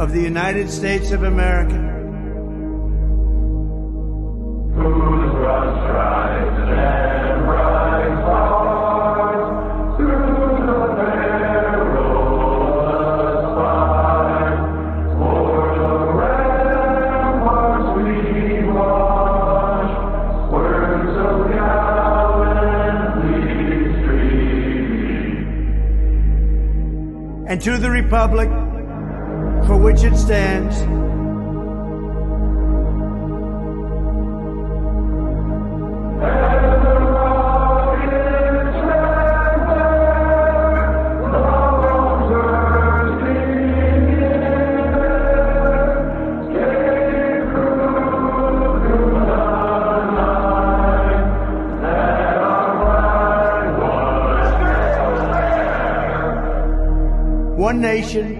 of the United States of America. and to the republic which it stands, one nation,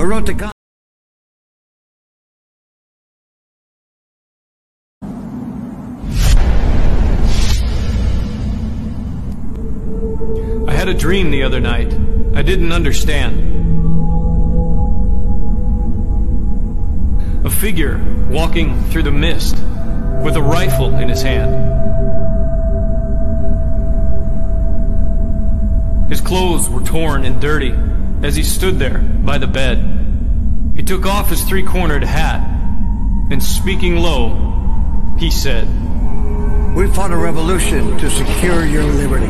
We wrote the Con- I had a dream the other night. I didn't understand. A figure walking through the mist with a rifle in his hand. His clothes were torn and dirty as he stood there by the bed. He took off his three cornered hat, and speaking low, he said, We fought a revolution to secure your liberty.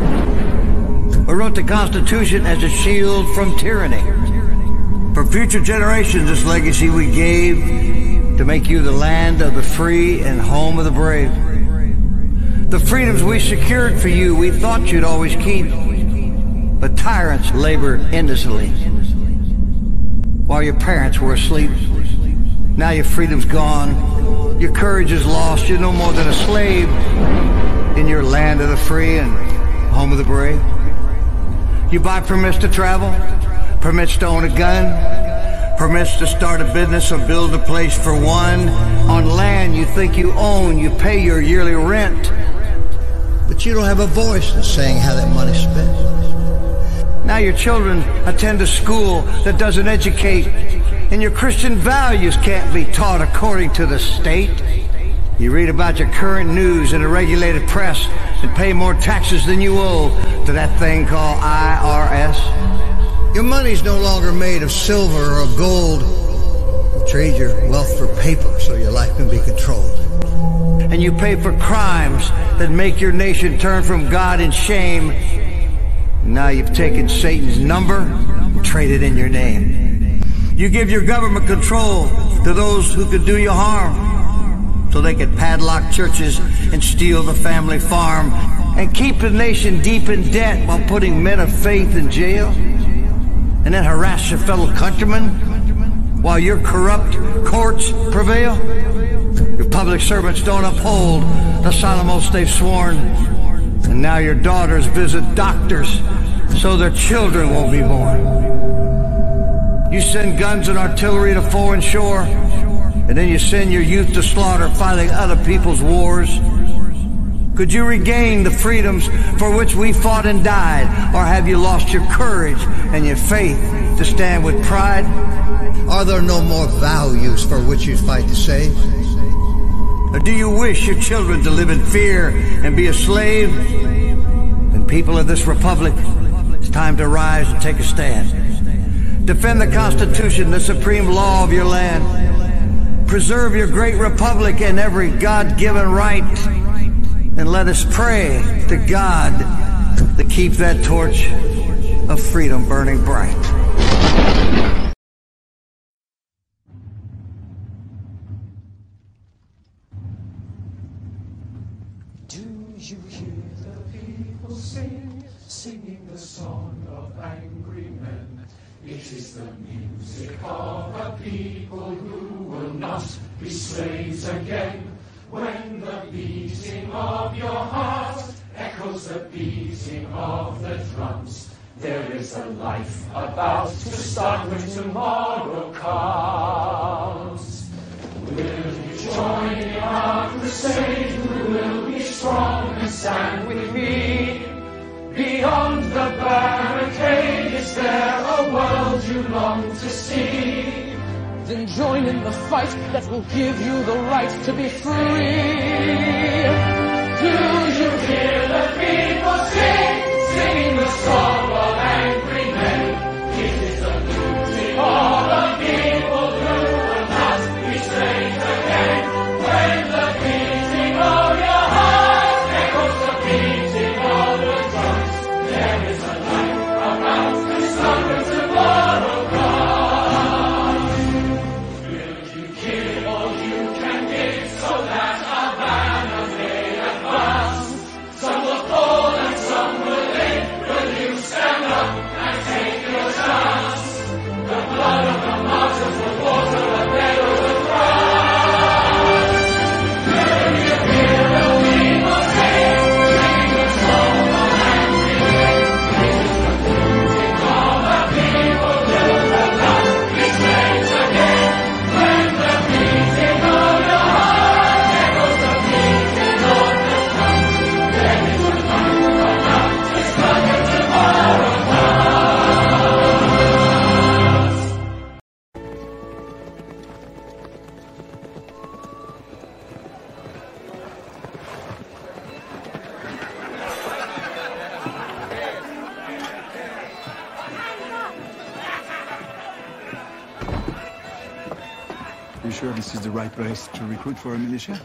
We wrote the Constitution as a shield from tyranny. For future generations, this legacy we gave to make you the land of the free and home of the brave. The freedoms we secured for you, we thought you'd always keep. But tyrants labor endlessly while your parents were asleep. Now your freedom's gone. Your courage is lost. You're no more than a slave in your land of the free and home of the brave. You buy permits to travel, permits to own a gun, permits to start a business or build a place for one on land you think you own. You pay your yearly rent, but you don't have a voice in saying how that money's spent. Now your children attend a school that doesn't educate, and your Christian values can't be taught according to the state. You read about your current news in a regulated press and pay more taxes than you owe to that thing called IRS. Your money's no longer made of silver or gold. You trade your wealth for paper so your life can be controlled. And you pay for crimes that make your nation turn from God in shame. Now you've taken Satan's number and traded in your name. You give your government control to those who could do you harm so they could padlock churches and steal the family farm and keep the nation deep in debt while putting men of faith in jail and then harass your fellow countrymen while your corrupt courts prevail. Your public servants don't uphold the solemn oaths they've sworn. And now your daughters visit doctors so their children won't be born. You send guns and artillery to foreign shore and then you send your youth to slaughter fighting other people's wars? Could you regain the freedoms for which we fought and died? Or have you lost your courage and your faith to stand with pride? Are there no more values for which you fight to save? Or do you wish your children to live in fear and be a slave? Then people of this republic, time to rise and take a stand. Defend the Constitution, the supreme law of your land preserve your great republic and every God given right. And let us pray to God to keep that torch of freedom burning bright. Do you hear the people sing, singing the song of angry men? It is the of a people who will not be slaves again. When the beating of your heart echoes the beating of the drums, there is a life about to start when tomorrow comes. Will you join in our crusade? Who will be strong and stand with me? Beyond the barricade, is there a world you long to see? Then join in the fight that will give you the right to be free. Do recruit for a militia?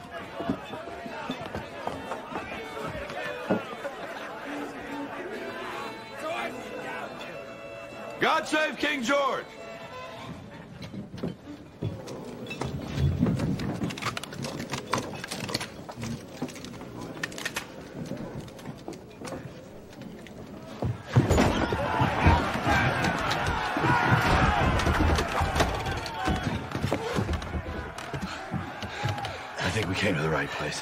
God save King George! I think we came to the right place.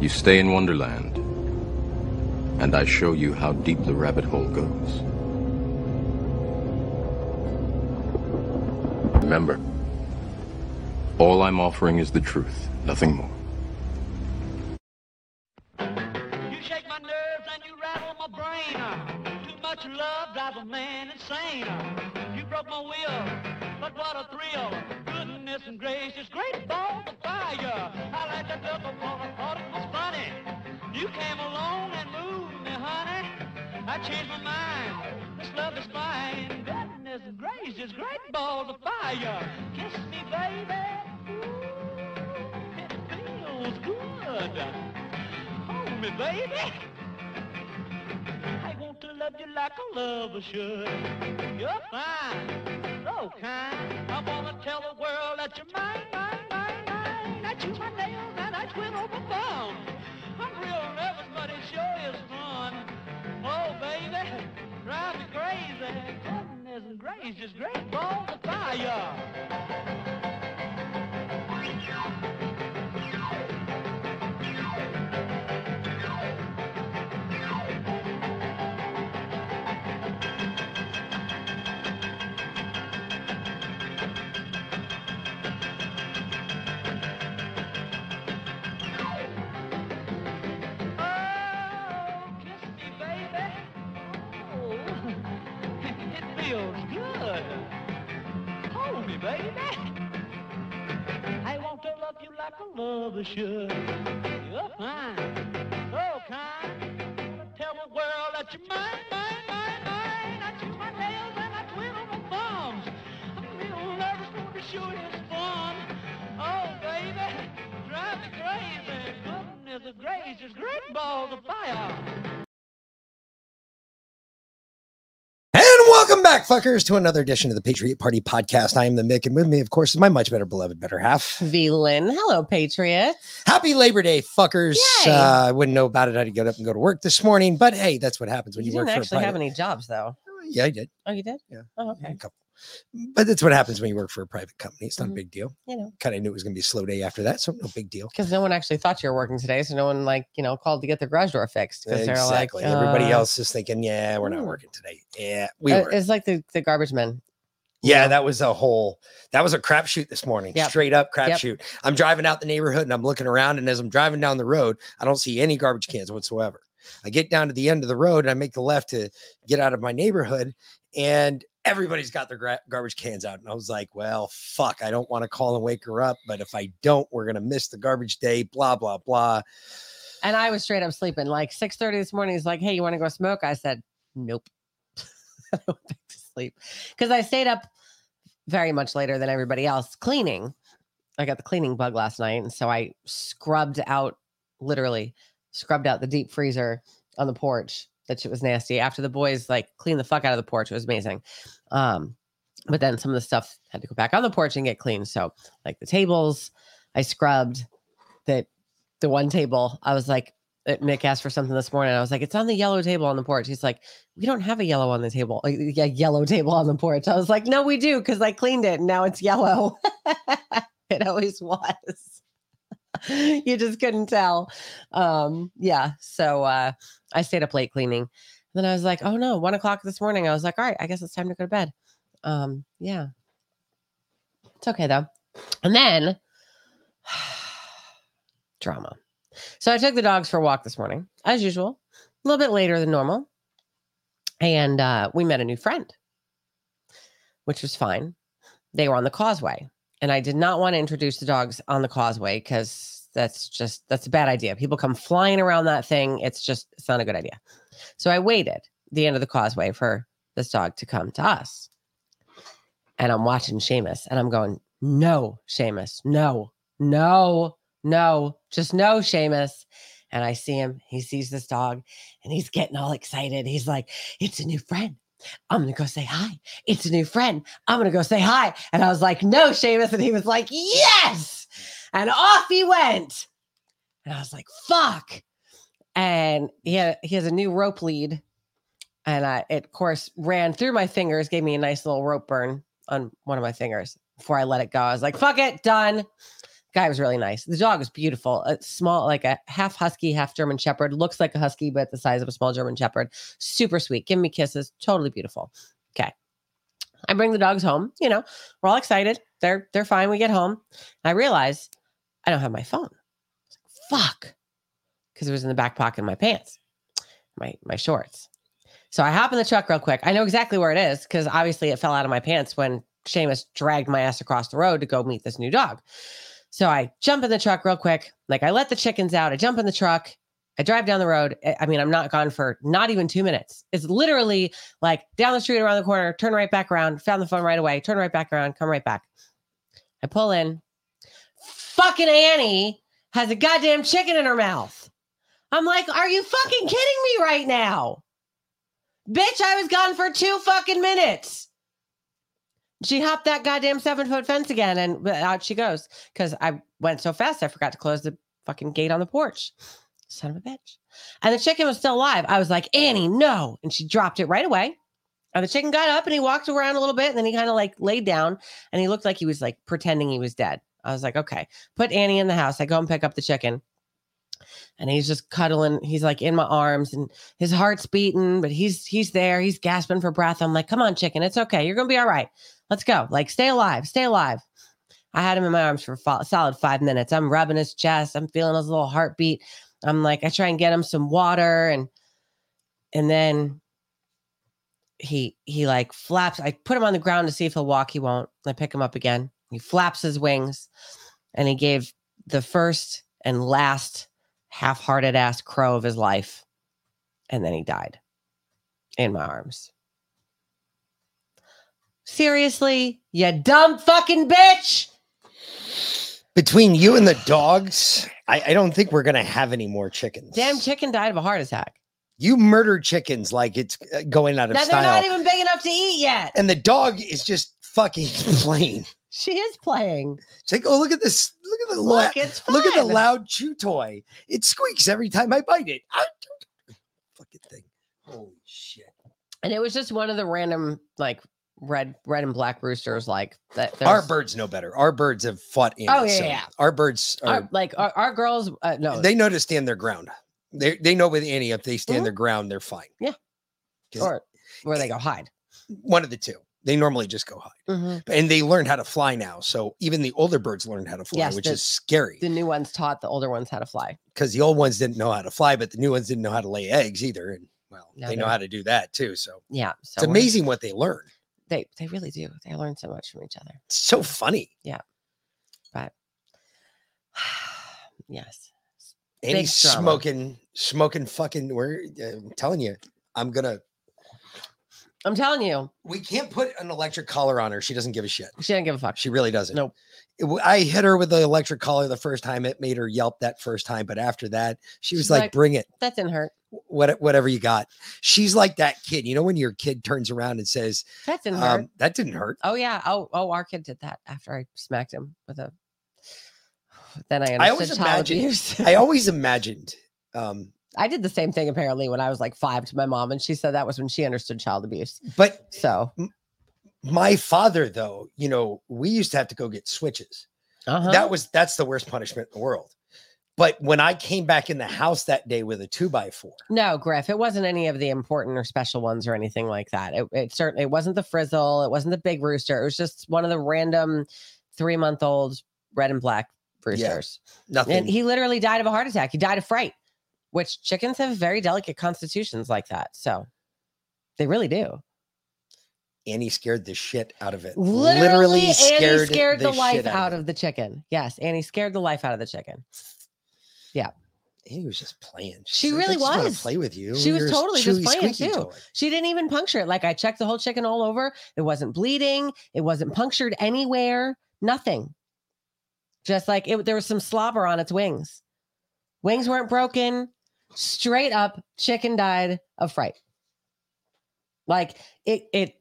You stay in Wonderland. And I show you how deep the rabbit hole goes. Remember, all I'm offering is the truth, nothing more. You shake my nerves and you rattle my brain. Too much love drives a man insane. You broke my will, but what a thrill. Goodness and great balls of fire. I like upon funny. You came along and moved me, honey. I changed my mind. This love is fine. Goodness gracious, great balls of fire. Kiss me, baby. Ooh, it feels good. Hold me, baby. I want to love you like a lover should. You're fine, so kind. I wanna tell the world that you're mine, mine, mine, mine. I chew my nails and I twiddle my thumbs. Sure is fun. Oh, baby, drive me crazy. Goodness gracious, great balls of fire. Baby. I want to love you like a lover should. You're fine, so kind. Tell the world that you're mine, mine, mine, mine. I chew my nails and I twiddle my thumbs. I'm real nervous, but it sure is fun. Oh, baby, drive me crazy. Goodness gracious, great balls of fire. Welcome back, fuckers, to another edition of the Patriot Party Podcast. I am the Mick, and with me, of course, is my much better beloved better half. V Lynn. Hello, Patriot. Happy Labor Day, fuckers. Uh, I wouldn't know about it. I had to get up and go to work this morning, but hey, that's what happens when You, you, work for a actually have any jobs, though. Yeah, I did. Oh, you did? Yeah. Oh, okay. A couple. But that's what happens when you work for a private company. It's not Mhm. a big deal. You know, Kind of knew it was going to be a slow day after that, so no big deal. because no one actually thought you were working today, so no one like you know called to get their garage door fixed. Because Exactly. they're like, Everybody uh, else is thinking, yeah, we're not hmm. working today. Yeah, we uh. It's like the the garbage men. Yeah, that was a whole that was a crapshoot this morning. Yep. Straight up Yep. crapshoot. I'm driving out the neighborhood and I'm looking around, and as I'm driving down the road, I don't see any garbage cans whatsoever. I get down to the end of the road and I make the left to get out of my neighborhood, and everybody's got their gra- garbage cans out. And I was like, well, fuck, I don't want to call and wake her up, but if I don't, we're gonna miss the garbage day, blah, blah, blah. And I was straight up sleeping. Like six thirty this morning, he's like, "Hey, you want to go smoke?" I said, "Nope." I went back to sleep because I stayed up very much later than everybody else cleaning. I got the cleaning bug last night, and so I scrubbed out, literally scrubbed out the deep freezer on the porch. That shit was nasty. After the boys like cleaned the fuck out of the porch, it was amazing. Um, but then some of the stuff had to go back on the porch and get cleaned. So like the tables, I scrubbed. That the one table, I was like, uh, Nick asked for something this morning. I was like, it's on the yellow table on the porch. He's like, we don't have a yellow on the table, like, a yellow table on the porch. I was like, no, we do because I cleaned it and now it's yellow. it always was. you just couldn't tell. Um, yeah. So uh, I stayed up late cleaning. then I was like, oh no, one o'clock this morning. I was like, all right, I guess it's time to go to bed. Um, yeah. It's okay though. And then drama. So I took the dogs for a walk this morning, as usual, a little bit later than normal. And uh, we met a new friend, which was fine. They were on the causeway. And I did not want to introduce the dogs on the causeway because that's just that's a bad idea. People come flying around that thing. It's just it's not a good idea. So I waited the end of the causeway for this dog to come to us. And I'm watching Seamus and I'm going, no, Seamus, no, no, no, just no, Seamus. And I see him, he sees this dog and he's getting all excited. He's like, it's a new friend. I'm gonna go say hi. It's a new friend. I'm gonna go say hi. And I was like, no, Seamus. And he was like, yes. And off he went. And I was like, fuck. And he had, he has a new rope lead. And I, it, of course, ran through my fingers, gave me a nice little rope burn on one of my fingers before I let it go. I was like, fuck it, done. Guy was really nice. The dog was beautiful. A small, like a half husky, half German shepherd. Looks like a husky, but the size of a small German shepherd. Super sweet. Give me kisses. Totally beautiful. Okay. I bring the dogs home. You know, we're all excited. They're they're fine. We get home. I realize I don't have my phone. Like, Fuck. Because it was in the back pocket of my pants, my my shorts. So I hop in the truck real quick. I know exactly where it is because obviously it fell out of my pants when Seamus dragged my ass across the road to go meet this new dog. So I jump in the truck real quick. Like I let the chickens out. I jump in the truck. I drive down the road. I- mean, I'm not gone for not even two minutes. It's literally like down the street, around the corner, turn right back around, found the phone right away, turn right back around, come right back. I pull in. Fucking Annie has a goddamn chicken in her mouth. I'm like, are you fucking kidding me right now? Bitch, I was gone for two fucking minutes. She hopped that goddamn seven foot fence again and out she goes. Because I went so fast, I forgot to close the fucking gate on the porch. Son of a bitch. And the chicken was still alive. I was like, Annie, no. And she dropped it right away. And the chicken got up and he walked around a little bit and then he kind of like laid down and he looked like he was like pretending he was dead. I was like, okay, put Annie in the house. I go and pick up the chicken and he's just cuddling. He's like in my arms and his heart's beating, but he's he's there. He's gasping for breath. I'm like, come on, chicken, it's okay. You're gonna be all right. Let's go. Like, stay alive, stay alive. I had him in my arms for a solid five minutes. I'm rubbing his chest. I'm feeling his little heartbeat. I'm like, I try and get him some water and and then he he like flaps. I put him on the ground to see if he'll walk. He won't. I pick him up again. He flaps his wings and he gave the first and last half-hearted ass crow of his life. And then he died in my arms. Seriously, you dumb fucking bitch. Between you and the dogs, I, I don't think we're gonna have any more chickens. Damn chicken died of a heart attack. You murdered chickens like it's uh, going out of Now they're not even big enough to eat yet. and the dog is just fucking playing. She is playing. It's like, oh, look at this! Look at the Look, la- look at the loud chew toy. It squeaks every time I bite it. I fucking thing. Holy shit! And it was just one of the random like red red and black roosters like that. Our birds know better. Our birds have fought in. Oh, yeah, yeah. Our birds are. our, like our, our girls uh, no they know to stand their ground. They they know with Annie if they stand their ground, they're fine. yeah or where they go hide. one of the two. They normally just go hide, Mhm. and they learn how to fly now. So even the older birds learn how to fly, Yes, which the- is scary The new ones taught the older ones how to fly. because the old ones didn't know how to fly, but the new ones didn't know how to lay eggs either. And well, Now they know how to do that too. So Yeah, so it's amazing what they learn. They they really do. They learn so much from each other. It's so funny. Yeah, but yes, he's smoking, smoking fucking. We're I'm telling you, I'm gonna. I'm telling you, We can't put an electric collar on her. She doesn't give a shit. she didn't give a fuck. She really doesn't. Nope. It I hit her with the electric collar the first time. It made her yelp that first time, but after that, she was like, like, "Bring it, That didn't hurt. what, whatever you got." She's like that kid. You know when your kid turns around and says, That didn't hurt. um, "That didn't hurt." Oh yeah. Oh oh, our kid did that after I smacked him with a. Then I understood I always child imagined. abuse. I always imagined. Um, I did the same thing apparently when I was like five to my mom, and she said that was when she understood child abuse. but So my father, though, you know, we used to have to go get switches. uh-huh. That was that's the worst punishment in the world. But when I came back in the house that day with a two by four, no, Griff. It wasn't any of the important or special ones or anything like that. It, it certainly it wasn't the frizzle. It wasn't the big rooster. It was just one of the random three month old red and black roosters. Nothing. And he literally died of a heart attack. He died of fright, which chickens have very delicate constitutions like that. So they really do. Annie scared the shit out of it. Literally, Annie scared, scared the, shit life out out of of the chicken. Yes, Annie scared the life out of the chicken. Yeah. He was just playing. She "I really was. play with you. She was You're totally just playing too. toy." She didn't even puncture it. Like I checked the whole chicken all over. It wasn't bleeding. It wasn't punctured anywhere. Nothing. Just like it, there was some slobber on its wings. Wings weren't broken. Straight up, chicken died of fright. Like it, it,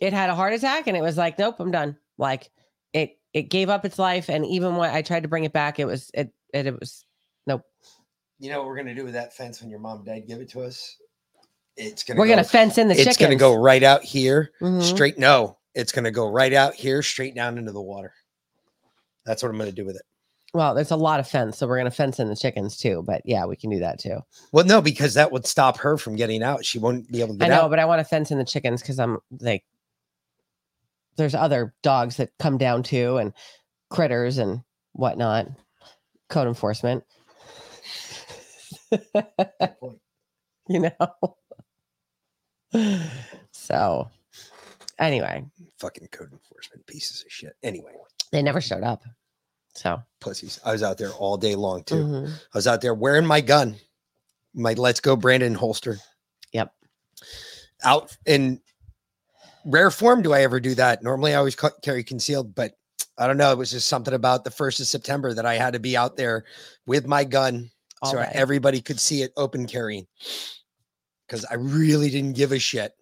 it had a heart attack, and it was like, nope, I'm done. Like it, it gave up its life, and even when I tried to bring it back, it was, it, it, it was, nope. You know what we're gonna do with that fence when your mom and dad give it to us? It's gonna We're gonna go- fence in the It's gonna go right out here, Mhm. straight. No, it's gonna go right out here, straight down into the water. That's what I'm gonna do with it. Well, there's a lot of fence, so we're gonna fence in the chickens too. But yeah, we can do that too. Well, no, because that would stop her from getting out. She won't be able to get I know, out. but I want to fence in the chickens because I'm like, there's other dogs that come down too, and critters and whatnot. Code enforcement. you know. so, anyway, Fucking code enforcement pieces of shit. Anyway, they never showed up. So pussies. I was out there all day long too. Mhm. I was out there wearing my gun, my Let's Go Brandon holster. Yep. Out in rare form, do I ever do that? Normally, I always carry concealed, but I don't know. It was just something about the first of September that I had to be out there with my gun, All so day. everybody could see it open carrying. Because I really didn't give a shit.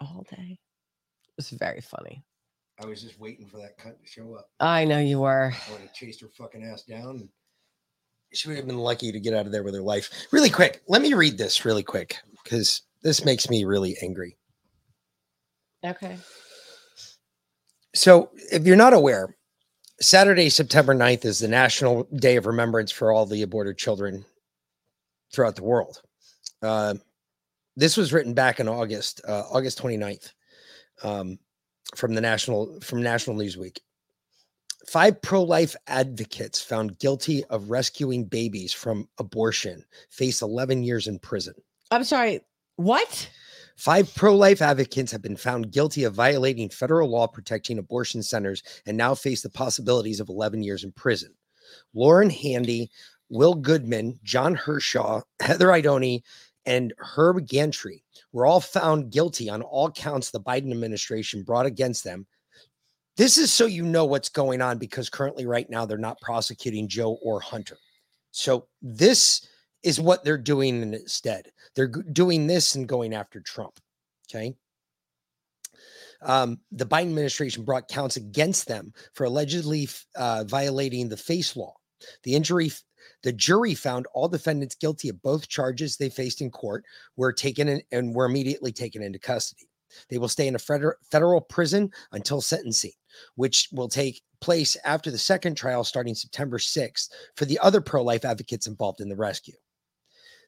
all day. It was very funny. I was just waiting for that cunt to show up. I know you were. I would have chased her fucking ass down. and She would have been lucky to get out of there with her life. Really quick, let me read this really quick because this makes me really angry. Okay. So, if you're not aware, Saturday, September 9th is the National Day of Remembrance for all the aborted children throughout the world. Uh, this was written back in August, uh, August 29th, um, from the National from National Newsweek. Five pro-life advocates found guilty of rescuing babies from abortion face 11 years in prison. I'm sorry. What? Five pro life advocates have been found guilty of violating federal law protecting abortion centers and now face the possibilities of 11 years in prison. Lauren Handy, Will Goodman, John Hinshaw, Heather Idoni, and Herb Geraghty were all found guilty on all counts the Biden administration brought against them. This is so you know what's going on because currently, right now, they're not prosecuting Joe or Hunter. So, this is what they're doing instead. They're doing this and going after Trump. Okay. Um, the Biden administration brought counts against them for allegedly uh, violating the face law. The injury, the jury found all defendants guilty of both charges they faced in court, were taken in, and were immediately taken into custody. They will stay in a federal prison until sentencing, which will take place after the second trial starting September 6th for the other pro life advocates involved in the rescue.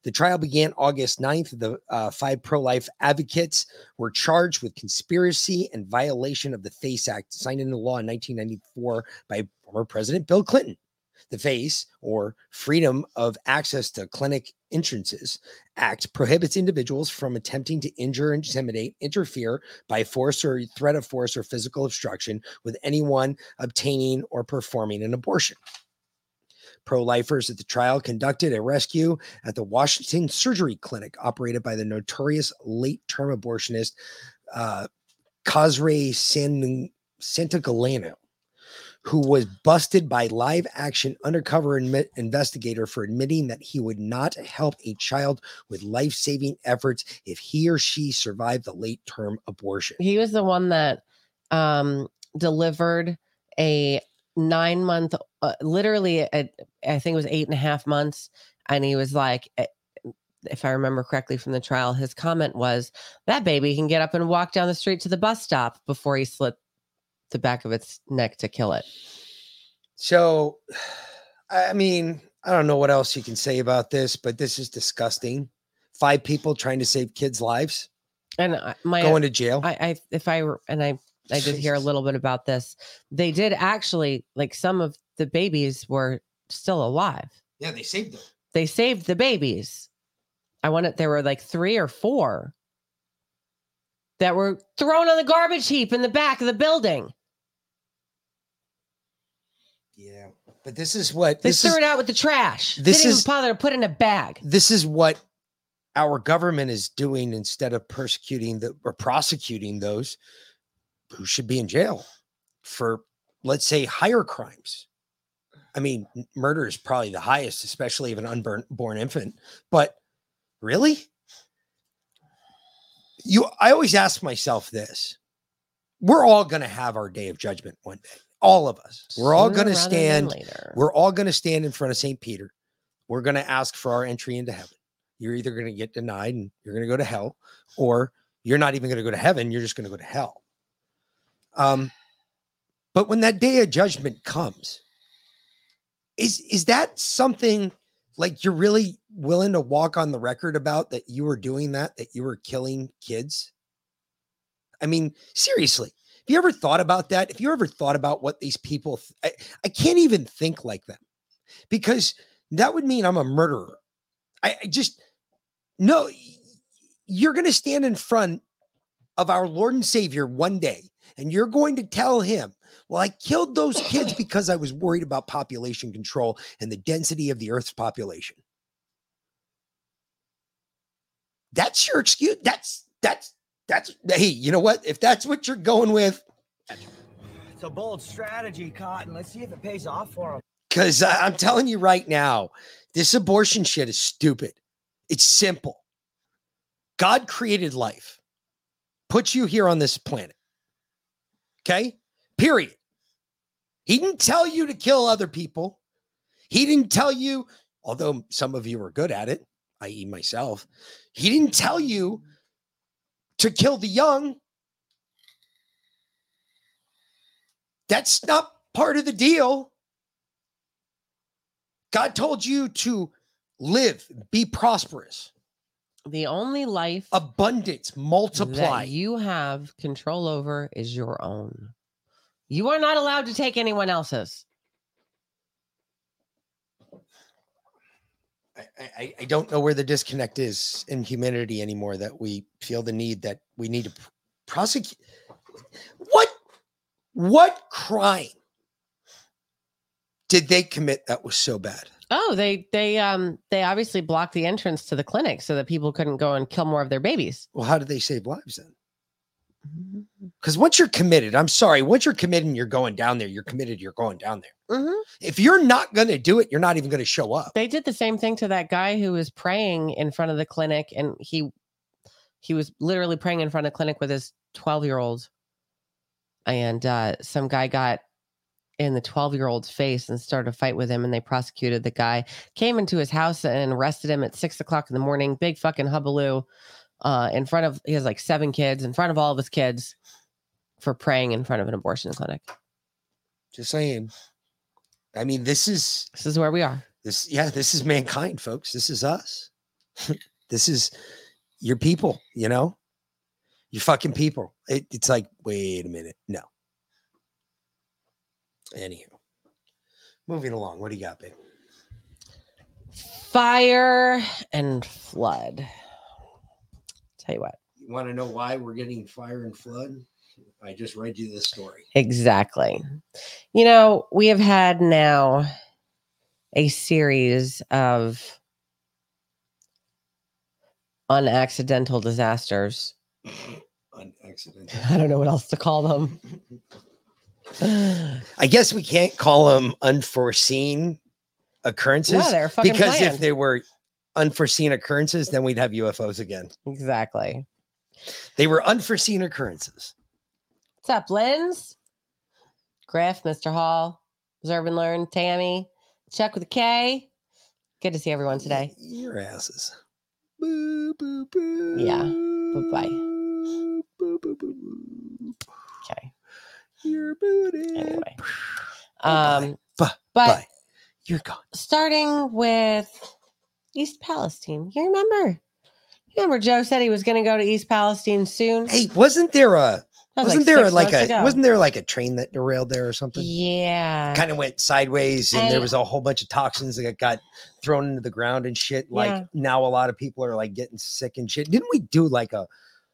The trial began August 9th. The uh, five pro life advocates were charged with conspiracy and violation of the FACE Act, signed into law in 1994 by former President Bill Clinton. The FACE, or Freedom of Access to Clinic Entrances Act, prohibits individuals from attempting to injure, intimidate, interfere by force or threat of force or physical obstruction with anyone obtaining or performing an abortion. Pro lifers at the trial conducted a rescue at the Washington Surgery Clinic, operated by the notorious late term abortionist uh, Cesare San- Santagalano, who was busted by live action undercover investigator for admitting that he would not help a child with life saving efforts if he or she survived the late term abortion. He was the one that um delivered a nine month uh, literally a, i think it was eight and a half months and he was like eh, if i remember correctly from the trial his comment was that baby can get up and walk down the street to the bus stop before he slit the back of its neck to kill it So, I mean, I don't know what else you can say about this, but this is disgusting. Five people trying to save kids' lives and my going to jail. I, I if I were- and I I did hear a little bit about this. They did actually, like some of the babies were still alive. Yeah, they saved them. They saved the babies. I wanted there were like three or four that were thrown on the garbage heap in the back of the building. Yeah, but this is what They this threw is. it out with the trash. this Didn't is- even bother to put in a bag. This is what our government is doing instead of persecuting the or prosecuting those who should be in jail for, let's say, higher crimes. I mean, murder is probably the highest, especially of an unborn born infant. But really, you, I always ask myself this: We're all going to have our day of judgment one day. All of us. We're all going to stand. We're all going to stand in front of St. Peter. We're going to ask for our entry into heaven. You're either going to get denied and you're going to go to hell, or you're not even going to go to heaven. You're just going to go to hell. Um, but when that day of judgment comes, is is that something like you're really willing to walk on the record about that you were doing that, that you were killing kids? I mean, seriously, have you ever thought about that? If you ever thought about what these people, th- I, I can't even think like them because that would mean I'm a murderer. I, I just, no, you're going to stand in front of our Lord and Savior one day and you're going to tell him, well, I killed those kids because I was worried about population control and the density of the earth's population. That's your excuse. That's, that's, that's, hey, you know what? If that's what you're going with, It's a bold strategy, Cotton. Let's see if it pays off for him. Because I'm telling you right now, this abortion shit is stupid. It's simple. God created life, put you here on this planet. Okay? Period. He didn't tell you to kill other people. He didn't tell you, although some of you are good at it, i.e., myself, he didn't tell you to kill the young. That's not part of the deal. God told you to live, be prosperous, The only life abundance, multiply. that you have control over is your own. You are not allowed to take anyone else's. I, I, don't know where the disconnect is in humanity anymore that we feel the need that we need to pr- prosecute. What what crime did they commit that was so bad? Oh, they they um they obviously blocked the entrance to the clinic so that people couldn't go and kill more of their babies. Well, how did they save lives then? Because once you're committed, I'm sorry, once you're committed and you're going down there, you're committed, you're going down there. Mhm. If you're not going to do it, you're not even going to show up. They did the same thing to that guy who was praying in front of the clinic and he he was literally praying in front of the clinic with his 12 year old and uh some guy got in the 12 year old's face and started a fight with him and they prosecuted the guy came into his house and arrested him at six o'clock in the morning big fucking hubaloo uh in front of he has like seven kids in front of all of his kids for praying in front of an abortion clinic Just saying. I mean, this is this is where we are. This yeah, this is mankind, folks. This is us. this is your people, you know? You fucking people. It, it's like, wait a minute. No. Anywho. Moving along. What do you got, babe? fire and flood tell you what You want to know why we're getting fire and flood? I just read you this story. Exactly. You know, we have had now a series of unaccidental disasters. Unaccidental. I don't know what else to call them. I guess we can't call them unforeseen occurrences they're fucking because if they were unforeseen occurrences, then we'd have UFOs again. Exactly. They were unforeseen occurrences. What's up, Linz? Griff, Mr. Hall, Observe and Learn, Tammy, Chuck with a K. Good to see everyone today. Your asses. Yeah. Bye bye. Okay. Your booty. Anyway. Um, But, but you're gone. starting with East Palestine. You remember? You remember Joe said he was going to go to East Palestine soon? Hey, wasn't there a was Wasn't like there like a ago. wasn't there like a train that derailed there or something? Yeah. Kind of went sideways, and, there was a whole bunch of toxins that got thrown into the ground and shit. Like Yeah. now, a lot of people are like getting sick and shit. Didn't we do like a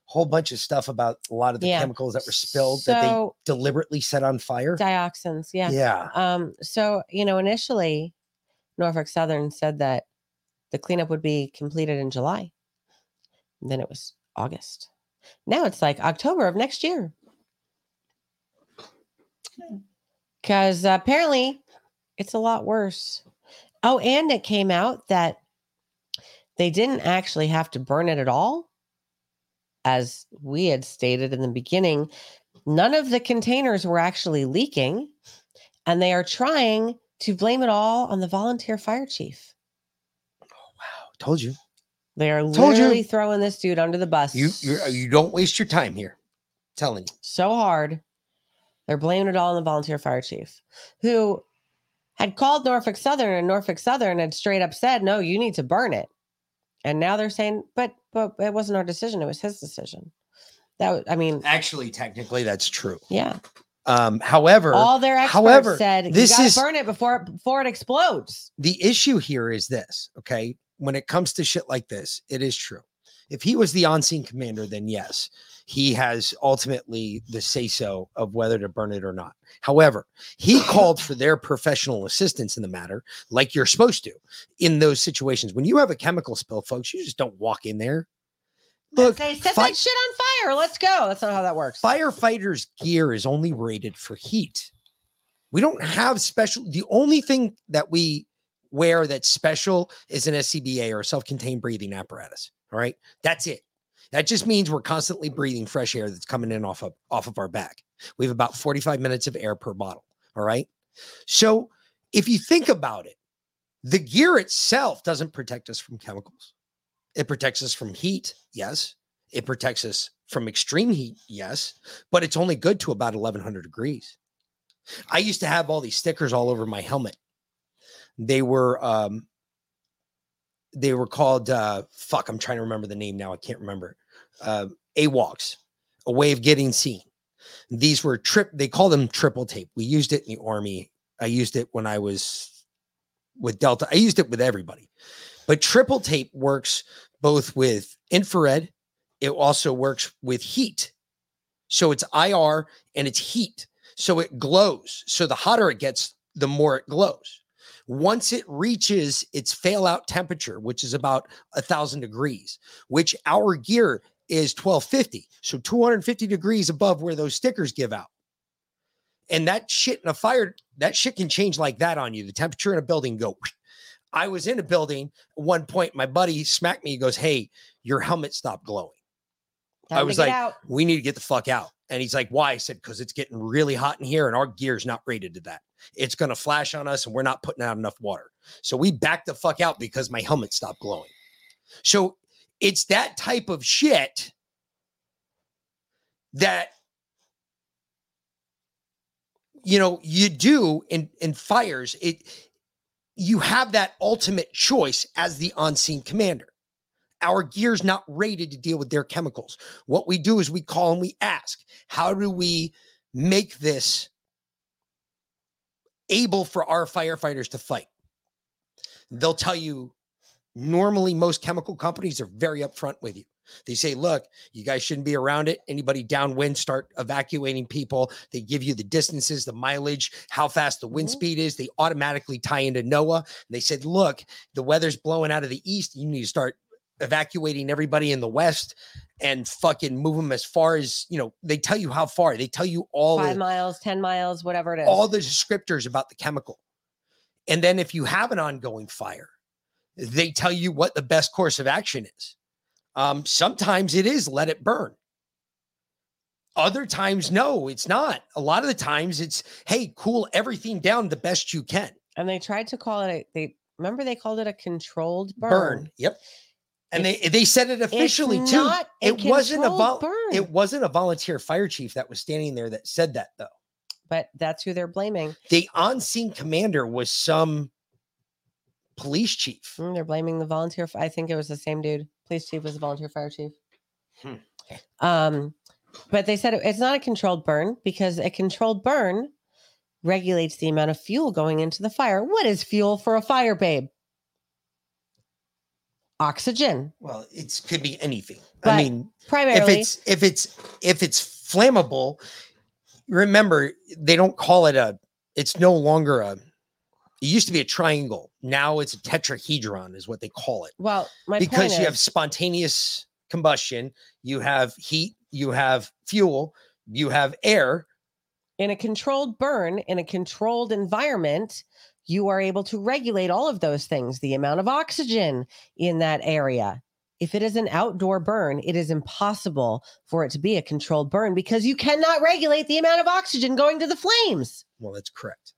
whole bunch of stuff about a lot of the Yeah. chemicals that were spilled that they deliberately set on fire? Dioxins, yeah. Yeah. Um, so you know, initially Norfolk Southern said that the cleanup would be completed in July. And then it was August. Now it's like October of next year. Hmm. Because apparently it's a lot worse. Oh, and it came out that they didn't actually have to burn it at all. As we had stated in the beginning, none of the containers were actually leaking, and they are trying to blame it all on the volunteer fire chief. Oh, wow. Told you. They are Told you. literally throwing this dude under the bus. You you you don't waste your time here. telling you. so hard. They're blaming it all on the volunteer fire chief, who had called Norfolk Southern, and Norfolk Southern had straight up said, "No, you need to burn it." And now they're saying, "But but it wasn't our decision; it was his decision." That I mean, Actually, technically, that's true. yeah. Um, however, All their experts however, said, this "You is burn it before before it explodes." the issue here is this. Okay, when it comes to shit like this, it is true. If he was the on-scene commander, then yes, he has ultimately the say-so of whether to burn it or not. However, he called for their professional assistance in the matter, like you're supposed to in those situations. When you have a chemical spill, folks, you just don't walk in there. Look, Say, set fi- that shit on fire. Let's go. That's not how that works. firefighters gear is only rated for heat. We don't have special. The only thing that we wear that's special is an SCBA or a self-contained breathing apparatus. All right, that's it. That just means we're constantly breathing fresh air that's coming in off of off of our back. We have about 45 minutes of air per bottle. All right. So if you think about it, the gear itself doesn't protect us from chemicals. It protects us from heat, yes. It protects us from extreme heat, yes, but it's only good to about 1100 degrees. I used to have all these stickers all over my helmet. They were um they were called uh fuck, I'm trying to remember the name now. I can't remember. Uh AWOCs, a way of getting seen. These were trip they call them triple tape. We used it in the army. I used it when I was with Delta. I used it with everybody. But triple tape works both with infrared, it also works with heat. So it's IR and it's heat. So it glows. So the hotter it gets, the more it glows. Once it reaches its fail out temperature, which is about a thousand degrees, which our gear is 1250. So 250 degrees above where those stickers give out. And that shit in a fire, that shit can change like that on you. The temperature in a building go. I was in a building at one point. My buddy smacked me. He goes, Hey, your helmet stopped glowing. Time I was like, out. we need to get the fuck out. And he's like, why? I said, because it's getting really hot in here and our gear's not rated to that. It's going to flash on us and we're not putting out enough water. So we backed the fuck out because my helmet stopped glowing. So it's that type of shit that you know you do in in fires it you have that ultimate choice as the on-scene commander our gear's not rated to deal with their chemicals. What we do is we call and we ask how do we make this able for our firefighters to fight? They'll tell you normally most chemical companies are very upfront with you. They say look you guys shouldn't be around it. Anybody downwind start evacuating people they give you the distances the mileage how fast the wind mm-hmm. speed is. They automatically tie into noaa. And they said look the weather's blowing out of the east. You need to start evacuating everybody in the west and fucking move them as far as you know they tell you how far they tell you all Five the, miles, ten miles, whatever it is. all the descriptors about the chemical. And then if you have an ongoing fire, they tell you what the best course of action is. Um, sometimes it is let it burn. Other times, no, it's not. A lot of the times it's, hey, cool everything down the best you can. and they tried to call it a they remember they called it a controlled burn. Burn. Yep. And they they said it officially too. a It wasn't a vol- burn. it wasn't a volunteer fire chief that was standing there that said that though. But that's who they're blaming. The on-scene commander was some police chief. Mm, they're blaming the volunteer. I think it was the same dude. Police chief was the volunteer fire chief. Hmm. Um, But they said it- it's not a controlled burn because a controlled burn regulates the amount of fuel going into the fire. What is fuel for a fire, babe? Oxygen. Well, it could be anything. But I mean, primarily- if it's if it's if it's flammable, remember they don't call it a. It's no longer a. It used to be a triangle. Now it's a tetrahedron, is what they call it. Well, my because you have spontaneous combustion, you have heat, you have fuel, you have air. in a controlled burn in a controlled environment you are able to regulate all of those things the amount of oxygen in that area if it is an outdoor burn it is impossible for it to be a controlled burn because you cannot regulate the amount of oxygen going to the flames Well, that's correct.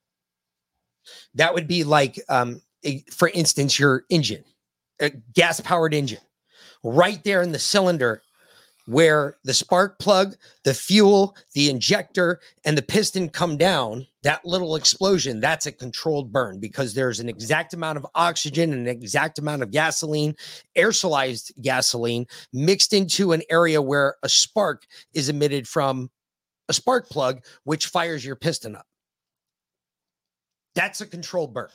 That would be like, um, for instance, your engine, a gas powered engine, right there in the cylinder where the spark plug, the fuel, the injector, and the piston come down. That little explosion, that's a controlled burn because there's an exact amount of oxygen and an exact amount of gasoline, aerosolized gasoline, mixed into an area where a spark is emitted from a spark plug, which fires your piston up. That's a controlled burn.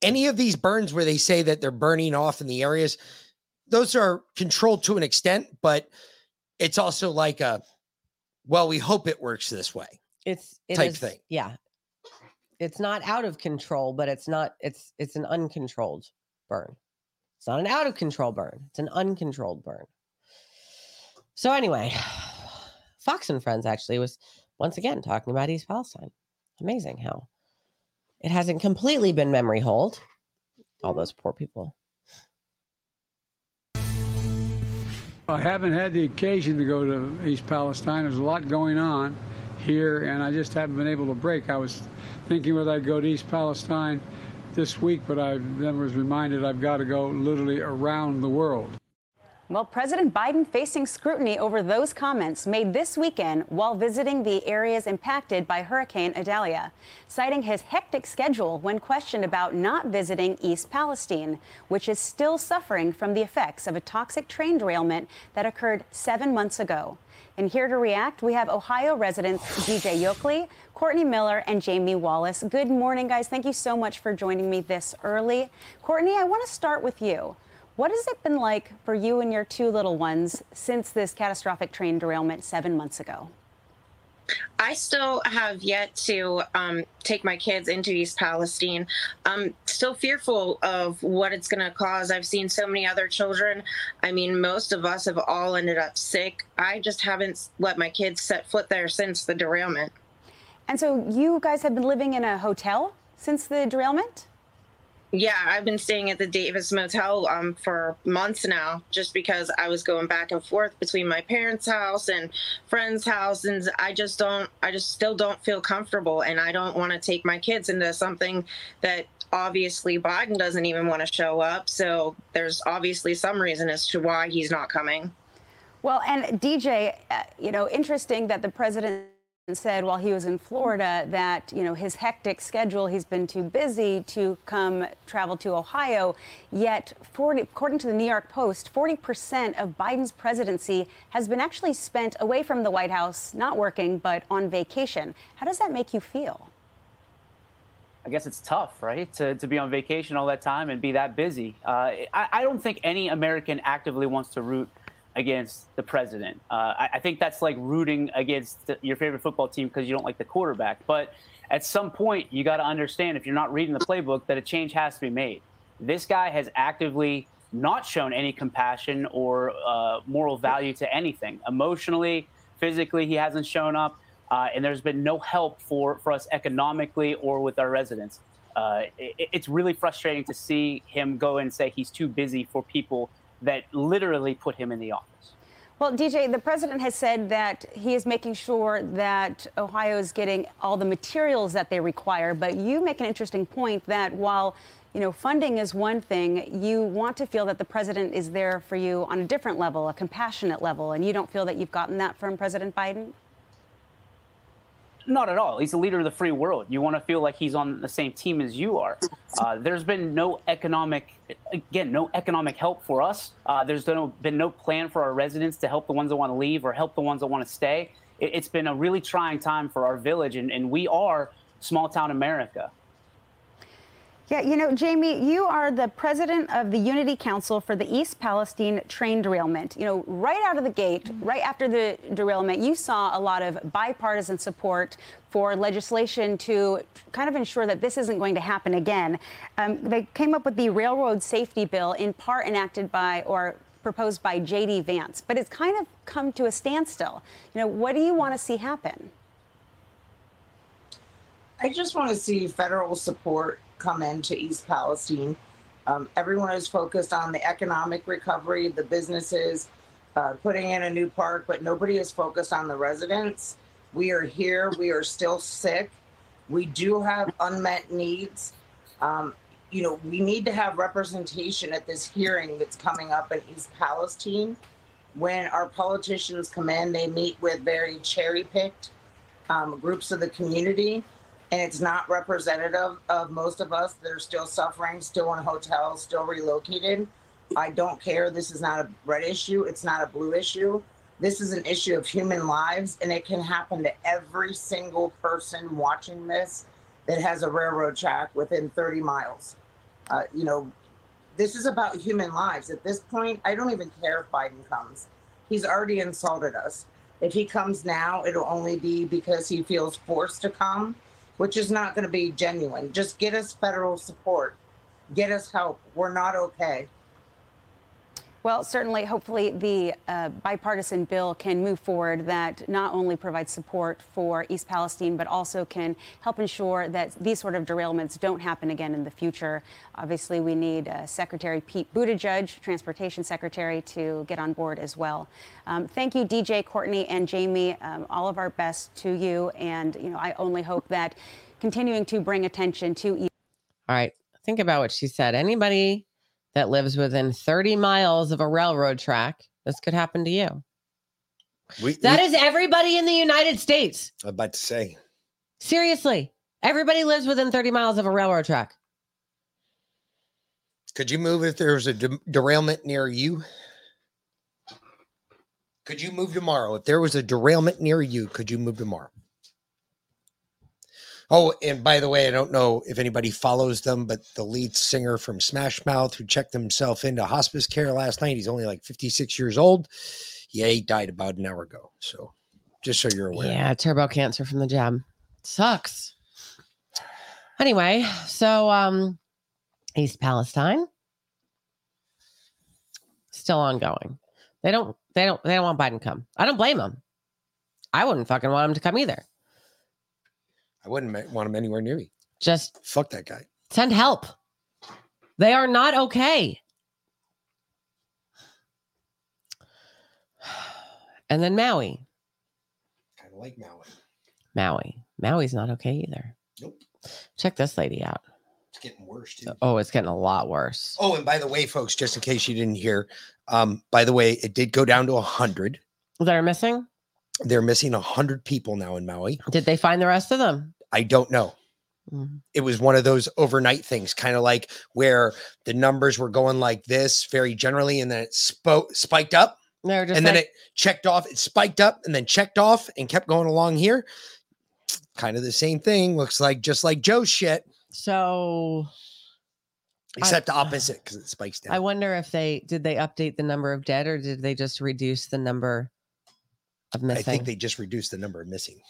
Any of these burns where they say that they're burning off in the areas, those are controlled to an extent, but it's also like a, well, we hope it works this way. it's it Type is- thing. yeah it's not out of control but it's not it's it's an uncontrolled burn. It's not an out of control burn it's an uncontrolled burn. So anyway fox and friends actually was once again talking about east palestine. Amazing how it hasn't completely been memory hold all those poor people. I haven't had the occasion to go to East Palestine. There's a lot going on here, and I just haven't been able to break. I was thinking whether I'd go to East Palestine this week, but I then was reminded I've got to go literally around the world. Well, President Biden facing scrutiny over those comments made this weekend while visiting the areas impacted by Hurricane Idalia, citing his hectic schedule when questioned about not visiting East Palestine, which is still suffering from the effects of a toxic train derailment that occurred seven months ago. And here to react, we have Ohio residents DJ Yokley, Courtney Miller, and Jamie Wallace. Good morning, guys. Thank you so much for joining me this early. Courtney, I want to start with you. What has it been like for you and your two little ones since this catastrophic train derailment seven months ago? I still have yet to um, take my kids into East Palestine. I'm still fearful of what it's going to cause. I've seen so many other children. I mean, most of us have all ended up sick. I just haven't let my kids set foot there since the derailment. And so you guys have been living in a hotel since the derailment? Yeah, I've been staying at the Davis Motel um, for months now, just because I was going back and forth between my parents' house and friends' house, and I just don't, I just still don't feel comfortable, and I don't want to take my kids into something that obviously Biden doesn't even want to show up. So there's obviously some reason as to why he's not coming. Well, and DJ, uh, you know, interesting that the president said while he was in Florida that, you know, his hectic schedule, he's been too busy to come travel to Ohio. Yet, 40, according to the New York Post, 40% of Biden's presidency has been actually spent away from the White House, not working, but on vacation. How does that make you feel? I guess it's tough, right, to, to be on vacation all that time and be that busy. Uh, I, I don't think any American actively wants to root against the president. Uh, I, I think that's like rooting against the, your favorite football team because you don't like the quarterback. But at some point, you got to understand if you're not reading the playbook that a change has to be made. This guy has actively not shown any compassion or uh, moral value to anything. Emotionally, physically, he hasn't shown up. Uh, and there's been no help for, for us economically or with our residents. Uh, it, it's really frustrating to see him go and say he's too busy for people that literally put him in the office. Well, DJ, the president has said that he is making sure that Ohio is getting all the materials that they require. But you make an interesting point that while you know funding is one thing, you want to feel that the president is there for you on a different level, a compassionate level, and you don't feel that you've gotten that from President Biden. Not at all. He's the leader of the free world. You want to feel like he's on the same team as you are. Uh, there's been no economic, again, no economic help for us. Uh, there's no, been no plan for our residents to help the ones that want to leave or help the ones that want to stay. It, has been a really trying time for our village, and, and we are small town America. Yeah, you know, Jamie, you are the president of the Unity Council for the East Palestine train derailment. You know, right out of the gate, right after the derailment, you saw a lot of bipartisan support for legislation to kind of ensure that this isn't going to happen again. Um, they came up with the Railroad Safety Bill, in part enacted by or proposed by J.D. Vance, but it's kind of come to a standstill. You know, what do you want to see happen? I just want to see federal support come into East Palestine. Um, everyone is focused on the economic recovery, the businesses, uh, putting in a new park, but nobody is focused on the residents. We are here. We are still sick. We do have unmet needs. Um, you know, we need to have representation at this hearing that's coming up in East Palestine. When our politicians come in, they meet with very cherry picked um, groups of the community and it's not representative of most of us that are still suffering, still in hotels, still relocated. I don't care. This is not a red issue. It's not a blue issue. This is an issue of human lives, and it can happen to every single person watching this that has a railroad track within 30 miles. Uh, you know, this is about human lives. At this point, I don't even care if Biden comes. He's already insulted us. If he comes now, it'll only be because he feels forced to come which is not going to be genuine. Just get us federal support, get us help. We're not okay. Well, certainly, hopefully, the uh, bipartisan bill can move forward that not only provides support for East Palestine, but also can help ensure that these sort of derailments don't happen again in the future. Obviously, we need uh, Secretary Pete Buttigieg, Transportation Secretary, to get on board as well. Um, thank you, DJ, Courtney, and Jamie. Um, all of our best to you. And, you know, I only hope that continuing to bring attention to. All right. Think about what she said. Anybody that lives within 30 miles of a railroad track, this could happen to you. We, That we- is everybody in the United States. I'm about to say. Seriously. Everybody lives within 30 miles of a railroad track. Could you move if there was a de- derailment near you? Could you move tomorrow? If there was a derailment near you, could you move tomorrow? Oh, and by the way, I don't know if anybody follows them, but the lead singer from Smash Mouth, who checked himself into hospice care last night, he's only like 56 years old. Yeah, he died about an hour ago. So just so you're aware. Yeah, turbo cancer from the jab. Sucks. Anyway, so um East Palestine still ongoing. They don't they don't they don't want Biden to come. I don't blame them. I wouldn't fucking want him to come either. I wouldn't want him anywhere near me. Just fuck that guy. Send help. They are not okay. And then Maui. Kind of like Maui. Maui. Maui's not okay either. Nope. Check this lady out. It's getting worse too. Oh, it's getting a lot worse. Oh, and by the way, folks, just in case you didn't hear, um, by the way, it did go down to hundred. They're missing. They're missing hundred people now in Maui. Did they find the rest of them? I don't know. Mhm. It was one of those overnight things, kind of like where the numbers were going like this very generally, and then it spoke spiked up, and then it checked off. It spiked up and then checked off and kept going along here. Kind of the same thing. Looks like just like Joe's shit, So except the opposite because it spikes down. I wonder if they did they update the number of dead or did they just reduce the number of missing? I think they just reduced the number of missing.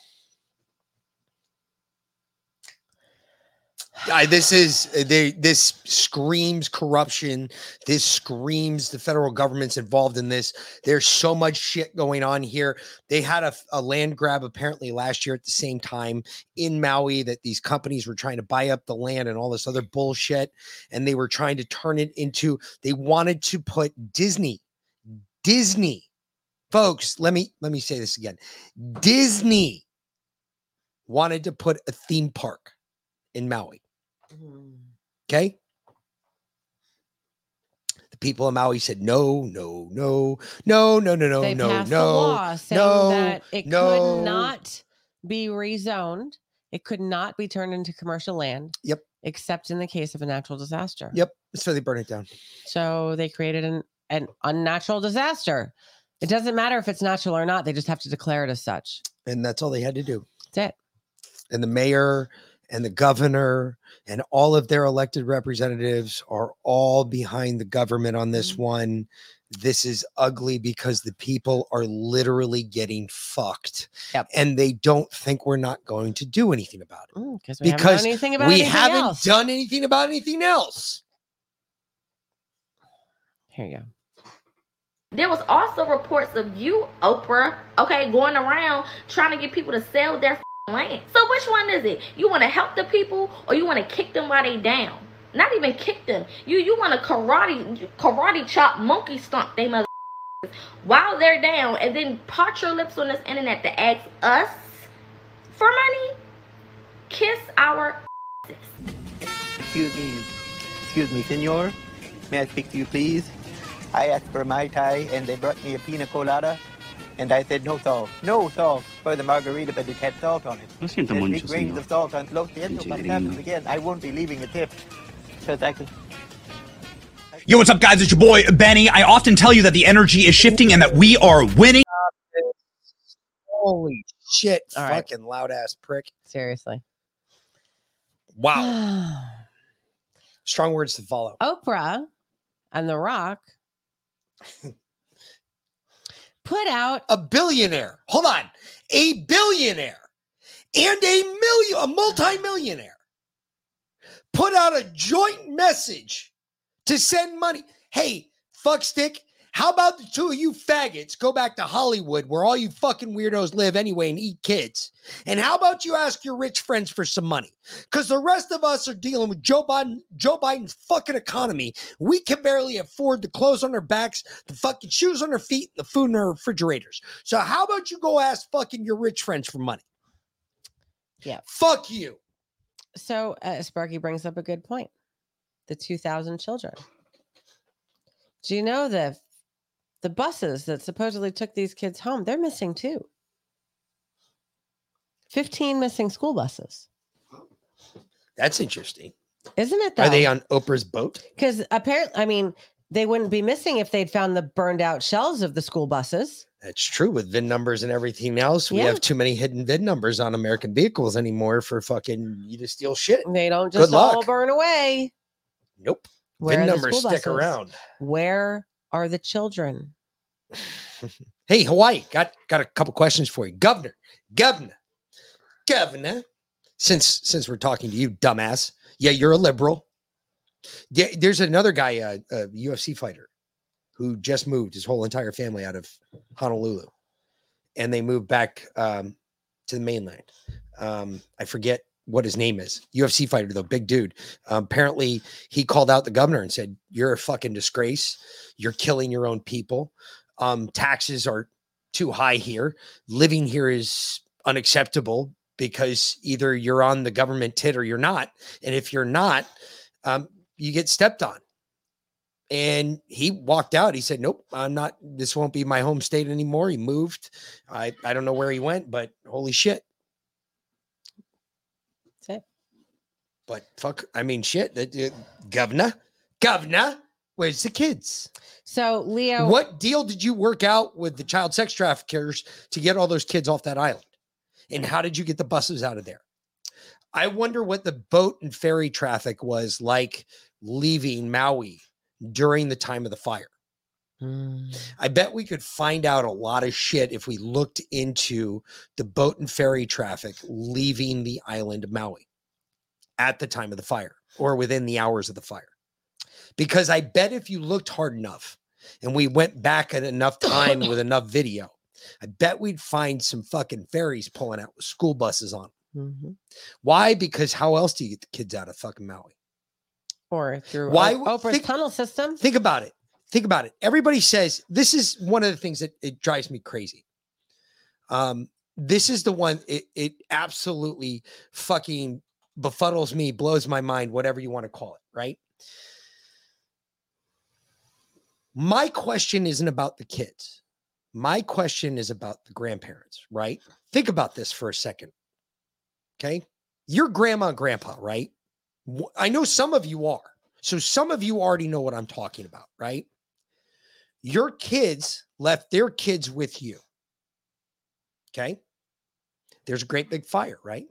I, this is uh, they this screams corruption. This screams the federal government's involved in this. There's so much shit going on here. They had a, a land grab apparently last year at the same time in Maui that these companies were trying to buy up the land and all this other bullshit, and they were trying to turn it into. They wanted to put Disney, Disney, folks. Let me let me say this again. Disney wanted to put a theme park in Maui. Mm. Okay. The people of Maui said no, no, no, no, no, no, no, they no, passed no, a law saying no, that it no. could not be rezoned. It could not be turned into commercial land. Yep. Except in the case of a natural disaster. Yep. So they burn it down. So they created an, an unnatural disaster. It doesn't matter if it's natural or not. They just have to declare it as such. And that's all they had to do. That's it. And the mayor and the governor and all of their elected representatives are all behind the government on this one. This is ugly because the people are literally getting fucked. Yep. And they don't think we're not going to do anything about it. Mm, we haven't done because anything about we anything haven't else. done anything about anything else. Here you go. There was also reports of you, Oprah, okay, going around trying to get people to sell their f***ing land. So which one is it? You want to help the people or you want to kick them while they down? Not even kick them. You you want to karate karate chop monkey stomp they mother while they're down and then part your lips on this internet to ask us for money? Kiss our Excuse me, excuse me, senor. May I speak to you, please? I asked for Mai Tai, and they brought me a pina colada, and I said no salt, no salt for the margarita, but it had salt on it. Lo siento There's mucho, big grains señor. of salt on Lo siento, Pinche but gringo. happens again. I won't be leaving a tip, because I could. Yo, what's up, guys? It's your boy, Benny. I often tell you that the energy is shifting and that we are winning. Holy shit, All right. fucking loud ass prick. Seriously. Wow. Strong words to follow. Oprah and The Rock put out a billionaire. Hold on. A billionaire and a million, a multimillionaire put out a joint message to send money. Hey, fuckstick, how about the two of you faggots go back to Hollywood where all you fucking weirdos live anyway and eat kids? And how about you ask your rich friends for some money? Because the rest of us are dealing with Joe Biden, Joe Biden's fucking economy. We can barely afford the clothes on our backs, the fucking shoes on our feet, and the food in our refrigerators. So how about you go ask fucking your rich friends for money? Yeah. Fuck you. So uh, Sparky brings up a good point. The 2,000 children. Do you know that the buses that supposedly took these kids home, they're missing too? 15 missing school buses. That's interesting. Isn't it Are they on Oprah's boat? Because apparently, I mean, they wouldn't be missing if they'd found the burned out shells of the school buses. That's true with VIN numbers and everything else. We Yeah. have too many hidden VIN numbers on American vehicles anymore for fucking you to steal shit. They don't just all burn away. Nope. Where VIN numbers stick around. Where are the children? Hey, Hawaii, got got a couple questions for you. Governor, governor, governor. Since since we're talking to you, dumbass. Yeah, you're a liberal. Yeah, there's another guy, uh, a UFC fighter, who just moved his whole entire family out of Honolulu, and they moved back um, to the mainland. Um, I forget what his name is. UFC fighter though, big dude. Um, apparently, he called out the governor and said, "You're a fucking disgrace. You're killing your own people. Um, taxes are too high here. Living here is unacceptable because either you're on the government tit or you're not. And if you're not, um, you get stepped on." And he walked out. He said, "Nope, I'm not. This won't be my home state anymore." He moved. I I don't know where he went, but holy shit. That's it. But fuck, I mean, shit. That uh, governor, governor, where's the kids? So Leo, What deal did you work out with the child sex traffickers to get all those kids off that island? And how did you get the buses out of there? I wonder what the boat and ferry traffic was like leaving Maui during the time of the fire. I bet we could find out a lot of shit if we looked into the boat and ferry traffic leaving the island of Maui at the time of the fire or within the hours of the fire. Because I bet if you looked hard enough and we went back at enough time with enough video, I bet we'd find some fucking ferries pulling out with school buses on. 'em. Mhm. Why? Because how else do you get the kids out of fucking Maui? or through Why Oprah's think- tunnel system. Think about it. Think about it. Everybody says this is one of the things that it drives me crazy. Um, this is the one it, it absolutely fucking befuddles me, blows my mind, whatever you want to call it, right? My question isn't about the kids. My question is about the grandparents, right? Think about this for a second. Okay. You're grandma and grandpa, right? I know some of you are. So some of you already know what I'm talking about, right? Your kids left their kids with you. Okay. There's a great big fire, right?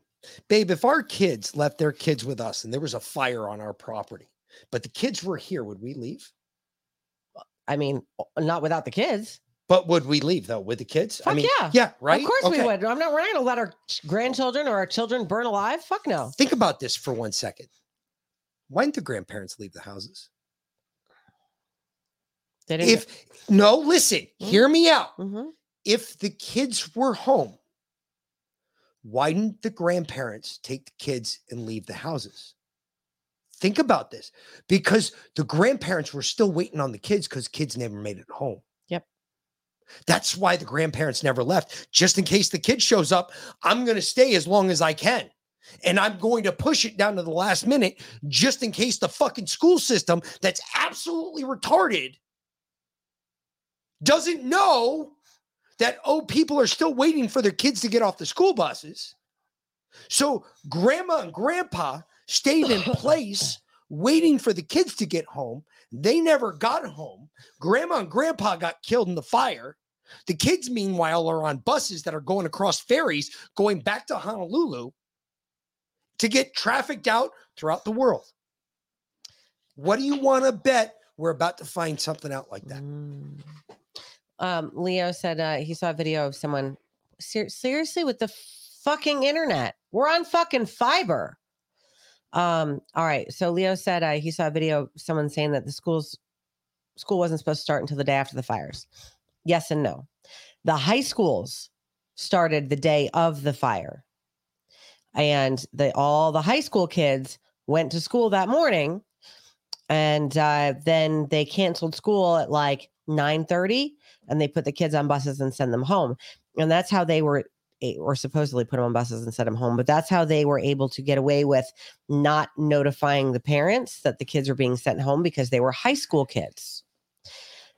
Babe, if our kids left their kids with us and there was a fire on our property, but the kids were here, would we leave? I mean, not without the kids. But would we leave though with the kids? I Fuck mean, yeah. yeah, right. Of course Okay. we would. I'm not. We're not going to let our grandchildren or our children burn alive. Fuck no. Think about this for one second. Why didn't the grandparents leave the houses? They didn't. If no, listen, hear me out. Mhm. If the kids were home, why didn't the grandparents take the kids and leave the houses? Think about this because the grandparents were still waiting on the kids because kids never made it home. Yep. That's why the grandparents never left. Just in case the kid shows up, I'm going to stay as long as I can. And I'm going to push it down to the last minute just in case the fucking school system that's absolutely retarded doesn't know that, oh, people are still waiting for their kids to get off the school buses. So grandma and grandpa stayed in place waiting for the kids to get home. They never got home. Grandma and grandpa got killed in the fire. The kids, meanwhile, are on buses that are going across ferries going back to Honolulu to get trafficked out throughout the world. What do you want to bet we're about to find something out like that? Mm. Um, Leo said uh, he saw a video of someone ser- seriously with the fucking internet. We're on fucking fiber. Um, all right. So Leo said uh, he saw a video of someone saying that the schools school wasn't supposed to start until the day after the fires. Yes and no. The high schools started the day of the fire. And the all the high school kids went to school that morning and uh, then they canceled school at like 9 30 and they put the kids on buses and send them home. And that's how they were or supposedly put them on buses and send them home but that's how they were able to get away with not notifying the parents that the kids were being sent home because they were high school kids.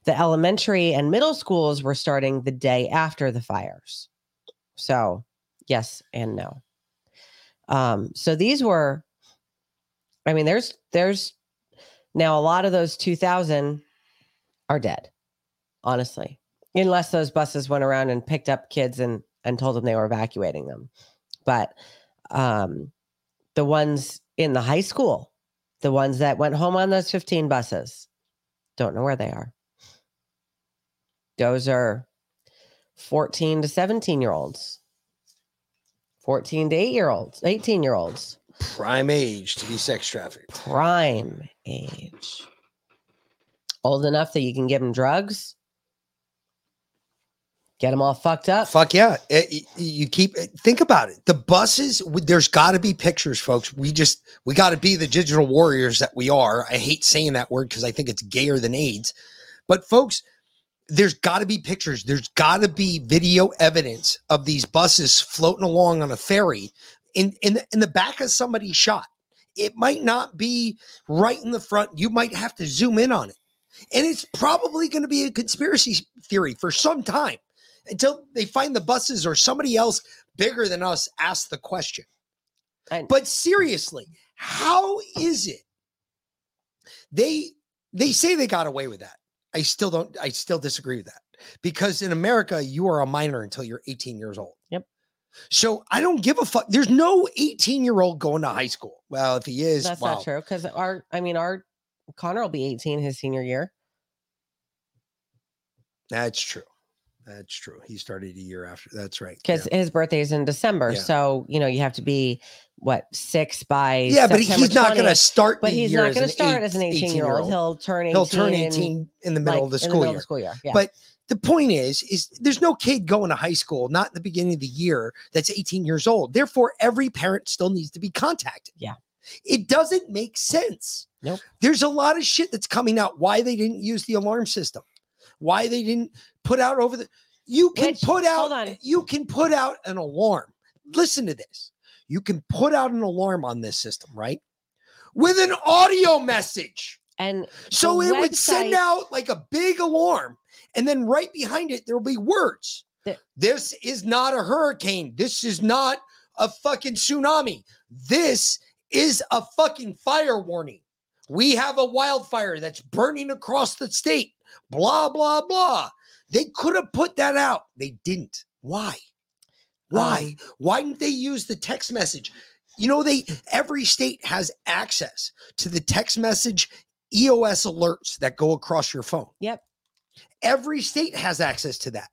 The elementary and middle schools were starting the day after the fires. So yes and no. Um so these were i mean there's there's now a lot of those 2000 are dead honestly. Unless those buses went around and picked up kids and and told them they were evacuating them. But um the ones in the high school the ones that went home on those 15 buses don't know where they are. Those are 14 to 17 year olds. 14 to 8 year olds 18 year olds. Prime age to be sex trafficked. prime age. Old enough that you can give them drugs get them all fucked up Fuck yeah. Eh, it- y- you keep eh, think about it. The buses, there's got to be pictures, folks. We just we got to be the digital warriors that we are. I hate saying that word because I think it's gayer than AIDS. But folks, there's got to be pictures. There's got to be video evidence of these buses floating along on a ferry in in the, in the back of somebody's shot. It might not be right in the front. You might have to zoom in on it. And it's probably going to be a conspiracy theory for some time until they find the buses or somebody else bigger than us ask the question. but seriously, how is it they they say they got away with that? I still don't I still disagree with that. Because in America, you are a minor until you're 18 years old. Yep. So I don't give a fuck. There's no 18 year old going to high school. Well, if he is, that's wow. not true because our i mean our connor will be 18 his senior year That's true. That's true. He started a year after. That's right. because his birthday is in december Yeah. so you know you have to be what six by Yeah, but September he's not gonna start but the he's not going to start eight- as an 18 year 18-year-old. old he'll turn 18 He'll turn in, 18 in the middle like, of the school middle year. the school year yeah But the point is, is there's no kid going to high school, not in the beginning of the year, that's 18 years old. Therefore, every parent still needs to be contacted. Yeah. It doesn't make sense. Nope. There's a lot of shit that's coming out. Why they didn't use the alarm system. Why they didn't put out over the you can Which- put hold out on. you can put out an alarm. Listen to this. You can put out an alarm on this system, right? With an audio message. and So the it would send out like a big alarm, and then right behind it, there will be words. This is not a hurricane. This is not a fucking tsunami. This is a fucking fire warning. We have a wildfire that's burning across the state. Blah, blah, blah. They could have put that out. They didn't. Why? Why? Um. Why didn't they use the text message? You know, they every state has access to the text message EOS alerts that go across your phone. Yep. Every state has access to that.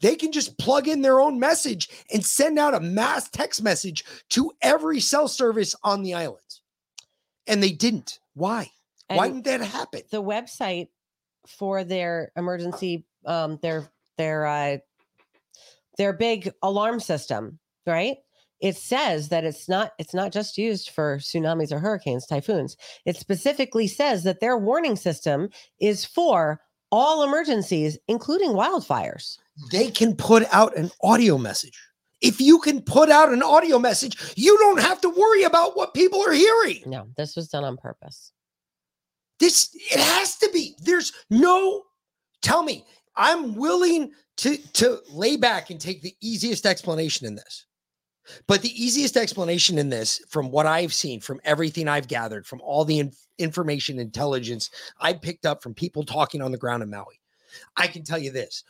They can just plug in their own message and send out a mass text message to every cell service on the islands. And they didn't. Why? Why didn't that happen? The website for their emergency, um, their their uh, their big alarm system, right? It says that it's not it's not just used for tsunamis or hurricanes, typhoons. It specifically says that their warning system is for all emergencies, including wildfires. They can put out an audio message. If you can put out an audio message, you don't have to worry about what people are hearing. No, this was done on purpose. This it has to be. There's no tell me. I'm willing to to lay back and take the easiest explanation in this. But the easiest explanation in this, from what I've seen, from everything I've gathered, from all the in- information, intelligence I picked up from people talking on the ground in Maui, I can tell you this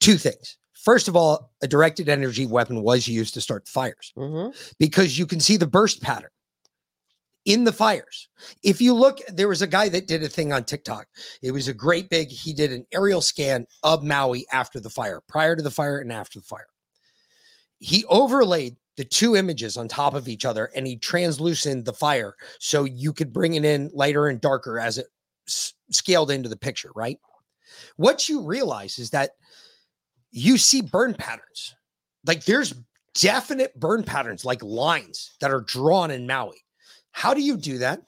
two things. First of all, a directed energy weapon was used to start fires mm-hmm. because you can see the burst pattern in the fires. If you look, there was a guy that did a thing on TikTok. It was a great big, he did an aerial scan of Maui after the fire, prior to the fire and after the fire. He overlaid the two images on top of each other and he translucent the fire so you could bring it in lighter and darker as it s- scaled into the picture, right? What you realize is that you see burn patterns. Like there's definite burn patterns, like lines that are drawn in Maui. How do you do that?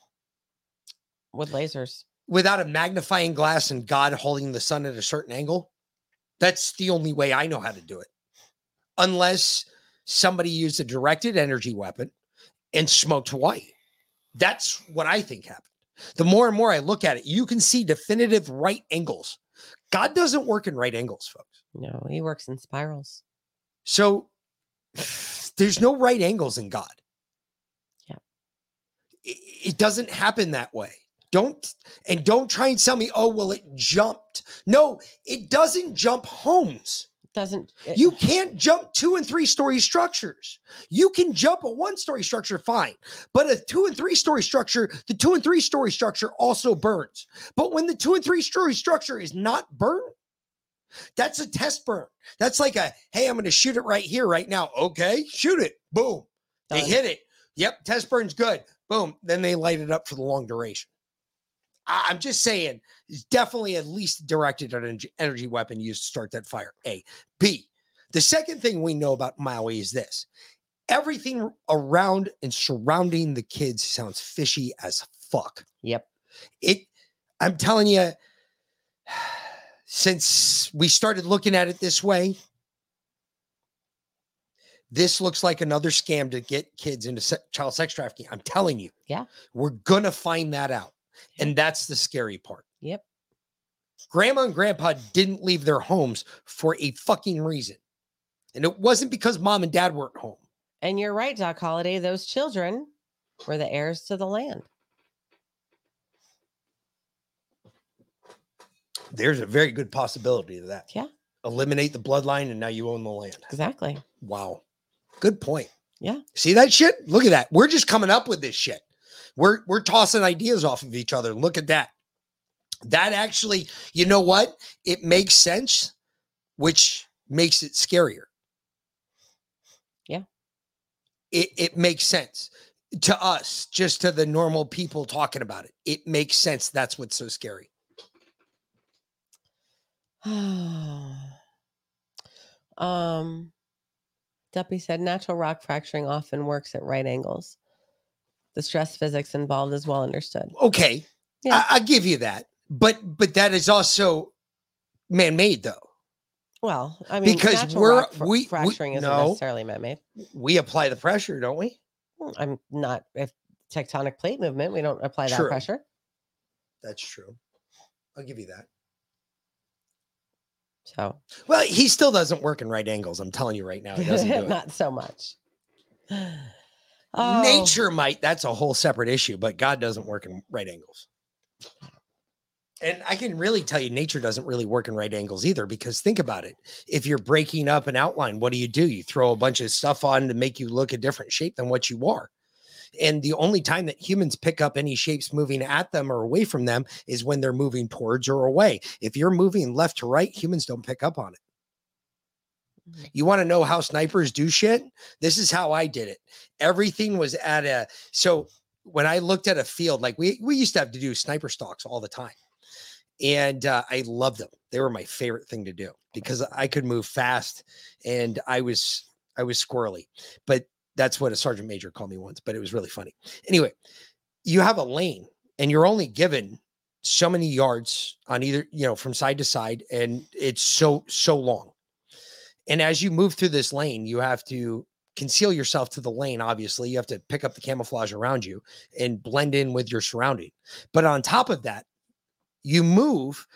With lasers. Without a magnifying glass and God holding the sun at a certain angle? That's the only way I know how to do it. Unless somebody used a directed energy weapon and smoked Hawaii. That's what I think happened. The more and more I look at it, you can see definitive right angles. God doesn't work in right angles, folks. No, he works in spirals. So there's no right angles in God. It, it doesn't happen that way. Don't and don't try and tell me, oh, well, it jumped. No, it doesn't jump homes. Doesn't You can't jump two and three story structures. You can jump a one story structure, fine. But a two and three story structure, the two and three story structure also burns. But when the two and three story structure is not burned, that's a test burn. That's like a, hey, I'm going to shoot it right here, right now. Okay, shoot it. Boom. They hit it. Yep, test burn's good. Boom. Then they light it up for the long duration. I- I'm just saying, it's definitely at least directed energy, energy weapon used to start that fire. A. B. The second thing we know about Maui is this everything around and surrounding the kids sounds fishy as fuck. Yep. It, I'm telling you, since we started looking at it this way, this looks like another scam to get kids into se- child sex trafficking. I'm telling you. Yeah. We're going to find that out. And that's the scary part. Yep. Grandma and grandpa didn't leave their homes for a fucking reason. And it wasn't because mom and dad weren't home. And you're right, Doc Holliday. Those children were the heirs to the land. There's a very good possibility of that. Yeah. Eliminate the bloodline and now you own the land. Exactly. Wow. Good point. Yeah. See that shit? Look at that. We're just coming up with this shit. We're we're tossing ideas off of each other. Look at that. That actually, you know what? It makes sense, which makes it scarier. Yeah. It it makes sense to us, just to the normal people talking about it. It makes sense. That's what's so scary. um, Duppy said natural rock fracturing often works at right angles. The stress physics involved is well understood. Okay. Yeah. I, I give you that. But but that is also man-made though. Well, I mean, Because we're- rock fr- we- we- fracturing isn't no. necessarily man-made. We apply the pressure, don't we? Hmm, I'm not if tectonic plate movement. We don't apply that True. pressure. That's true. I'll give you that. So Well, he still doesn't work in right angles. I'm telling you right now, he doesn't do it. not so much. Oh. Nature might. That's a whole separate issue, but God doesn't work in right angles. And I can really tell you, nature doesn't really work in right angles either. Because think about it: if you're breaking up an outline, what do you do? You throw a bunch of stuff on to make you look a different shape than what you are. And the only time that humans pick up any shapes moving at them or away from them is when they're moving towards or away. If you're moving left to right, humans don't pick up on it. You want to know how snipers do shit? This is how I did it. Everything was at a so when I looked at a field, like we we used to have to do sniper stalks all the time. And uh, I loved them. They were my favorite thing to do because I could move fast and I was I was squirrely. But that's what a sergeant major called me once, but it was really funny. Anyway, you have a lane and you're only given so many yards on either, you know, from side to side, and it's so, so long. And as you move through this lane, you have to conceal yourself to the lane. Obviously, you have to pick up the camouflage around you and blend in with your surrounding. But on top of that, you move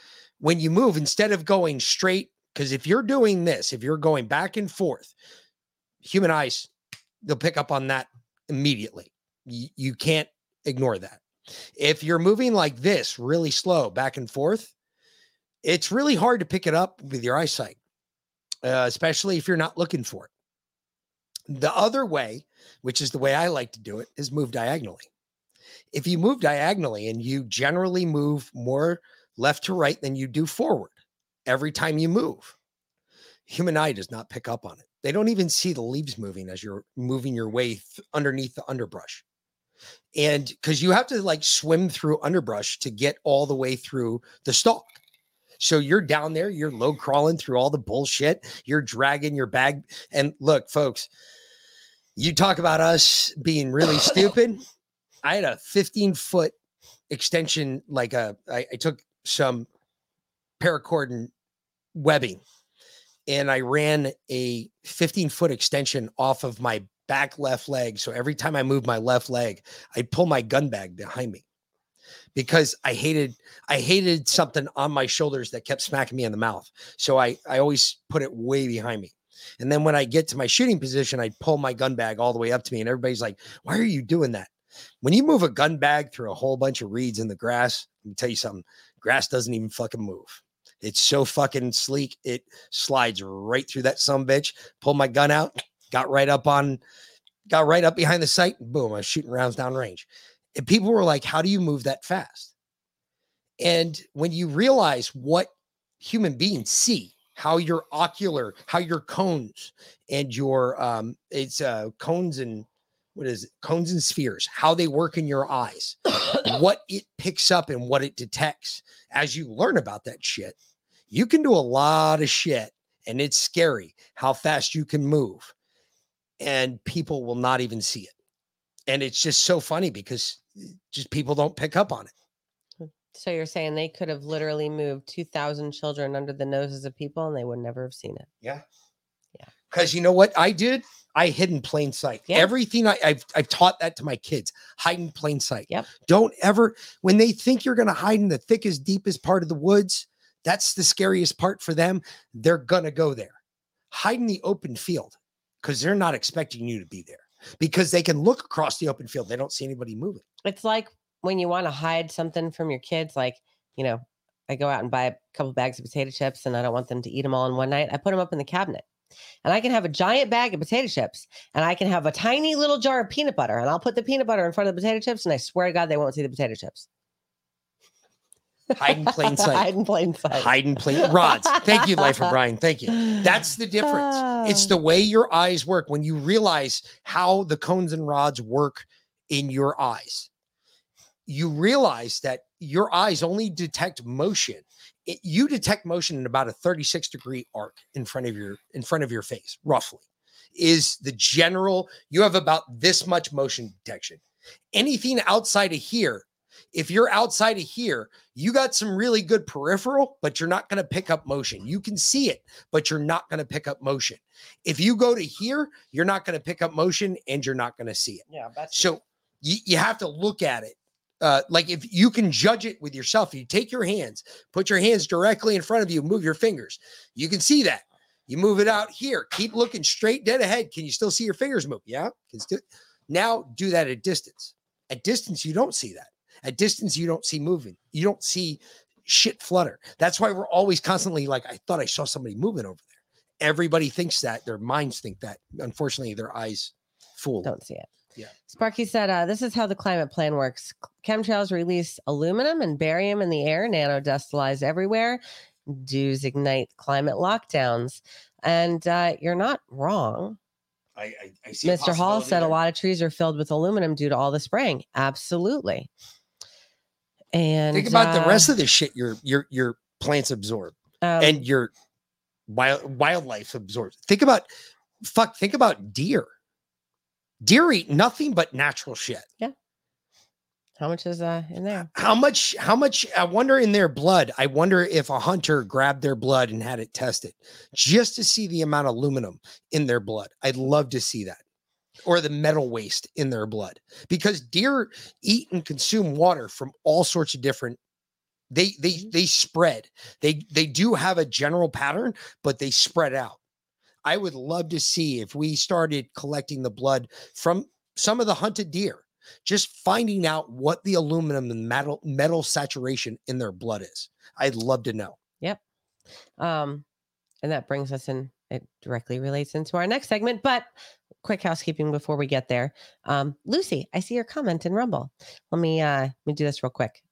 when you move instead of going straight. Because if you're doing this, if you're going back and forth, human eyes, they'll pick up on that immediately. You, you can't ignore that. If you're moving like this, really slow back and forth, it's really hard to pick it up with your eyesight uh, especially if you're not looking for it. The other way, which is the way I like to do it, is move diagonally. If you move diagonally and you generally move more left to right than you do forward every time you move, human eye does not pick up on it. They don't even see the leaves moving as you're moving your way th- underneath the underbrush. And because you have to like swim through underbrush to get all the way through the stalk. So you're down there, you're low crawling through all the bullshit, you're dragging your bag. And look, folks, you talk about us being really stupid. I had a 15 foot extension, like a, I, I took some paracord and webbing and I ran a 15 foot extension off of my back left leg. So every time I moved my left leg, I'd pull my gun bag behind me because I hated I hated something on my shoulders that kept smacking me in the mouth. So I I always put it way behind me. And then when I get to my shooting position, I'd pull my gun bag all the way up to me. And everybody's like, why are you doing that? When you move a gun bag through a whole bunch of reeds in the grass, let me tell you something, grass doesn't even fucking move. It's so fucking sleek. It slides right through that some bitch. Pulled my gun out, got right up on, got right up behind the sight. Boom, I was shooting rounds down range. And people were like, How do you move that fast? And when you realize what human beings see, how your ocular, how your cones and your um it's uh cones and what is it? Cones and spheres, how they work in your eyes, what it picks up and what it detects. As you learn about that shit, you can do a lot of shit and it's scary how fast you can move and people will not even see it. And it's just so funny because eh, just people don't pick up on it. Hmm. So you're saying they could have literally moved 2,000 children under the noses of people and they would never have seen it. Yeah. Because you know what I did? I hid in plain sight. Yeah. Everything I, I've I've taught that to my kids. Hide in plain sight. Yep. Don't ever when they think you're gonna hide in the thickest, deepest part of the woods. That's the scariest part for them. They're gonna go there. Hide in the open field because they're not expecting you to be there because they can look across the open field. They don't see anybody moving. It's like when you want to hide something from your kids, like, you know, I go out and buy a couple bags of potato chips and I don't want them to eat them all in one night. I put them up in the cabinet. And I can have a giant bag of potato chips and I can have a tiny little jar of peanut butter and I'll put the peanut butter in front of the potato chips and I swear to God they won't see the potato chips. Hide in plain sight. Hide in plain sight. Hide in plain rods. Thank you, Life of Brian. Thank you. That's the difference. It's ah. the way your eyes work when you realize how the cones and rods work in your eyes. You realize that your eyes only detect motion. It- you detect motion in about a 36 degree arc in front of your in front of your face, roughly. Is the general you have about this much motion detection. Anything outside of here if you're outside of here, you got some really good peripheral, but you're not going to pick up motion. You can see it, but you're not going to pick up motion. If you go to here, you're not going to pick up motion and you're not going to see it. Yeah, So you, you have to look at it Uh, like if you can judge it with yourself, you take your hands, put your hands directly in front of you, move your fingers. You can see that. You move it out here. Keep looking straight dead ahead. Can you still see your fingers move? Yeah. Can still now do that at distance. At distance, you don't see that. At distance, you don't see moving. You don't see shit flutter. That's why we're always constantly like, I thought I saw somebody moving over there. Everybody thinks that. Their minds think that. Unfortunately, their eyes fool. Don't see it. Yeah. Sparky said, uh, "This is how the climate plan works. Chemtrails release aluminum and barium in the air. Nano dust lies everywhere. Does ignite climate lockdowns. And uh, you're not wrong. I, I, I see. Mr. Hall said a lot of trees are filled with aluminum due to all the spraying. Absolutely. And Think about the uh, rest of the shit your your your plants absorb um, and your wild wildlife absorbs. Think about fuck. Think about deer. Deer eat nothing but natural shit. Yeah. How much is uh in there? How much? How much? I wonder in their blood. I wonder if a hunter grabbed their blood and had it tested just to see the amount of aluminum in their blood. I'd love to see that, or the metal waste in their blood, because deer eat and consume water from all sorts of different. They they they spread. They they do have a general pattern, but they spread out. I would love to see if we started collecting the blood from some of the hunted deer just finding out what the aluminum and metal metal saturation in their blood is. I'd love to know. Yep. Um, and that brings us in. It directly relates into our next segment, but quick housekeeping before we get there. Um, Lucy, I see your comment in Rumble. Let me uh let me do this real quick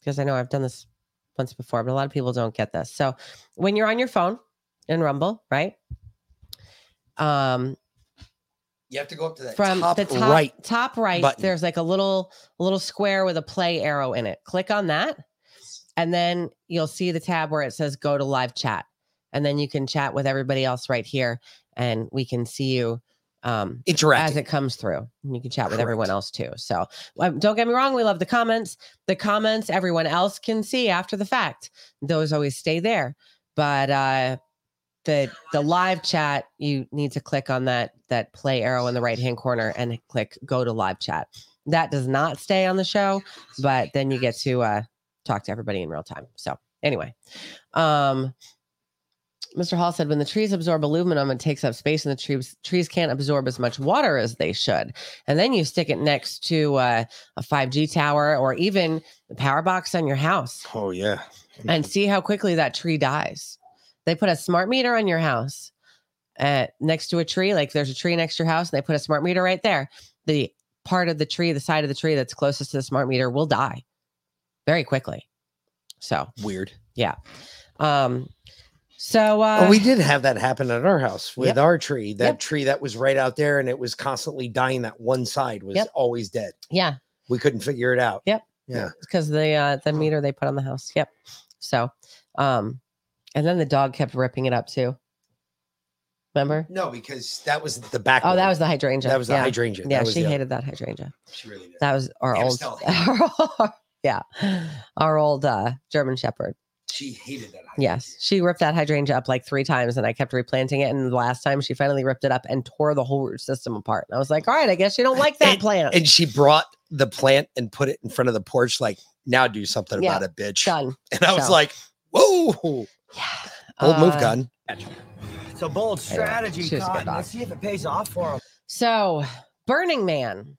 because I know I've done this once before, but a lot of people don't get this. So when you're on your phone in Rumble, right? Um, You have to go up to that from top, the top right. top right button. there's like a little a little square with a play arrow in it. Click on that and then you'll see the tab where it says go to live chat. And then you can chat with everybody else right here and we can see you um Interacting. as it comes through. And you can chat with everyone else too. So um, don't get me wrong we love the comments. The comments everyone else can see after the fact. Those always stay there. But uh the the live chat you need to click on that that play arrow in the right hand corner and click go to live chat that does not stay on the show but then you get to uh talk to everybody in real time so anyway um Mr. Hall said when the trees absorb aluminum, it takes up space, and the trees trees can't absorb as much water as they should. And then you stick it next to uh, a 5G tower or even the power box on your house Oh yeah. and see how quickly that tree dies. They put a smart meter on your house uh, next to a tree. Like there's a tree next to your house, and they put a smart meter right there. The part of the tree, the side of the tree that's closest to the smart meter, will die very quickly. So Weird. yeah. Um. So uh, oh, we did have that happen at our house with Yep. our tree. That Yep. tree that was right out there and it was constantly dying. That one side was Yep. always dead. yeah. We couldn't figure it out. Yep. Yeah. because the uh the meter they put on the house. Yep. So, um, and then the dog kept ripping it up too. Remember? No, because that was the back. Oh, that was the hydrangea. That was the yeah. hydrangea. Yeah, she the- hated that hydrangea. She really did. That was our old, yeah, our old uh, German Shepherd. She hated that. Yes, she ripped that hydrangea up like three times, and I kept replanting it. And the last time, she finally ripped it up and tore the whole root system apart. And I was like, "All right, I guess you don't like that plant." And she brought the plant and put it in front of the porch, like, now do something Yeah, about it, bitch. Done. And I was So, like, whoa. Bold move Uh, gun. It's a bold strategy, She was a Cotton. Let's see if it pays off for him. So, Burning Man.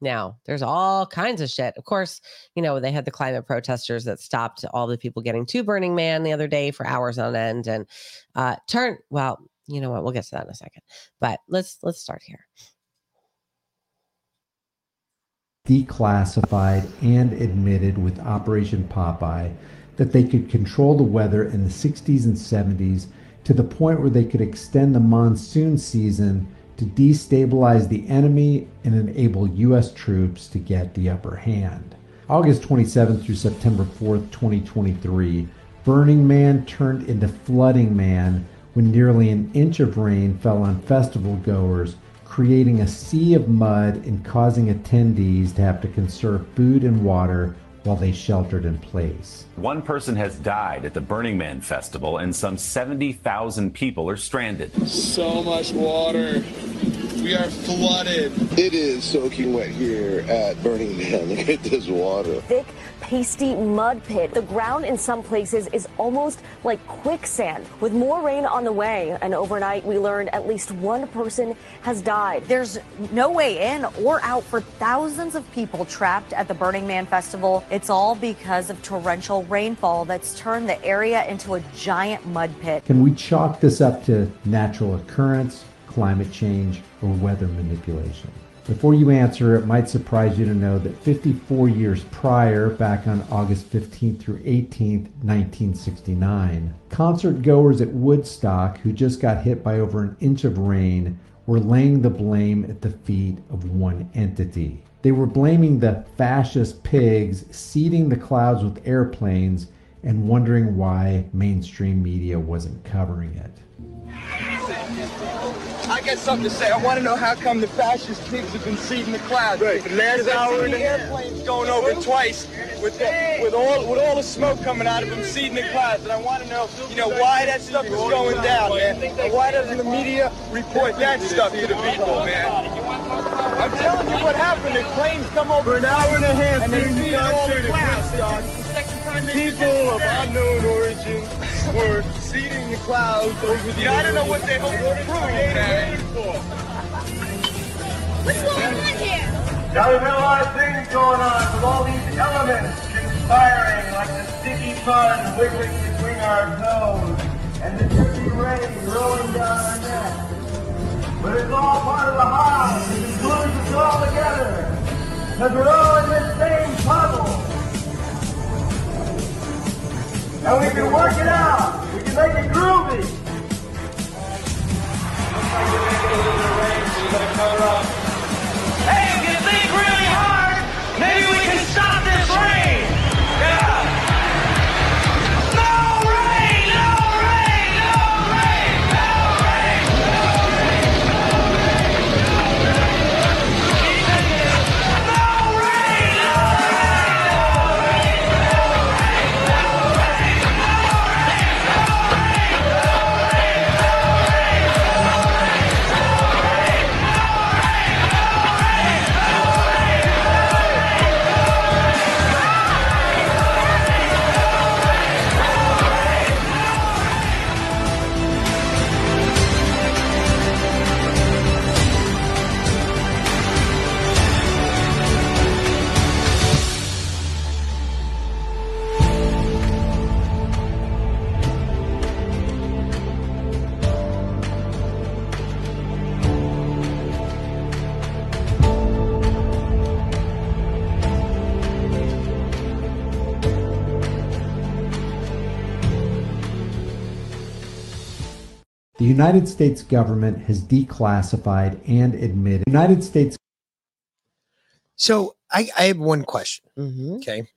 Now, there's all kinds of shit. Of course, you know, they had the climate protesters that stopped all the people getting to Burning Man the other day for hours on end and uh turn well, you know what, we'll get to that in a second. But let's let's start here. declassified and admitted with Operation Popeye that they could control the weather in the 60s and 70s to the point where they could extend the monsoon season to destabilize the enemy and enable U.S. troops to get the upper hand. August 27th through September 4th, 2023, Burning Man turned into Flooding Man when nearly an inch of rain fell on festival goers creating a sea of mud and causing attendees to have to conserve food and water while they sheltered in place. One person has died at the Burning Man Festival, and some 70,000 people are stranded. So much water. We are flooded. It is soaking wet here at Burning Man. Look at this water. thick, pasty mud pit. The ground in some places is almost like quicksand. With more rain on the way, and overnight we learned at least one person has died. There's no way in or out for thousands of people trapped at the Burning Man Festival. It's all because of torrential rainfall that's turned the area into a giant mud pit. Can we chalk this up to natural occurrence, climate change, or weather manipulation? Before you answer, it might surprise you to know that 54 years prior, back on August 15th through 18th, 1969, concert goers at Woodstock who just got hit by over an inch of rain were laying the blame at the feet of one entity. They were blaming the fascist pigs seeding the clouds with airplanes and wondering why mainstream media wasn't covering it. I got something to say. I want to know how come the fascist pigs have been seeding the clouds. Right. The last hour and a airplanes going over twice with the, with all with all the smoke coming out of them seeding the clouds. And I want to know, you know, why that stuff is going down, man. And why doesn't the media report that stuff to the people, man? I'm telling you what happened. The planes come over an hour and a half and they feed all the clouds. People of unknown origin were seeding the clouds over the. Yeah, I don't know what they hope to prove. What's going on here? Now there's been a lot of things going on with all these elements conspiring like the sticky mud wiggling between our toes and the drippy rain rolling down our neck. But it's all part of the house. It glues us all together. Because we're all in this same puzzle. And we can work it out. We can make it groovy. Hey, The United States government has declassified and admitted United States So I, I have one question. Mm-hmm. Okay.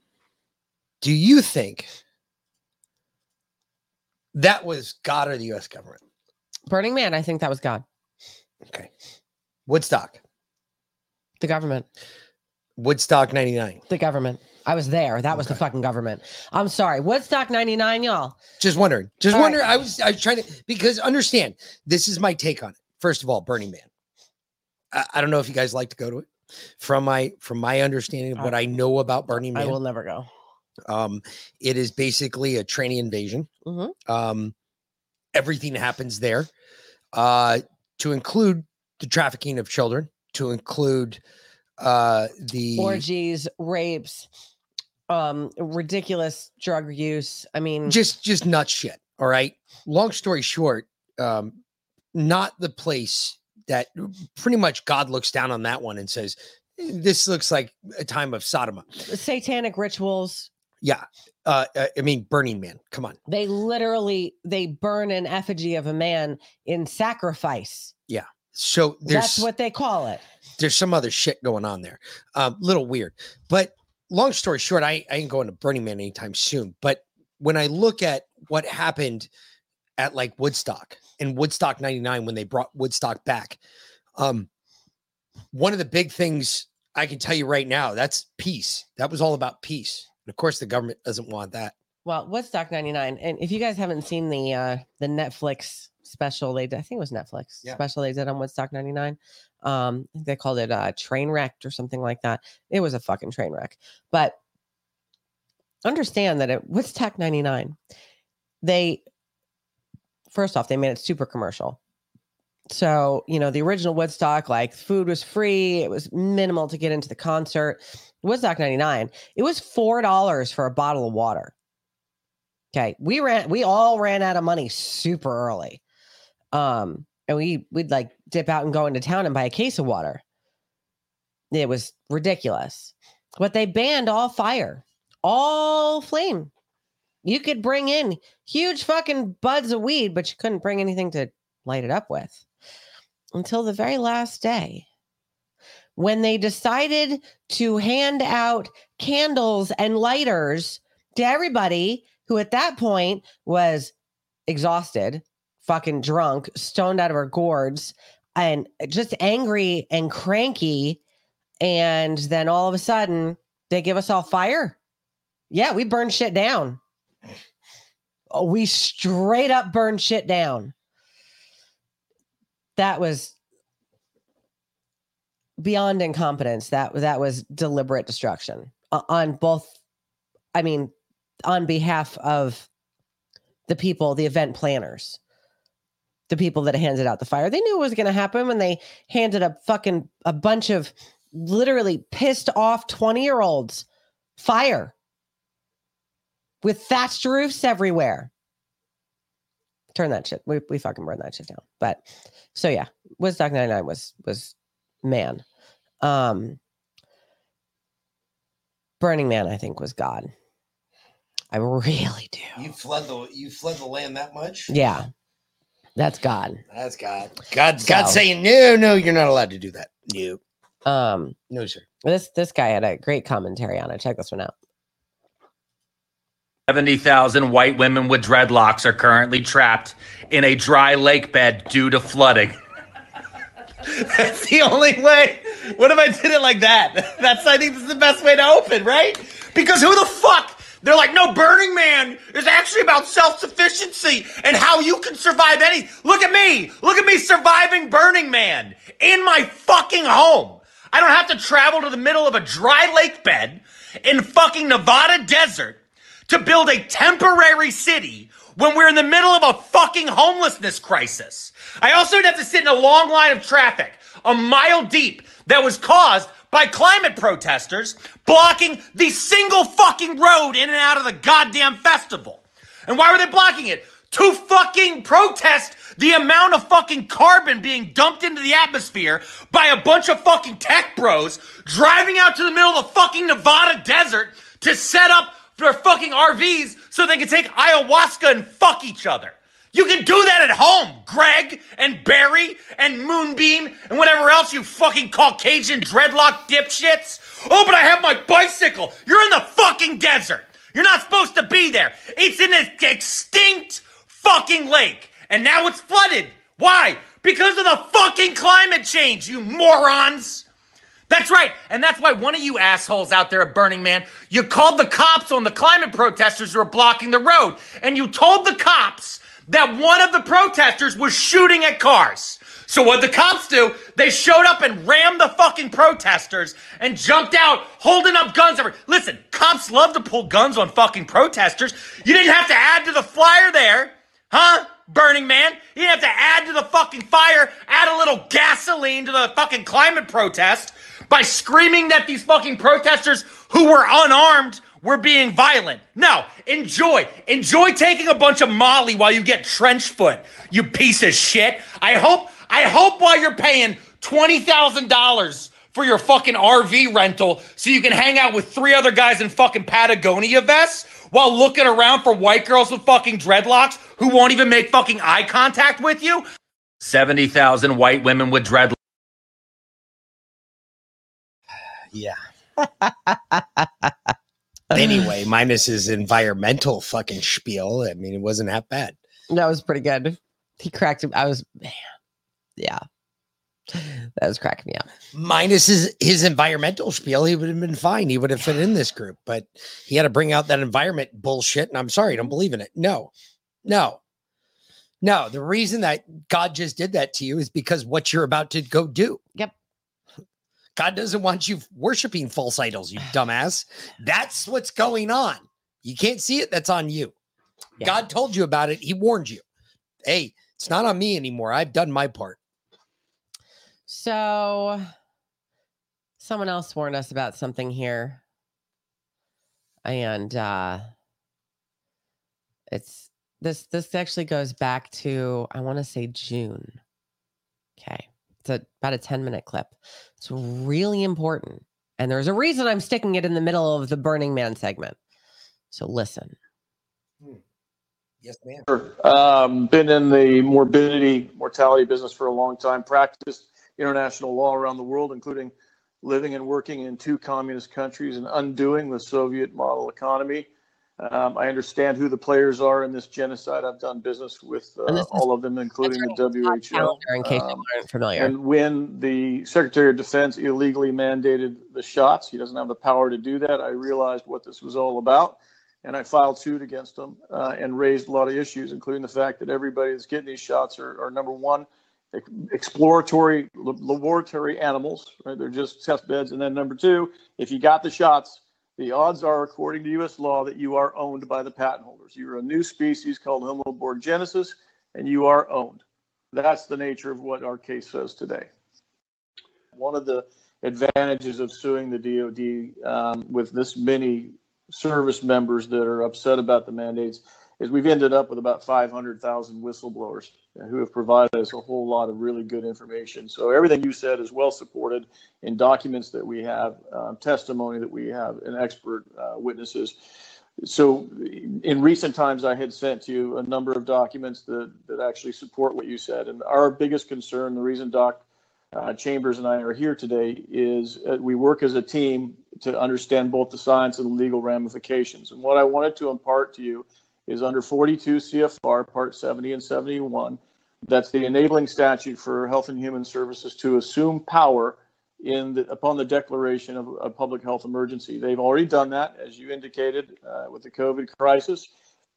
Do you think that was God or the US government? Burning Man, I think that was God. Okay. Woodstock. The government. Woodstock 99. The government. I was there. That was the fucking government. I'm sorry. Woodstock 99, y'all. Just wondering. Just All right. wondering. I was I was trying to because understand this is my take on it. First of all, Burning Man. I, I don't know if you guys like to go to it. From my from my understanding of what I know about Burning Man. I will never go. Um, it is basically a tranny invasion. Mhm. Um, everything happens there, uh, to include the trafficking of children, to include uh, the Orgies, rapes, um, ridiculous drug use. I mean, just just nut shit. All right. Long story short, um, not the place that pretty much God looks down on that one and says, "Eh, "This looks like a time of Sodom." satanic rituals. Yeah. Uh, uh, I mean, Burning Man. Come on. They literally they burn an effigy of a man in sacrifice. Yeah. So there's That's what they call it. there's some other shit going on there. Um, little weird. But long story short, I, I ain't going to Burning Man anytime soon. But when I look at what happened at like Woodstock and Woodstock 99 when they brought Woodstock back, um, one of the big things I can tell you right now, that's peace. That was all about peace. And of course, the government doesn't want that. Well, Woodstock 99. And if you guys haven't seen the uh the Netflix special they did, I think it was Netflix Yeah. special they did on Woodstock 99. Um, they called it uh train wrecked or something like that. It was a fucking train wreck. But understand that at Woodstock 99, they first off, they made it super commercial. So, you know, the original Woodstock, like food was free, it was minimal to get into the concert. Woodstock 99, it was $4 for a bottle of water. Okay. We ran, we all ran out of money super early. Um, and we we'd like dip out and go into town and buy a case of water. It was ridiculous. But they banned all fire, all flame. You could bring in huge fucking buds of weed, but you couldn't bring anything to light it up with until the very last day when they decided to hand out candles and lighters to everybody who at that point was exhausted, fucking drunk, stoned out of her gourds, and just angry and cranky. And then all of a sudden, they give us all fire. Yeah, we burned shit down. Oh, we straight up burned shit down. That was beyond incompetence. That that was deliberate destruction uh, on both. I mean, on behalf of the people, the event planners, the people that handed out the fire. They knew it was going to happen when they handed a fucking a bunch of literally pissed off twenty year olds fire with thatched roofs everywhere. Turn that shit. We we fucking burn that shit down. But so yeah, Woodstock 99 was was man. Um Burning Man, I think, was God. I really do. You fled the you fled the land that much? Yeah. That's God. That's God. God God So- saying, no, no, you're not allowed to do that. No. Um No, sir. this this guy had a great commentary on it. Check this one out. 70,000 white women with dreadlocks are currently trapped in a dry lake bed due to flooding. That's the only way. What if I did it like that? That's, I think, this is the best way to open, right? Because who the fuck? They're like, no, Burning Man is actually about self sufficiency and how you can survive any. Look at me. Look at me surviving Burning Man in my fucking home. I don't have to travel to the middle of a dry lake bed in fucking Nevada desert to build a temporary city when we're in the middle of a fucking homelessness crisis. I also have to sit in a long line of traffic, a mile deep, that was caused by climate protesters blocking the single fucking road in and out of the goddamn festival. And why were they blocking it? To fucking protest the amount of fucking carbon being dumped into the atmosphere by a bunch of fucking tech bros driving out to the middle of the fucking Nevada desert to set up their fucking RVs so they can take ayahuasca and fuck each other. You can do that at home, Greg and Barry and Moonbeam and whatever else you fucking Caucasian dreadlock dipshits. Oh, but I have my bicycle. You're in the fucking desert. You're not supposed to be there. It's in an extinct fucking lake. And now it's flooded. Why? Because of the fucking climate change, you morons. That's right. And that's why one of you assholes out there at Burning Man, you called the cops on the climate protesters who were blocking the road. And you told the cops that one of the protesters was shooting at cars. So what the cops do, they showed up and rammed the fucking protesters and jumped out holding up guns. Every- Listen, cops love to pull guns on fucking protesters. You didn't have to add to the flyer there, huh? Burning Man. You didn't have to add to the fucking fire, add a little gasoline to the fucking climate protest by screaming that these fucking protesters who were unarmed were being violent. No, enjoy. Enjoy taking a bunch of Molly while you get trench foot, you piece of shit. I hope, I hope while you're paying $20,000 for your fucking RV rental so you can hang out with three other guys in fucking Patagonia vests while looking around for white girls with fucking dreadlocks who won't even make fucking eye contact with you. 70,000 white women with dreadlocks. Yeah. anyway, minus his environmental fucking spiel. I mean, it wasn't that bad. That was pretty good. He cracked him. I was, man, yeah. That was cracking me up. Minus his his environmental spiel, he would have been fine. He would have fit in this group, but he had to bring out that environment bullshit. And I'm sorry, I don't believe in it. No, no, no. The reason that God just did that to you is because what you're about to go do. Yep. God doesn't want you worshiping false idols, you dumbass. That's what's going on. You can't see it. That's on you. God told you about it. He warned you. Hey, it's not on me anymore. I've done my part. So someone else warned us about something here. And uh it's this this actually goes back to I want to say June. Okay. It's a, about a 10 minute clip. It's really important. And there's a reason I'm sticking it in the middle of the Burning Man segment. So listen. Yes, ma'am. Um, been in the morbidity, mortality business for a long time, practiced international law around the world, including living and working in two communist countries and undoing the Soviet model economy. Um, I understand who the players are in this genocide. I've done business with uh, all of them, including the WHO. in case Um, aren't familiar. and when the Secretary of Defense illegally mandated the shots, he doesn't have the power to do that. I realized what this was all about, and I filed suit against him uh, and raised a lot of issues, including the fact that everybody that's getting these shots are, are number one, exploratory laboratory animals, right? They're just test beds. And then number two, if you got the shots, the odds are, according to U.S. law, that you are owned by the patent holders. You're a new species called Homo borgenesis, and you are owned. That's the nature of what our case says today. One of the advantages of suing the DoD um, with this many service members that are upset about the mandates is we've ended up with about 500,000 whistleblowers who have provided us a whole lot of really good information. So everything you said is well supported in documents that we have, um, testimony that we have, and expert uh, witnesses. So in recent times, I had sent you a number of documents that, that actually support what you said. And our biggest concern, the reason Doc uh, Chambers and I are here today, is uh, we work as a team to understand both the science and the legal ramifications. And what I wanted to impart to you is under 42 CFR, Part 70 and 71, that's the enabling statute for Health and Human Services to assume power in the, upon the declaration of a public health emergency. They've already done that, as you indicated, uh, with the COVID crisis.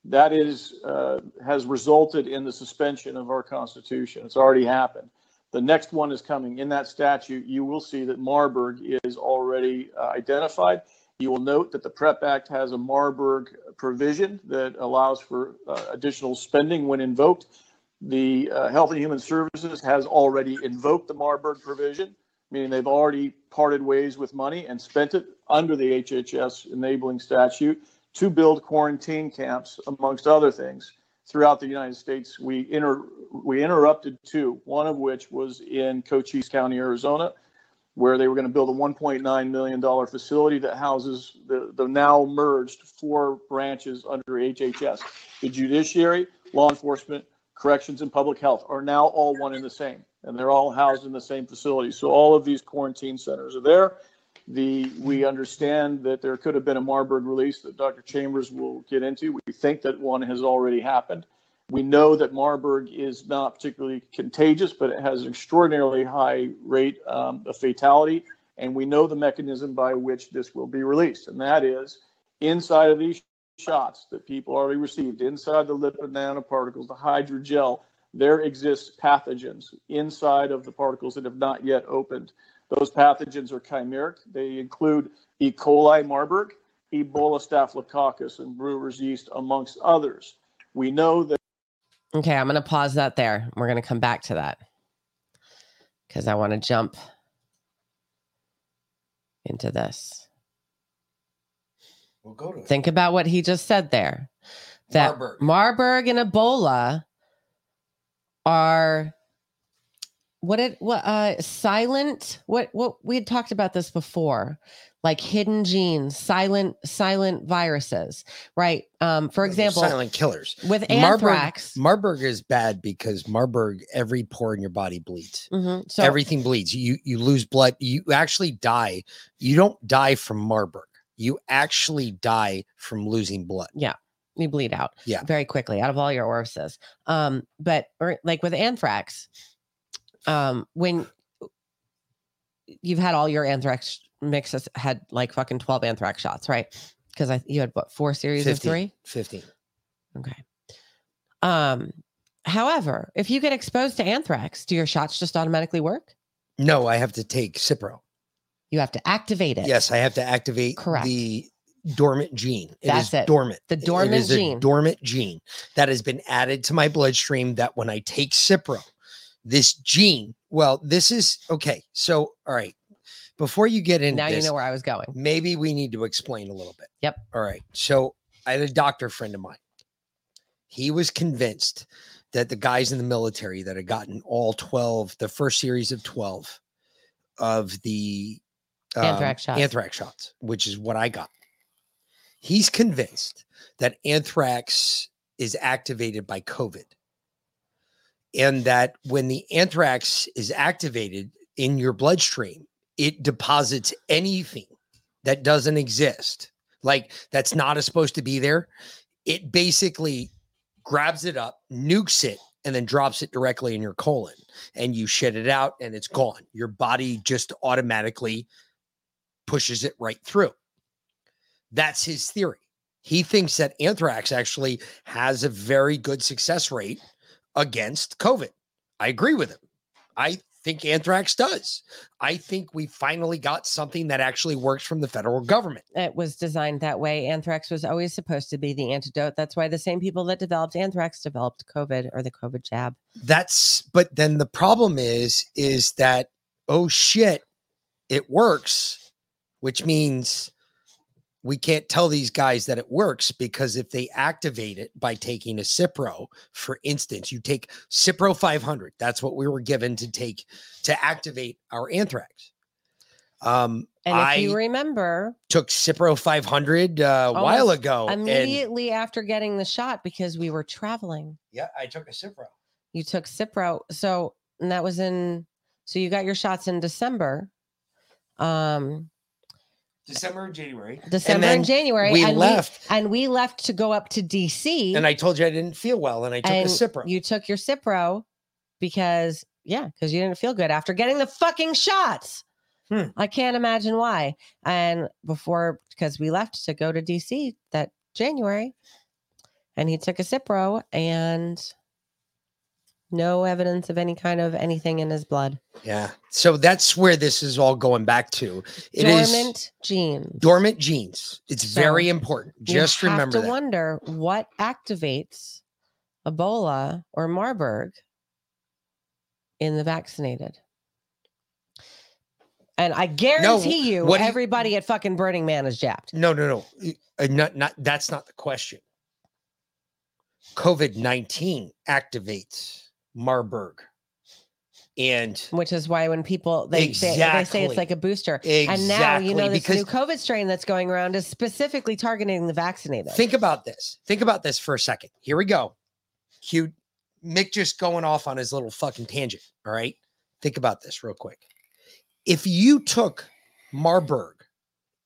That is uh, has resulted in the suspension of our Constitution. It's already happened. The next one is coming. In that statute, you will see that Marburg is already uh, identified. You will note that the PREP Act has a Marburg provision that allows for uh, additional spending when invoked. The uh, Health and Human Services has already invoked the Marburg provision, meaning they've already parted ways with money and spent it under the HHS enabling statute to build quarantine camps, amongst other things, throughout the United States. We inter- we interrupted two, one of which was in Cochise County, Arizona, where they were going to build a $1.9 million facility that houses the, the now merged four branches under HHS. The judiciary, law enforcement, corrections, and public health are now all one and the same, and they're all housed in the same facility. So all of these quarantine centers are there. The, we understand that there could have been a Marburg release that Dr. Chambers will get into. We think that one has already happened. We know that Marburg is not particularly contagious, but it has an extraordinarily high rate um, of fatality. And we know the mechanism by which this will be released, and that is inside of these shots that people already received, inside the lipid nanoparticles, the hydrogel, there exists pathogens inside of the particles that have not yet opened. Those pathogens are chimeric. They include E. coli Marburg, Ebola staphylococcus, and brewer's yeast, amongst others. We know that Okay, I'm going to pause that there. We're going to come back to that because I want to jump into this. We'll go to it. Think about what he just said there. That Marburg. Marburg and Ebola are what it what uh silent what what we had talked about this before like hidden genes silent silent viruses right um for example silent killers with Marburg- anthrax Marburg is bad because Marburg, every pore in your body bleeds. Mhm, so Everything bleeds. You you lose blood. You actually die. You don't die from Marburg. You actually die from losing blood. yeah you bleed out Yeah. very quickly out of all your orifices um but or like with anthrax um when you've had all your anthrax mixes had like fucking 12 anthrax shots, right? Because I you had what four series 15, of three? 15. Okay. Um, however, if you get exposed to anthrax, do your shots just automatically work? No, I have to take Cipro. You have to activate it. Yes, I have to activate Correct. the dormant gene. It is That's it. dormant. The It dormant is a gene. dormant gene that has been added to my bloodstream that when I take Cipro, this gene, well, this is okay. So, all right. Before you get into Now you know where I was going. maybe we need to explain a little bit. Yep. All right. So I had a doctor friend of mine. He was convinced that the guys in the military that had gotten all 12, the first series of 12 of the um, Anthrax shots. anthrax shots, which is what I got. He's convinced that anthrax is activated by COVID. And that when the anthrax is activated in your bloodstream, it deposits anything that doesn't exist, like that's not supposed to be there. It basically grabs it up, nukes it, and then drops it directly in your colon. And you shit it out and it's gone. Your body just automatically pushes it right through. That's his theory. He thinks that anthrax actually has a very good success rate against COVID. I agree with him. I think anthrax does. I think we finally got something that actually works from the federal government. It was designed that way. Anthrax was always supposed to be the antidote. That's why the same people that developed anthrax developed COVID or the COVID jab. That's but then the problem is is that oh shit, it works, which means we can't tell these guys that it works because if they activate it by taking a Cipro, for instance, you take Cipro 500. That's what we were given to take to activate our anthrax. Um, And if I you remember, took Cipro 500 uh, a while almost ago. immediately after getting the shot, because we were traveling, yeah, I took a Cipro. you took Cipro. So and that was in. So you got your shots in December. Um, December and January. December and, then January. We and left, we, and we left to go up to DC. and I told you I didn't feel well, and I took and a Cipro. You took your Cipro because yeah, because you didn't feel good after getting the fucking shots. Hmm. I can't imagine why. And before, because we left to go to DC that January, and he took a Cipro and no evidence of any kind of anything in his blood. Yeah. So that's where this is all going back to. It is Dormant genes. dormant genes. It's So very important. Just have remember to that. wonder what activates Ebola or Marburg in the vaccinated. And I guarantee you, what do you- everybody at fucking Burning Man is japped. No, no, no. Uh, not, not, that's not the question. COVID 19 activates Marburg. And Which is why when people they say they say it's like a booster, and now you know Exactly, this new COVID strain that's going around is specifically targeting the vaccinated. think about this. Think about this for a second. Here we go. Cute. Mick just going off on his little fucking tangent. All right. Think about this real quick. If you took Marburg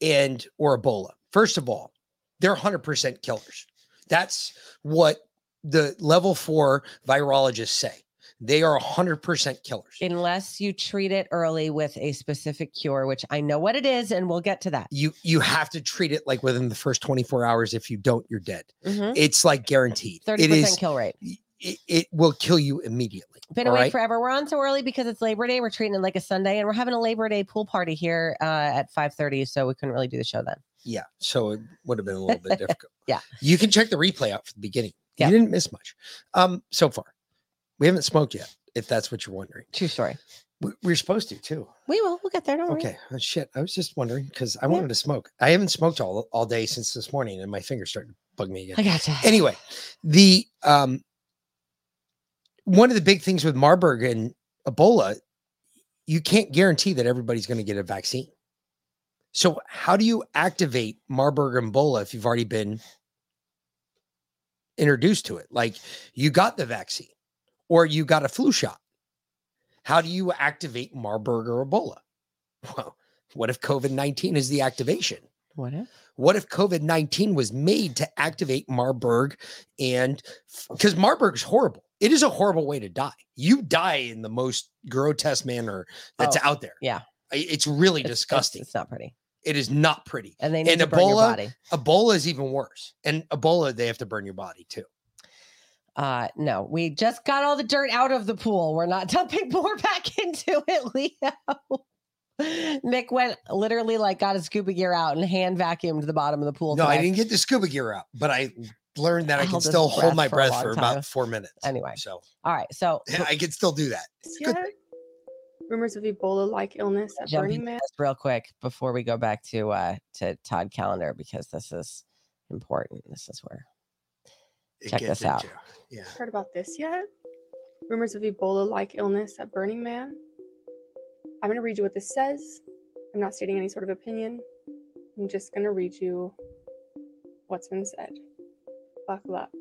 and or Ebola, first of all, they're 100% killers. That's what the level four virologists say. They are 100% killers. Unless you treat it early with a specific cure, which I know what it is, and we'll get to that. You you have to treat it like within the first 24 hours. If you don't, you're dead. Mhm. It's like guaranteed. Thirty It is kill rate. it, it will kill you immediately. Been awake right? forever. We're on so early because it's Labor Day. We're treating it like a Sunday, and we're having a Labor Day pool party here uh, at five thirty. So we couldn't really do the show then. Yeah. So it would have been a little bit difficult. Yeah. You can check the replay out from the beginning. Yeah. You didn't miss much. Um, so far. We haven't smoked yet, if that's what you're wondering. True story. We, we're supposed to too. We will. We'll get there. Don't worry. Okay. Oh, shit. I was just wondering because I wanted to smoke. I haven't smoked all, all day since this morning and my fingers started to bug me again. I gotcha. Anyway, the um one of the big things with Marburg and Ebola, you can't guarantee that everybody's going to get a vaccine. So how do you activate Marburg and Ebola if you've already been introduced to it? Like you got the vaccine or you got a flu shot. How do you activate Marburg or Ebola? Well, what if COVID 19 is the activation? What if? What if COVID 19 was made to activate Marburg and because Marburg is horrible? It is a horrible way to die. You die in the most grotesque manner that's Oh, out there. Yeah. It's really It's- it's- disgusting. It's, not pretty. It is not pretty. And they need and to burn your Ebola, body. Ebola is even worse. And Ebola, they have to burn your body too. Uh no, we just got all the dirt out of the pool. We're not dumping more back into it, Leo. Nick went literally like got his scuba gear out and hand vacuumed the bottom of the pool. No, I didn't get the scuba gear out, but I learned that I, I can still hold my for breath long for time. about four minutes. Anyway, So all right. So I can still do that. yet? Rumors of Ebola-like illness at jump Burning Man. real quick before we go back to uh to Todd Callender because this is important. This is where It check gets this out. into- Yeah. Heard about this yet? Rumors of Ebola-like illness at Burning Man. I'm going to read you what this says. I'm not stating any sort of opinion. I'm just going to read you what's been said. Buckle up.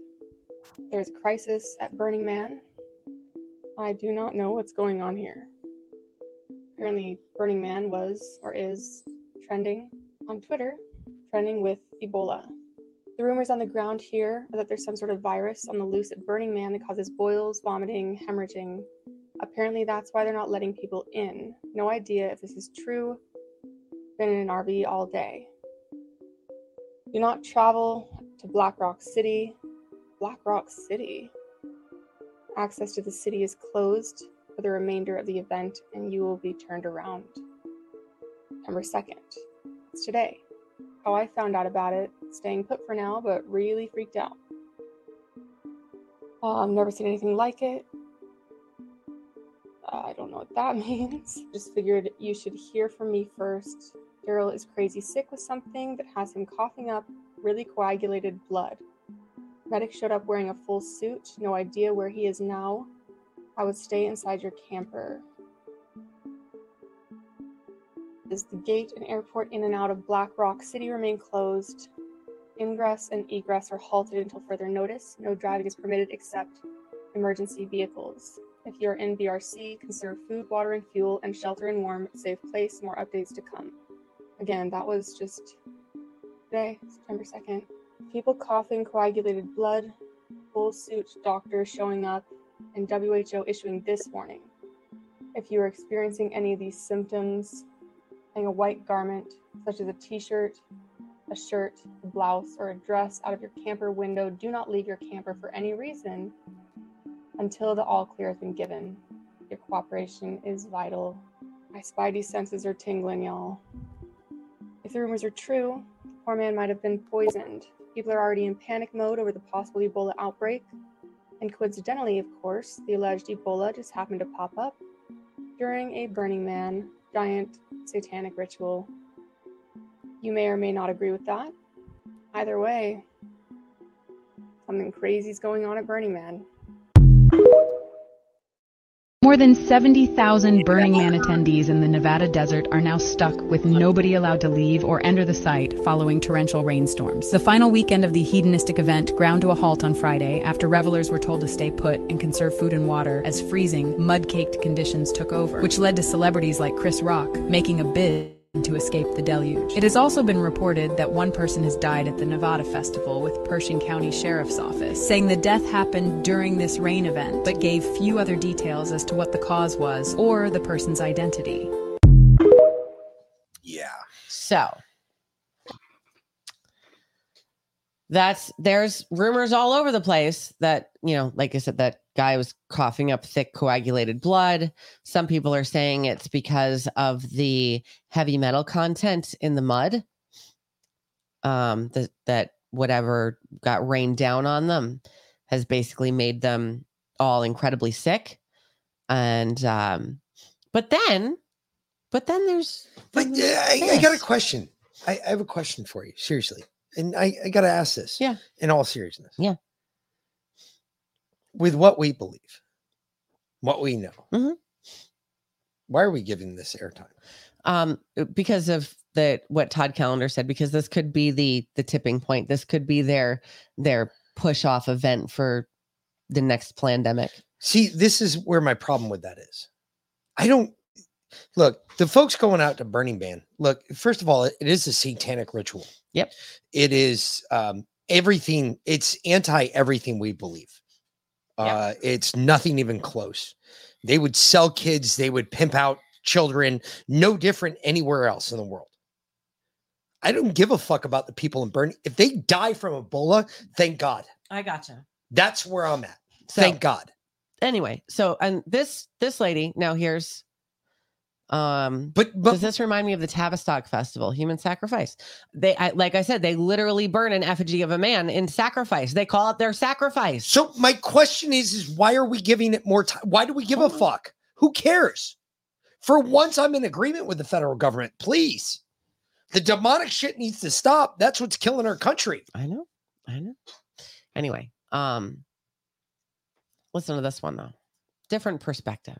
There's a crisis at Burning Man. I do not know what's going on here. Apparently, Burning Man was or is trending on Twitter, trending with Ebola. The rumors on the ground here are that there's some sort of virus on the loose at Burning Man that causes boils, vomiting, hemorrhaging. Apparently, that's why they're not letting people in. No idea if this is true. Been in an RV all day. Do not travel to Black Rock City. Black Rock City. Access to the city is closed for the remainder of the event, and you will be turned around. September 2nd. It's today. How I found out about it, staying put for now, but really freaked out. Uh, I've never seen anything like it. Uh, I don't know what that means. Just figured you should hear from me first. Daryl is crazy sick with something that has him coughing up really coagulated blood. Medic showed up wearing a full suit, no idea where he is now. I would stay inside your camper. Is the gate and airport in and out of Black Rock City remain closed? Ingress and egress are halted until further notice. No driving is permitted except emergency vehicles. If you are in BRC, conserve food, water, and fuel, and shelter in warm, safe place. More updates to come. Again, that was just today, September 2nd. People coughing, coagulated blood, full suit doctors showing up, and WHO issuing this warning. If you are experiencing any of these symptoms, a white garment, such as a t shirt, a shirt, a blouse, or a dress out of your camper window, do not leave your camper for any reason until the all clear has been given. Your cooperation is vital. My spidey senses are tingling, y'all. If the rumors are true, the poor man might have been poisoned. People are already in panic mode over the possible Ebola outbreak. And coincidentally, of course, the alleged Ebola just happened to pop up during a Burning Man giant satanic ritual. You may or may not agree with that. Either way, something crazy is going on at Burning Man. More than 70,000 Burning Man attendees in the Nevada desert are now stuck with nobody allowed to leave or enter the site following torrential rainstorms. The final weekend of the hedonistic event ground to a halt on Friday after revelers were told to stay put and conserve food and water as freezing, mud caked conditions took over, which led to celebrities like Chris Rock making a bid to escape the deluge. It has also been reported that one person has died at the Nevada Festival with Pershing County Sheriff's Office, saying the death happened during this rain event, but gave few other details as to what the cause was or the person's identity. Yeah. So that's there's rumors all over the place that you know like i said that guy was coughing up thick coagulated blood some people are saying it's because of the heavy metal content in the mud um that that whatever got rained down on them has basically made them all incredibly sick and um but then but then there's But I, I got a question. I, I have a question for you, seriously. And I, I got to ask this. Yeah. In all seriousness. Yeah. With what we believe, what we know, Mhm. why are we giving this airtime? um uh, because of the what Todd Callender said because this could be the the tipping point this could be their their push off event for the next pandemic See, this is where my problem with that is. I don't look, the folks going out to Burning Man, look, first of all, it, it is a satanic ritual. Yep. It is um everything, it's anti everything we believe. Uh it's nothing even close. They would sell kids, they would pimp out children, no different anywhere else in the world. I don't give a fuck about the people in Bernie. If they die from Ebola, thank God. I gotcha. That's where I'm at. So- thank God. Anyway, so and this this lady now here's um but, but does this remind me of the Tavistock Festival, human sacrifice? They I, like I said, they literally burn an effigy of a man in sacrifice. They call it their sacrifice. So my question is, is why are we giving it more time? Why do we give a fuck? Who cares? For once, I'm in agreement with the federal government. Please, the demonic shit needs to stop. That's what's killing our country. I know. I know. Anyway, um listen to this one though. Different perspective.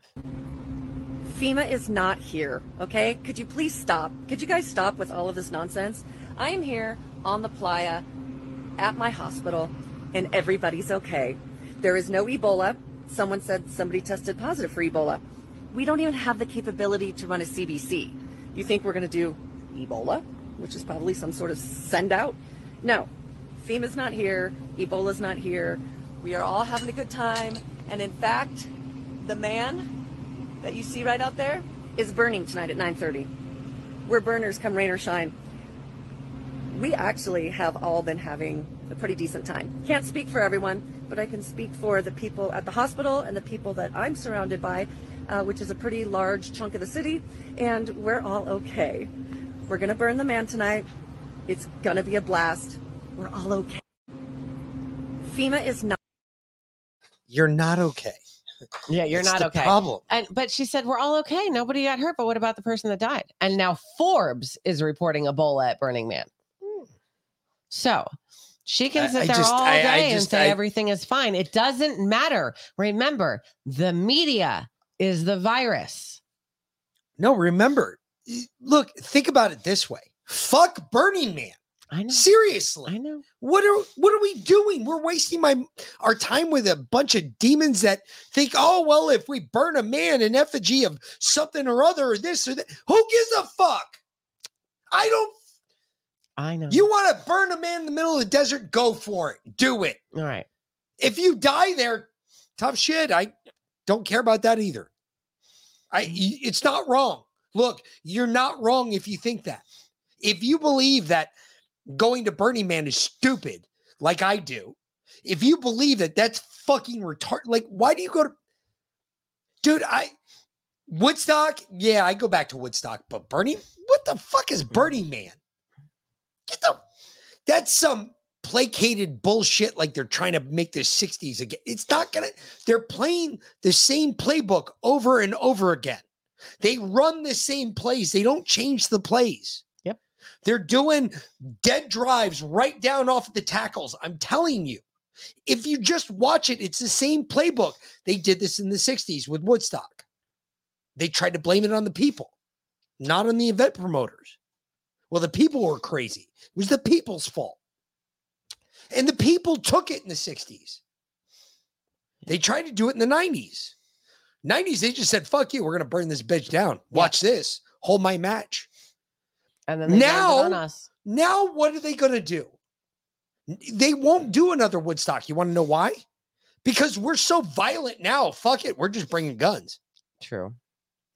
FEMA is not here, okay? Could you please stop? Could you guys stop with all of this nonsense? I am here on the playa at my hospital and everybody's okay. There is no Ebola. Someone said somebody tested positive for Ebola. We don't even have the capability to run a CBC. You think we're going to do Ebola, which is probably some sort of send out? No. FEMA's not here. Ebola's not here. We are all having a good time. And in fact, the man that you see right out there is burning tonight at 9:30. We're burners come rain or shine. We actually have all been having a pretty decent time. Can't speak for everyone, but I can speak for the people at the hospital and the people that I'm surrounded by, uh, which is a pretty large chunk of the city, and we're all okay. We're gonna burn the man tonight. It's gonna be a blast. We're all okay. FEMA is not. You're not okay. Yeah, you're That's not the okay. problem. And but she said we're all okay. Nobody got hurt. But what about the person that died? And now Forbes is reporting Ebola at Burning Man. Hmm. So she can sit I there just- all I- day I and say I- everything is fine. It doesn't matter. Remember, the media is the virus. No, remember, look, think about it this way. Fuck Burning Man. I know. Seriously. I know. What are what are we doing? We're wasting my our time with a bunch of demons that think, oh well, if we burn a man in effigy of something or other, or this or that, who gives a fuck? I don't. I know. You want to burn a man in the middle of the desert? Go for it. Do it. All right. If you die there, tough shit. I don't care about that either. I mm-hmm. y- it's not wrong. Look, you're not wrong if you think that. If you believe that going to Burning Man is stupid, like I do, if you believe that that's fucking retarded, like why do you go to Dude, I Woodstock, yeah, I go back to Woodstock, but Burning, what the fuck is Burning Man? Get the that's some placated bullshit like they're trying to make the 60s again. It's not gonna, they're playing the same playbook over and over again. They run the same plays, they don't change the plays. They're doing dead drives right down off the tackles. I'm telling you. If you just watch it, it's the same playbook. They did this in the 60s with Woodstock. They tried to blame it on the people, not on the event promoters. Well, the people were crazy. It was the people's fault. And the people took it in the 60s. They tried to do it in the 90s. 90s, they just said, fuck you, we're going to burn this bitch down. Watch this. Hold my match. And then now, on us. now what are they going to do? They won't do another Woodstock. You want to know why? Because we're so violent now. Fuck it. We're just bringing guns. True.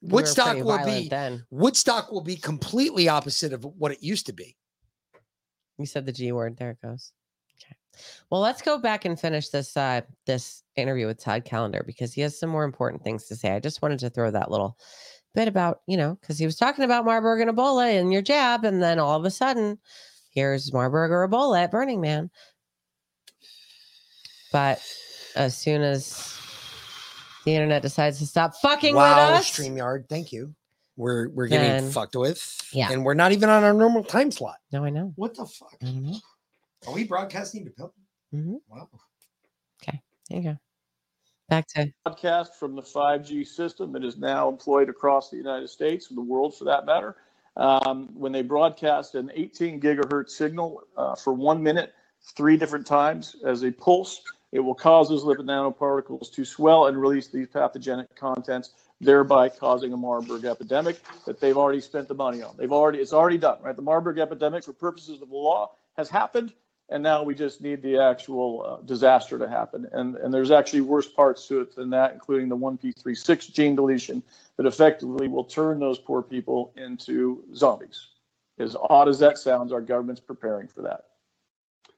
We Woodstock will be then. Woodstock will be completely opposite of what it used to be. You said the G word. There it goes. Okay. Well, let's go back and finish this uh this interview with Todd Callender because he has some more important things to say. I just wanted to throw that little bit about, you know, because he was talking about Marburg and Ebola and your jab, and then all of a sudden, here's Marburg or Ebola at Burning Man. But as soon as the internet decides to stop fucking wow, with us, StreamYard, thank you. We're we're getting Then- fucked with. Yeah. And we're not even on our normal time slot. no, I know. What the fuck? I don't know. Are we broadcasting to people? Mhm. Wow. Okay, there you go. Back to broadcast from the 5G system that is now employed across the United States and the world for that matter. Um, when they broadcast an 18 gigahertz signal uh, for one minute, three different times as a pulse, it will cause those lipid nanoparticles to swell and release these pathogenic contents, thereby causing a Marburg epidemic that they've already spent the money on. They've already, it's already done, right? The Marburg epidemic, for purposes of the law, has happened and now we just need the actual uh, disaster to happen. And and there's actually worse parts to it than that, including the 1p36 gene deletion that effectively will turn those poor people into zombies. As odd as that sounds, our government's preparing for that.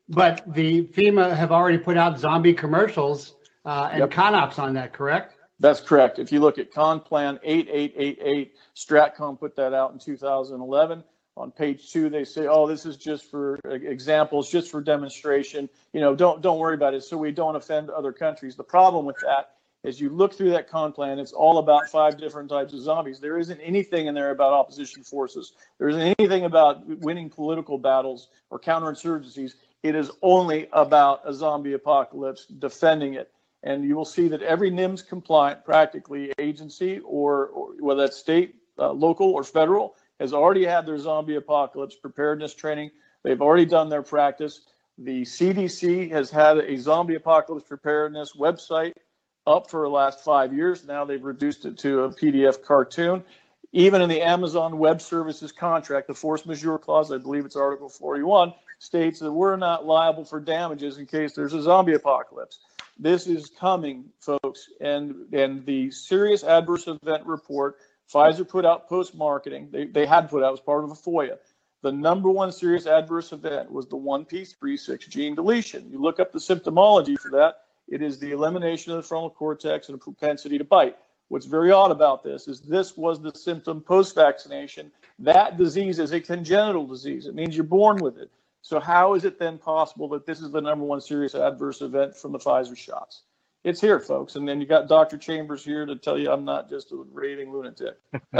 But the FEMA have already put out zombie commercials uh, and Yep. ConOps on that, correct? That's correct. If you look at Con Plan 8888, Stratcom put that out in 2011. On page two, they say, "Oh, this is just for examples, just for demonstration. You know, don't don't worry about it, so we don't offend other countries." The problem with that is, you look through that Con Plan, it's all about five different types of zombies. There isn't anything in there about opposition forces. There isn't anything about winning political battles or counterinsurgencies. It is only about a zombie apocalypse, defending it and you will see that every NIMS compliant practically agency or, or whether that's state, uh, local, or federal has already had their zombie apocalypse preparedness training. They've already done their practice. The CDC has had a zombie apocalypse preparedness website up for the last five years. Now they've reduced it to a PDF cartoon. Even in the Amazon Web Services contract, the force majeure clause, I believe it's Article 41, states that we're not liable for damages in case there's a zombie apocalypse. This is coming, folks, and and the serious adverse event report Pfizer put out post marketing. They they had put out as part of a FOIA. The number one serious adverse event was the 1p36 gene deletion. You look up the symptomology for that. It is the elimination of the frontal cortex and a propensity to bite. What's very odd about this is this was the symptom post vaccination. That disease is a congenital disease. It means you're born with it. So how is it then possible that this is the number one serious adverse event from the Pfizer shots? It's here, folks. And then you got Dr. Chambers here to tell you I'm not just a raving lunatic.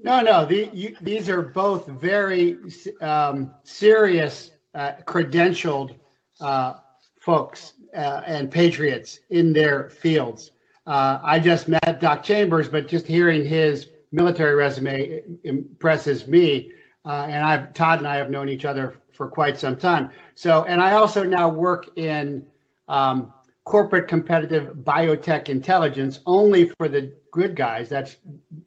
No, no. The, you, these are both very um, serious, uh, credentialed uh, folks uh, and patriots in their fields. Uh, I just met Doc Chambers, but just hearing his military resume impresses me. Uh, and I've Todd and I have known each other for quite some time. So, and I also now work in um, corporate competitive biotech intelligence only for the good guys. That's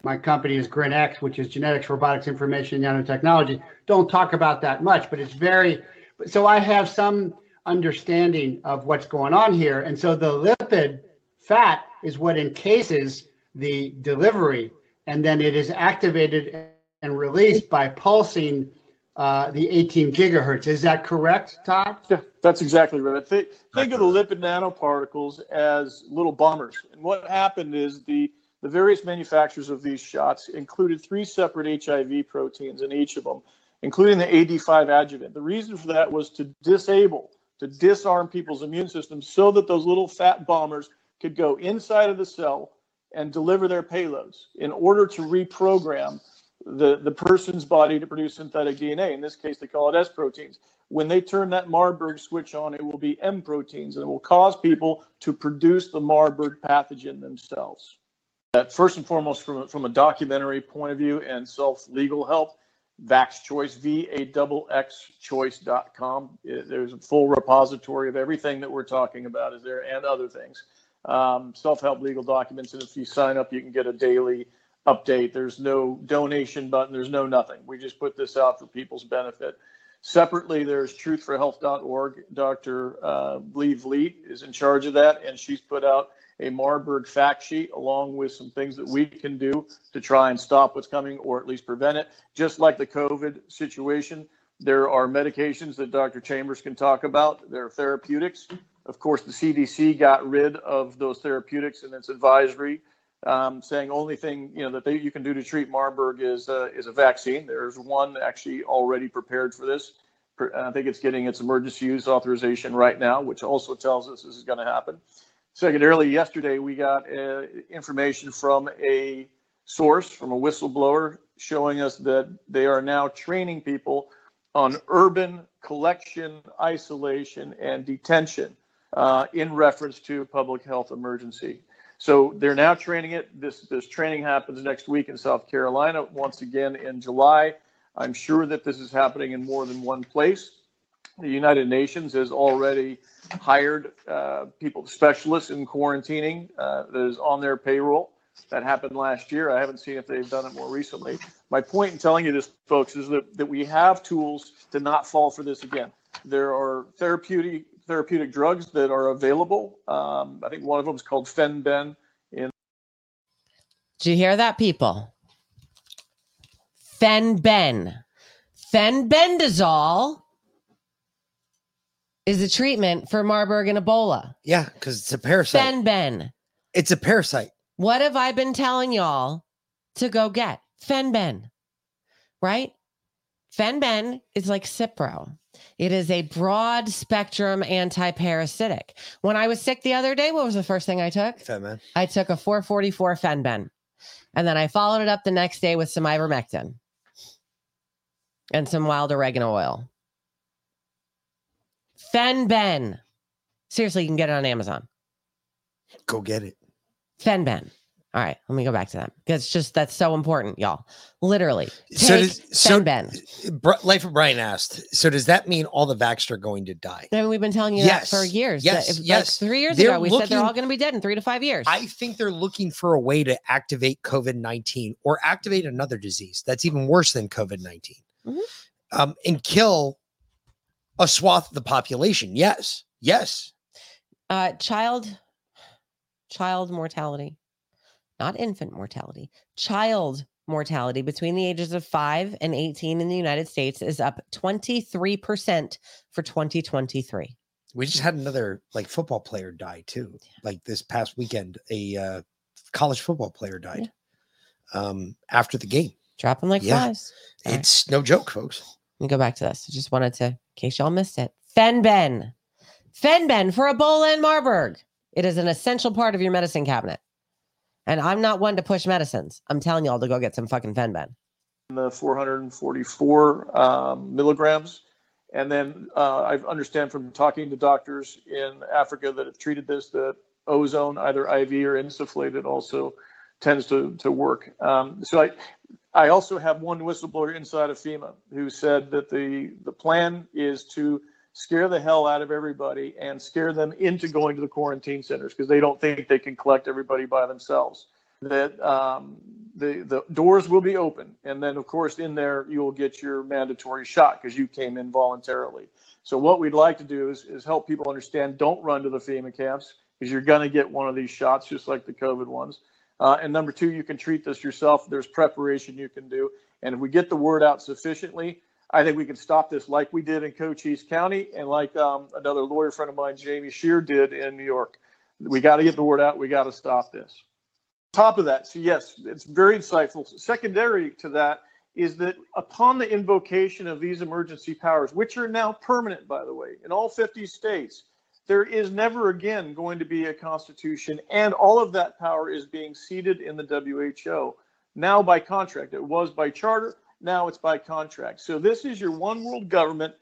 my company is GrinX, which is genetics, robotics, information, nanotechnology. Don't talk about that much, but it's very. So I have some understanding of what's going on here, and so the lipid fat is what encases the delivery, and then it is activated and released by pulsing uh, the 18 gigahertz. Is that correct, Todd? Yeah, that's exactly right. Think, think of the lipid nanoparticles as little bummers. And what happened is the, the various manufacturers of these shots included three separate HIV proteins in each of them, including the AD5 adjuvant. The reason for that was to disable, to disarm people's immune systems so that those little fat bombers could go inside of the cell and deliver their payloads in order to reprogram the, the person's body to produce synthetic DNA. In this case, they call it S proteins. When they turn that Marburg switch on, it will be M proteins and it will cause people to produce the Marburg pathogen themselves. That first and foremost, from from a documentary point of view and self legal help, Vax Choice, V A double X choice.com. It- There's a full repository of everything that we're talking about is there and other things. Um, self help legal documents. And if you sign up, you can get a daily update. There's no donation button. There's no nothing. We just put this out for people's benefit. Separately, there's truthforhealth.org. Dr. Uh, Lee Vliet is in charge of that, and she's put out a Marburg fact sheet along with some things that we can do to try and stop what's coming or at least prevent it. Just like the COVID situation, there are medications that Dr. Chambers can talk about. There are therapeutics. Of course, the CDC got rid of those therapeutics in its advisory um, saying only thing you know that they, you can do to treat Marburg is uh, is a vaccine. There's one actually already prepared for this. I think it's getting its emergency use authorization right now, which also tells us this is going to happen. Secondarily, yesterday we got uh, information from a source, from a whistleblower, showing us that they are now training people on urban collection, isolation, and detention uh, in reference to public health emergency. So they're now training it. This this training happens next week in South Carolina. Once again in July. I'm sure that this is happening in more than one place. The United Nations has already hired uh, people, specialists in quarantining uh, that is on their payroll. That happened last year. I haven't seen if they've done it more recently. My point in telling you this, folks, is that, that we have tools to not fall for this again. There are therapeutic therapeutic drugs that are available. Um, I think one of them is called Fenben. In Did you hear that, people? Fenben. Fenbendazole is a treatment for Marburg and Ebola. Yeah, because it's a parasite. Fenben. it's a parasite. What have I been telling y'all to go get? Fenben, right? Fenben is like Cipro. It is a broad spectrum anti-parasitic. When I was sick the other day, what was the first thing I took? Fenben. I took a 444 Fenben. And then I followed it up the next day with some ivermectin and some wild oregano oil. Fenben. Seriously, you can get it on Amazon. Go get it. Fenben. All right, let me go back to that because it's just that's so important, y'all. Literally, So does so. Br- Life of Brian asked. So does that mean all the vaxxed are going to die? I mean, we've been telling you Yes. that for years. Yes, if- like, yes. three years They're ago, we said they're all going to be dead in three to five years. I think they're looking for a way to activate COVID nineteen or activate another disease that's even worse than COVID 19 Mhm. um, and kill a swath of the population. Yes, yes. uh, child, child mortality, not infant mortality. Child mortality between the ages of five and eighteen in the United States is up twenty three percent for twenty twenty three. We just had another like football player die too. Like this past weekend, a uh, college football player died um, after the game. Dropping like Yeah. flies. All right. It's no joke, folks. Let me go back to this. I just wanted to, in case y'all missed it. Fenben. Fenben for Ebola and Marburg. It is an essential part of your medicine cabinet. And I'm not one to push medicines. I'm telling y'all to go get some fucking Fenben. the 444 um, milligrams. And then uh, I understand from talking to doctors in Africa that have treated this that ozone, either IV or insufflated, also tends to, to work. Um, so I, I also have one whistleblower inside of FEMA who said that the, the plan is to scare the hell out of everybody and scare them into going to the quarantine centers because they don't think they can collect everybody by themselves that um, the the doors will be open, and then of course in there you will get your mandatory shot because you came in voluntarily. So what we'd like to do is is help people understand: don't run to the FEMA camps because you're going to get one of these shots, just like the COVID ones. Uh, and number two, you can treat this yourself. There's preparation you can do, and if we get the word out sufficiently, I think we can stop this like we did in Cochise County and like um, another lawyer friend of mine, Jamie Shear, did in New York. We got to get the word out. We got to stop this top of that, so yes, it's very insightful. Secondary to that is that upon the invocation of these emergency powers, which are now permanent, by the way, in all 50 states, there is never again going to be a constitution, and all of that power is being ceded in the WHO now by contract. It was by charter, now it's by contract. So this is your one world government,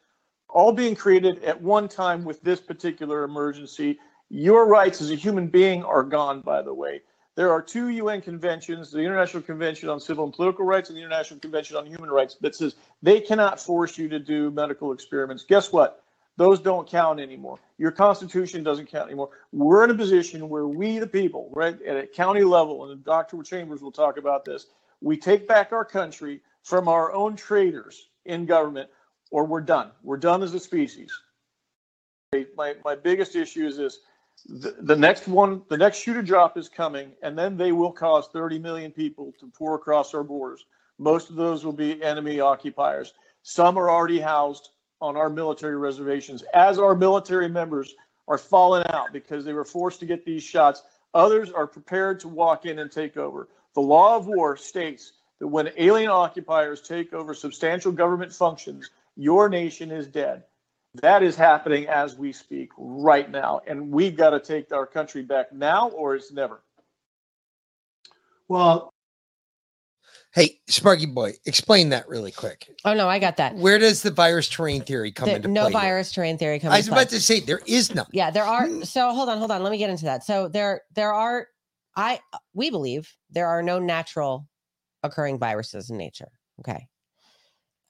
all being created at one time with this particular emergency. Your rights as a human being are gone, by the way. There are two UN conventions, the International Convention on Civil and Political Rights and the International Convention on Human Rights, that says they cannot force you to do medical experiments. Guess what? Those don't count anymore. Your Constitution doesn't count anymore. We're in a position where we, the people, right, at a county level, and Dr. Chambers will talk about this, we take back our country from our own traitors in government, or we're done. We're done as a species. My, my biggest issue is this the, the next one, the next shooter drop is coming, and then they will cause 30 million people to pour across our borders. Most of those will be enemy occupiers. Some are already housed on our military reservations, as our military members are falling out because they were forced to get these shots. Others are prepared to walk in and take over. The law of war states that when alien occupiers take over substantial government functions, your nation is dead. That is happening as we speak right now. And we've got to take our country back now or it's never. Well, Hey, Sparky Boy, explain that really quick. Oh no, I got that. Where does the virus terrain theory come The- into no play? here? virus terrain theory comes. I was into play. about to say there is none. Yeah, there are. Hmm. So hold on, hold on. Let me get into that. So there, there are. I we believe there are no natural occurring viruses in nature. Okay,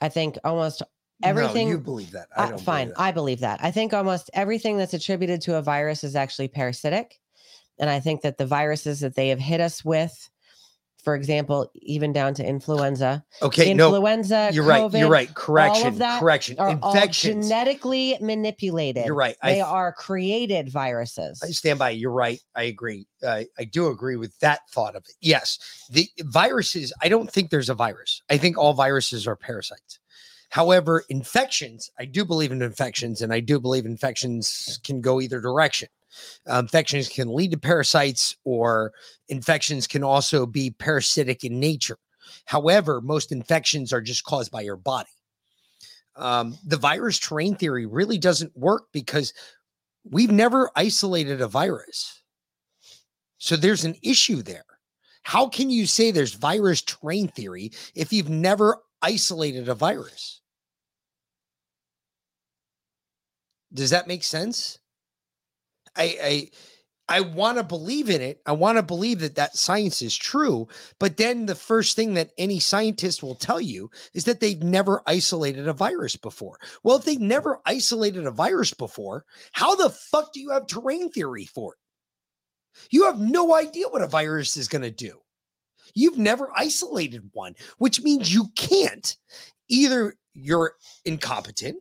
I think almost everything. No, you believe that. I don't. fine, believe that. I believe that. I think almost everything that's attributed to a virus is actually parasitic, and I think that the viruses that they have hit us with For example, even down to influenza. Okay, no, influenza. you're right, you're COVID, right. all Correction, of that correction. Are Infections. all genetically manipulated. You're right. They th- are created viruses. I stand by. You're right. I agree. I I do agree with that thought of it. Yes, the viruses. I don't think there's a virus. I think all viruses are parasites. However, infections. I do believe in infections, and I do believe infections can go either direction. Uh, infections can lead to parasites, or infections can also be parasitic in nature. However, most infections are just caused by your body. Um, the virus terrain theory really doesn't work because we've never isolated a virus. So there's an issue there. How can you say there's virus terrain theory if you've never isolated a virus? Does that make sense? I I I want to believe in it. I want to believe that that science is true, but then the first thing that any scientist will tell you is that they've never isolated a virus before. Well, if they've never isolated a virus before, how the fuck do you have terrain theory for it? You have no idea what a virus is going to do. You've never isolated one, which means you can't. Either you're incompetent,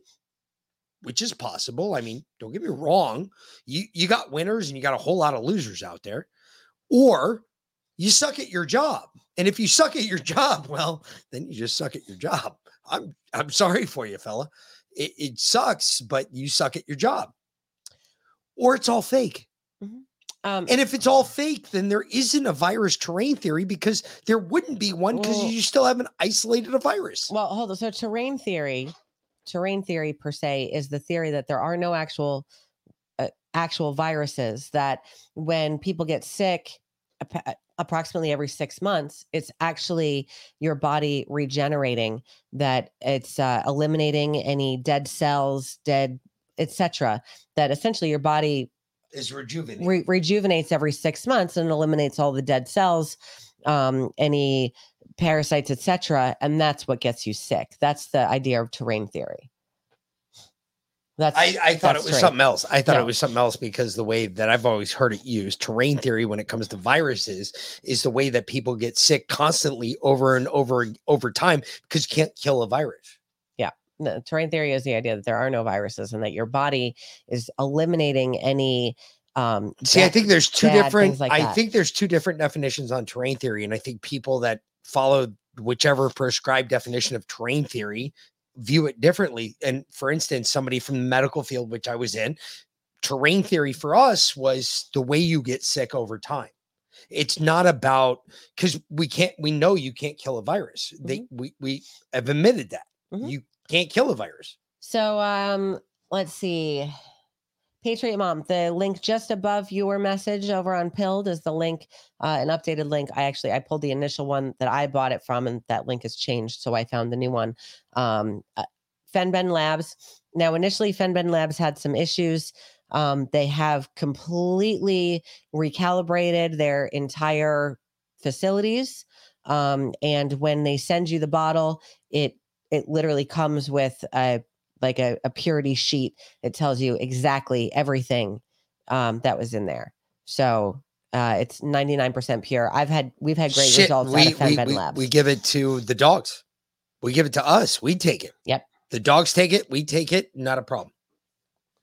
which is possible. I mean, don't get me wrong. You you got winners and you got a whole lot of losers out there. Or you suck at your job. And if you suck at your job, well, then you just suck at your job. I'm I'm sorry for you, fella. It, it sucks, but you suck at your job. Or it's all fake. Um, and if it's all fake, then there isn't a virus terrain theory because there wouldn't be one because Well- you still haven't isolated a virus. Well, hold on. So terrain theory, terrain theory per se is the theory that there are no actual uh, actual viruses that when people get sick ap- approximately every 6 months, it's actually your body regenerating that it's uh, eliminating any dead cells, dead etc. that essentially your body Is rejuvenated. re- rejuvenates every six months and eliminates all the dead cells, um, any parasites, etc. And that's what gets you sick. That's the idea of terrain theory. That's I, I thought it was terrain. something else. I thought No. it was something else because the way that I've always heard it used, terrain theory, when it comes to viruses, is the way that people get sick constantly over and over and over time because you can't kill a virus. Yeah. No, terrain theory is the idea that there are no viruses and that your body is eliminating any. Um, See, I think there's two different. like I that. think there's two different definitions on terrain theory, and I think people that follow whichever prescribed definition of terrain theory view it differently. And for instance, somebody from the medical field, which I was in, terrain theory for us was the way you get sick over time. It's not about because we can't. We know you can't kill a virus. They we we have admitted that you can't kill a virus. So um let's see. Patriot Mom, the link just above your message over on Pilled is the link, uh, an updated link. I actually I pulled the initial one that I bought it from, and that link has changed, so I found the new one. Um, uh, Fenben Labs. Now, initially, Fenben Labs had some issues. Um, they have completely recalibrated their entire facilities, um, and when they send you the bottle, it it literally comes with a like a, a purity sheet it tells you exactly everything um, that was in there so uh, it's 99% pure i've had we've had great Shit, results we, out of we, Fenben we, labs we give it to the dogs. We give it to us. We take it. Yep. The dogs take it. We take it. Not a problem.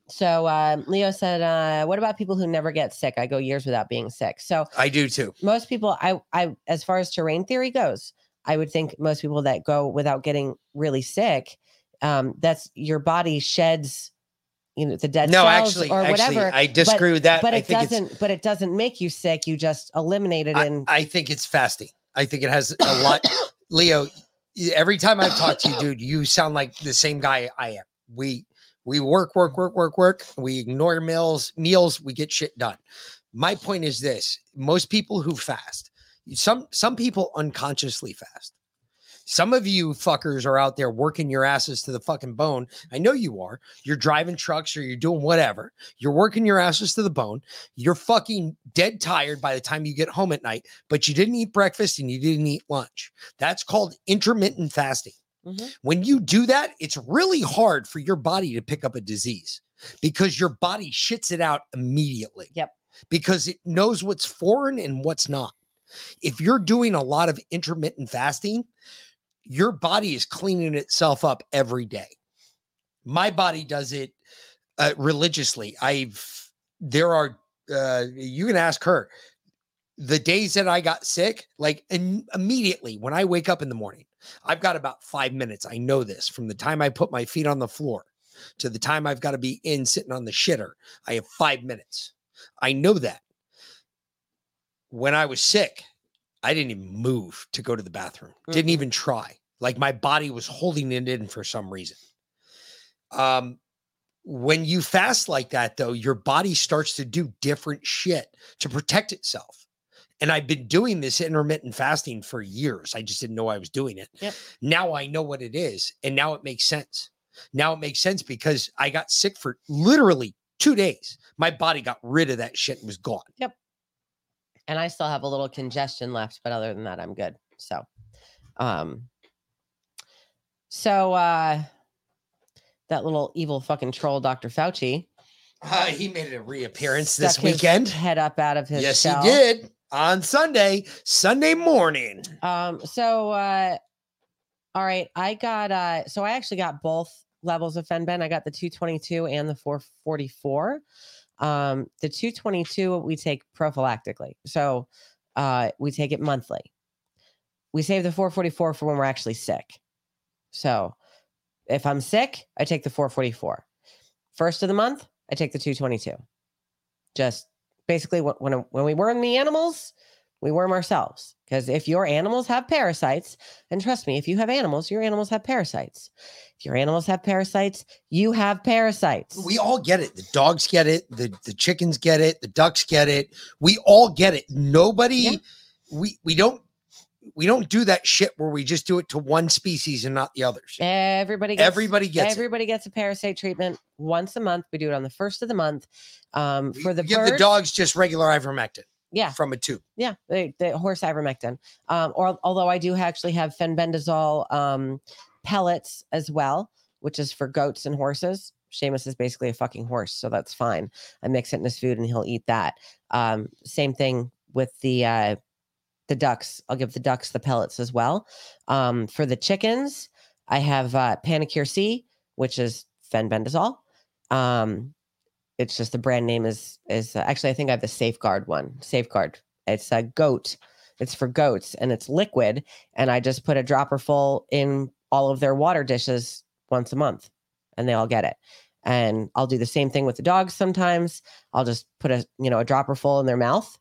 so um, leo said uh, what about people who never get sick i go years without being sick so I do too. most people i i as far as terrain theory goes i would think most people that go without getting really sick um that's your body sheds you know the dead No, cells actually- or actually, whatever I disagree but, with that. but I it think doesn't but it doesn't make you sick you just eliminate it I, and I think it's fasting. I think it has a lot. Leo, every time I've talked to you, dude, you sound like the same guy I am. We we work, work, work, work, work. We ignore meals, meals. We get shit done. My point is this: most people who fast, some some people unconsciously fast. Some of you fuckers are out there working your asses to the fucking bone. I know you are. You're driving trucks or you're doing whatever. You're working your asses to the bone. You're fucking dead tired by the time you get home at night, but you didn't eat breakfast and you didn't eat lunch. That's called intermittent fasting. Mm-hmm. When you do that, it's really hard for your body to pick up a disease because your body shits it out immediately. Yep. Because it knows what's foreign and what's not. If you're doing a lot of intermittent fasting, your body is cleaning itself up every day. My body does it uh, religiously. I've there are uh, you can ask her the days that I got sick, like im- immediately when I wake up in the morning, I've got about five minutes. I know this from the time I put my feet on the floor to the time I've got to be in sitting on the shitter. I have five minutes. I know that. When I was sick, I didn't even move to go to the bathroom, didn't even try. Like my body was holding it in for some reason. Um, when you fast like that, though, your body starts to do different shit to protect itself. And I've been doing this intermittent fasting for years. I just didn't know I was doing it. Yep. Now I know what it is. And now it makes sense. Now it makes sense because I got sick for literally two days. My body got rid of that shit and was gone. Yep. And I still have a little congestion left, but other than that, I'm good. So, um, so uh, that little evil fucking troll, Dr. Fauci, Uh, he made a reappearance this his weekend. head up out of his Yes, shell. he did on Sunday, Sunday morning. Um, so uh all right, I got uh so I actually got both levels of Fenben. I got the 222 and the 444. Um, the 222 we take prophylactically. So uh we take it monthly. We save the 444 for when we're actually sick. So if I'm sick, I take the 444. First of the month, I take the 222. Just basically when when, when we worm the animals, we worm ourselves. Because if your animals have parasites, and trust me, if you have animals, your animals have parasites. If your animals have parasites, you have parasites. We all get it. The dogs get it. The, the chickens get it. The ducks get it. We all get it. Nobody, we, we don't, we don't do that shit where we just do it to one species and not the others. Everybody gets Everybody gets it. everybody gets a parasite treatment once a month. We do it on the first of the month. Um, for the Give the dogs just regular ivermectin. Yeah. From a tube. Yeah, the, the horse ivermectin. Um, or although I do actually have fenbendazole um, pellets as well, which is for goats and horses. Seamus is basically a fucking horse, so that's fine. I mix it in his food and he'll eat that. Um, same thing with the uh, the ducks. I'll give the ducks the pellets as well. Um, for the chickens, I have uh, Panacur C, which is fenbendazole. Um, it's just the brand name is is uh, actually I think I have the Safeguard one. Safeguard. It's a goat. It's for goats and it's liquid. And I just put a dropper full in all of their water dishes once a month, and they all get it. And I'll do the same thing with the dogs sometimes. I'll just put a you know a dropper full in their mouth,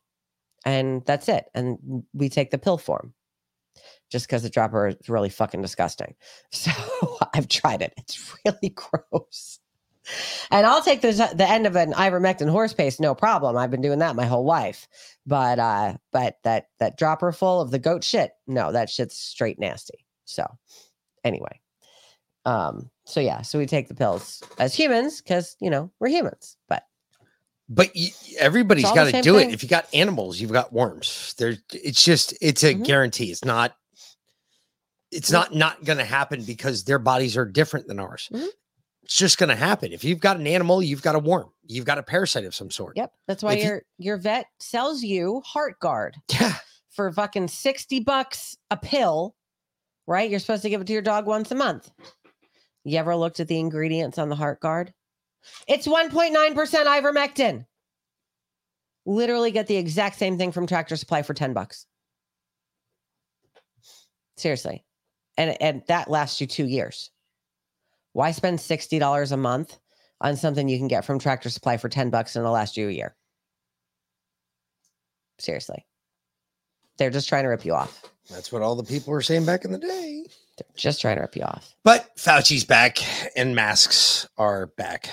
and that's it. And we take the pill form just because the dropper is really fucking disgusting. So I've tried it. It's really gross. And I'll take the the end of an ivermectin horse paste, no problem. I've been doing that my whole life. But uh, but that that dropper full of the goat shit, no, that shit's straight nasty. So anyway, um, so yeah, so we take the pills as humans because you know we're humans. But But everybody's It's all the got to do thing. it. If you got animals, you've got worms. There, it's just it's Mm-hmm. a guarantee. It's not. It's not not going to happen because their bodies are different than ours. Mm-hmm. It's just going to happen. If you've got an animal, you've got a worm. You've got a parasite of some sort. Yep. That's why If you- your your vet sells you Heartgard. Yeah. For fucking 60 bucks a pill, right? You're supposed to give it to your dog once a month. You ever looked at the ingredients on the Heartgard? It's 1.9% ivermectin. Literally get the exact same thing from Tractor Supply for 10 bucks. Seriously. And and that lasts you 2 years. Why spend $60 a month on something you can get from Tractor Supply for 10 bucks and it'll last you a year? Seriously. They're just trying to rip you off. That's what all the people were saying back in the day. They're just trying to rip you off. But Fauci's back and masks are back.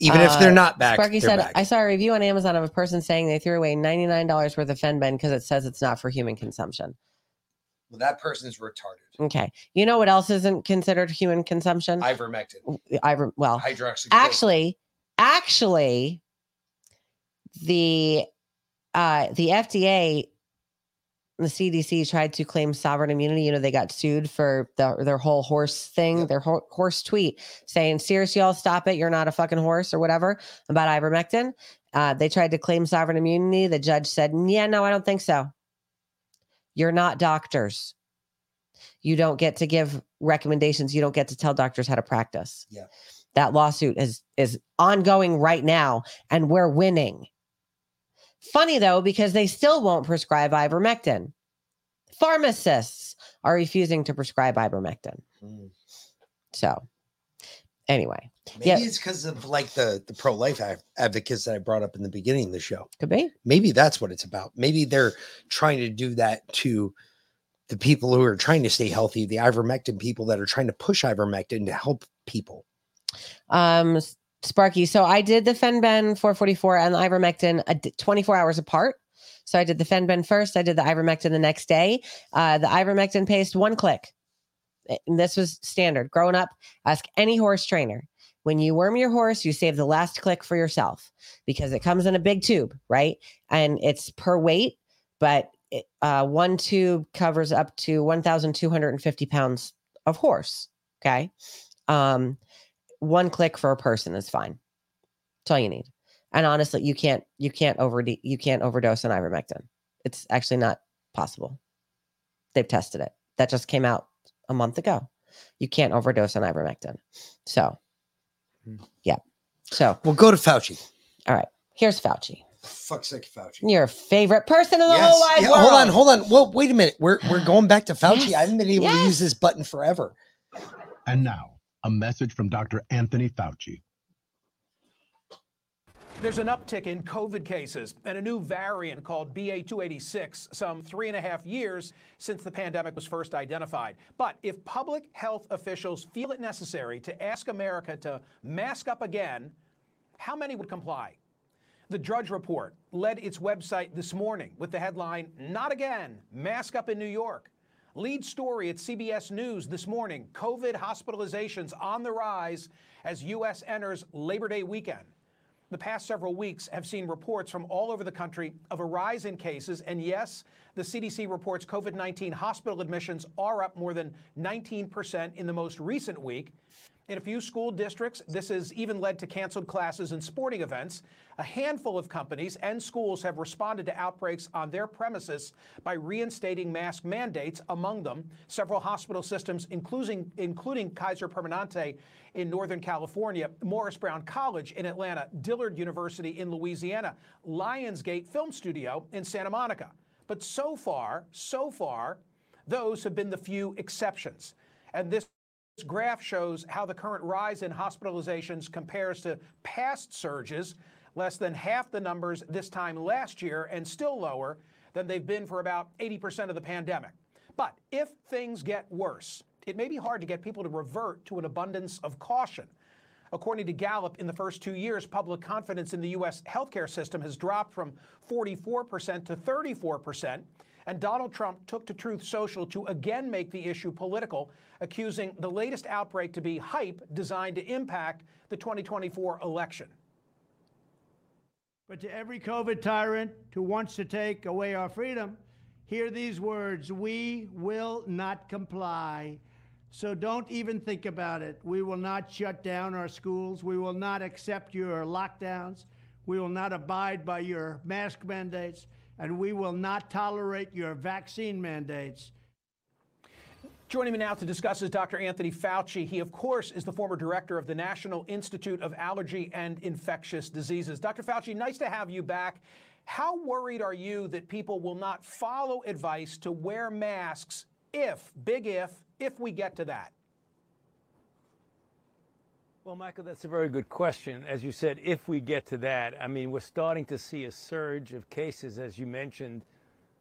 Even if they're Uh, not back, Sparky said, back. I saw a review on Amazon of a person saying they threw away $99 worth of Fenben because it says it's not for human consumption. Well, that person's retarded. Okay. You know what else isn't considered human consumption? Ivermectin. Iver, well, Hydroxychloroquine. actually, actually, the uh, the FDA, the CDC tried to claim sovereign immunity. You know, they got sued for the, their whole horse thing, their ho- horse tweet saying, "Seriously, y'all, stop it! You're not a fucking horse or whatever." About ivermectin, uh, they tried to claim sovereign immunity. The judge said, "Yeah, no, I don't think so." You're not doctors. You don't get to give recommendations. You don't get to tell doctors how to practice. Yeah. That lawsuit is is ongoing right now and we're winning. Funny though because they still won't prescribe ivermectin. Pharmacists are refusing to prescribe ivermectin. Mm. So, anyway, Maybe yeah, it's because of like the the pro life advocates that I brought up in the beginning of the show. could be. Maybe that's what it's about. Maybe they're trying to do that to the people who are trying to stay healthy, the ivermectin people that are trying to push ivermectin to help people. Um, Sparky. So I did the Fenben 444 and the ivermectin a d- 24 hours apart. So I did the Fenben first. I did the ivermectin the next day. Uh, the ivermectin paste one click. Eh, And this was standard. Growing up, ask any horse trainer. When you worm your horse, you save the last click for yourself because it comes in a big tube, right? And it's per weight, but it, uh, one tube covers up to 1,250 pounds of horse. Okay. Um, one click for a person is fine. That's all you need. And honestly, you can't you can't over you can't overdose on ivermectin. It's actually not possible. They've tested it. That just came out a month ago. You can't overdose on ivermectin. So, Mm-hmm. yeah. So we'll go to Fauci. All right. Here's Fauci. Fuck's sake, Fauci. Your favorite person in the Yes. whole wide Yeah, world. hold on, hold on. Well, wait a minute. We're we're going back to Fauci. Yes, I haven't been able to use this button forever. And now, a message from Dr. Anthony Fauci. There's an uptick in COVID cases and a new variant called BA286, some three and a half years since the pandemic was first identified. But if public health officials feel it necessary to ask America to mask up again, how many would comply? The Drudge Report led its website this morning with the headline, Not Again, Mask Up in New York. Lead story at CBS News this morning COVID hospitalizations on the rise as U.S. enters Labor Day weekend. The past several weeks have seen reports from all over the country of a rise in cases. And yes, the CDC reports COVID 19 hospital admissions are up more than 19% in the most recent week. In a few school districts, this has even led to canceled classes and sporting events. A handful of companies and schools have responded to outbreaks on their premises by reinstating mask mandates, among them several hospital systems, including, including Kaiser Permanente in Northern California, Morris Brown College in Atlanta, Dillard University in Louisiana, Lionsgate Film Studio in Santa Monica. But so far, so far, those have been the few exceptions. And this this graph shows how the current rise in hospitalizations compares to past surges, less than half the numbers this time last year, and still lower than they've been for about 80% of the pandemic. But if things get worse, it may be hard to get people to revert to an abundance of caution. According to Gallup, in the first two years, public confidence in the U.S. healthcare system has dropped from 44% to 34%. And Donald Trump took to Truth Social to again make the issue political, accusing the latest outbreak to be hype designed to impact the 2024 election. But to every COVID tyrant who wants to take away our freedom, hear these words We will not comply. So don't even think about it. We will not shut down our schools. We will not accept your lockdowns. We will not abide by your mask mandates. And we will not tolerate your vaccine mandates. Joining me now to discuss is Dr. Anthony Fauci. He, of course, is the former director of the National Institute of Allergy and Infectious Diseases. Dr. Fauci, nice to have you back. How worried are you that people will not follow advice to wear masks if, big if, if we get to that? Well, Michael, that's a very good question. As you said, if we get to that, I mean, we're starting to see a surge of cases, as you mentioned,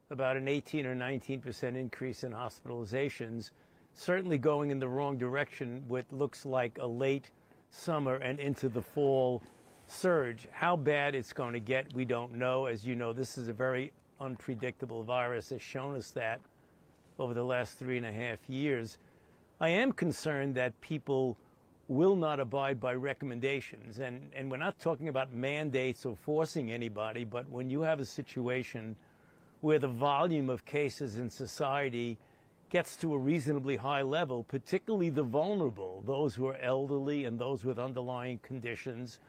about an 18 or 19 percent increase in hospitalizations, certainly going in the wrong direction with looks like a late summer and into the fall surge. How bad it's going to get, we don't know. As you know, this is a very unpredictable virus, has shown us that over the last three and a half years. I am concerned that people will not abide by recommendations. And, and we're not talking about mandates or forcing anybody, but when you have a situation where the volume of cases in society gets to a reasonably high level, particularly the vulnerable, those who are elderly and those with underlying conditions,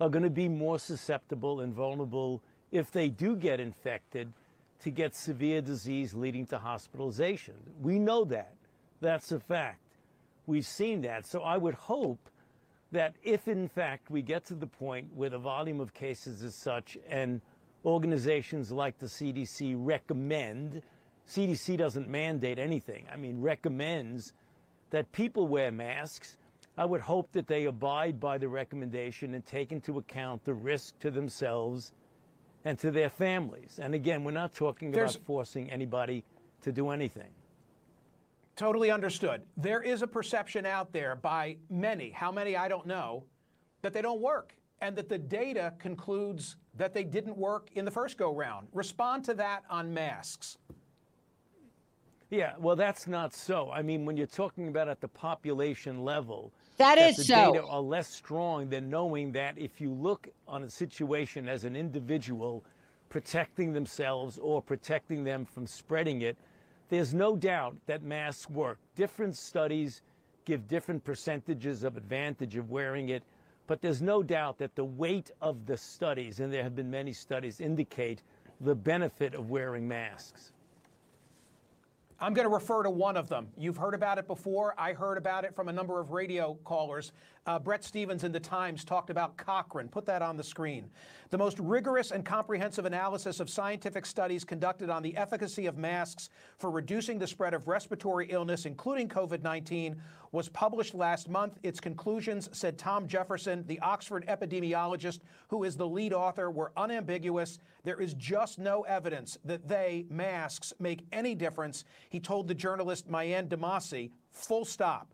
are going to be more susceptible and vulnerable if they do get infected to get severe disease leading to hospitalization. We know that. That's a fact. We've seen that. So I would hope that if in fact we get to the point where the volume of cases is such and organizations like the CDC recommend, CDC doesn't mandate anything, I mean, recommends that people wear masks. I would hope that they abide by the recommendation and take into account the risk to themselves and to their families. And again, we're not talking There's- about forcing anybody to do anything. Totally understood. There is a perception out there by many, how many I don't know, that they don't work and that the data concludes that they didn't work in the first go round. Respond to that on masks. Yeah, well, that's not so. I mean, when you're talking about at the population level, That is the so. data are less strong than knowing that if you look on a situation as an individual protecting themselves or protecting them from spreading it, there's no doubt that masks work. Different studies give different percentages of advantage of wearing it, but there's no doubt that the weight of the studies, and there have been many studies, indicate the benefit of wearing masks. I'm going to refer to one of them. You've heard about it before. I heard about it from a number of radio callers. Uh, Bret Stephens in the Times talked about Cochrane. Put that on the screen. The most rigorous and comprehensive analysis of scientific studies conducted on the efficacy of masks for reducing the spread of respiratory illness, including COVID 19, was published last month. Its conclusions, said Tom Jefferson, the Oxford epidemiologist who is the lead author, were unambiguous. There is just no evidence that they, masks, make any difference, he told the journalist Maryanne Demasi, full stop.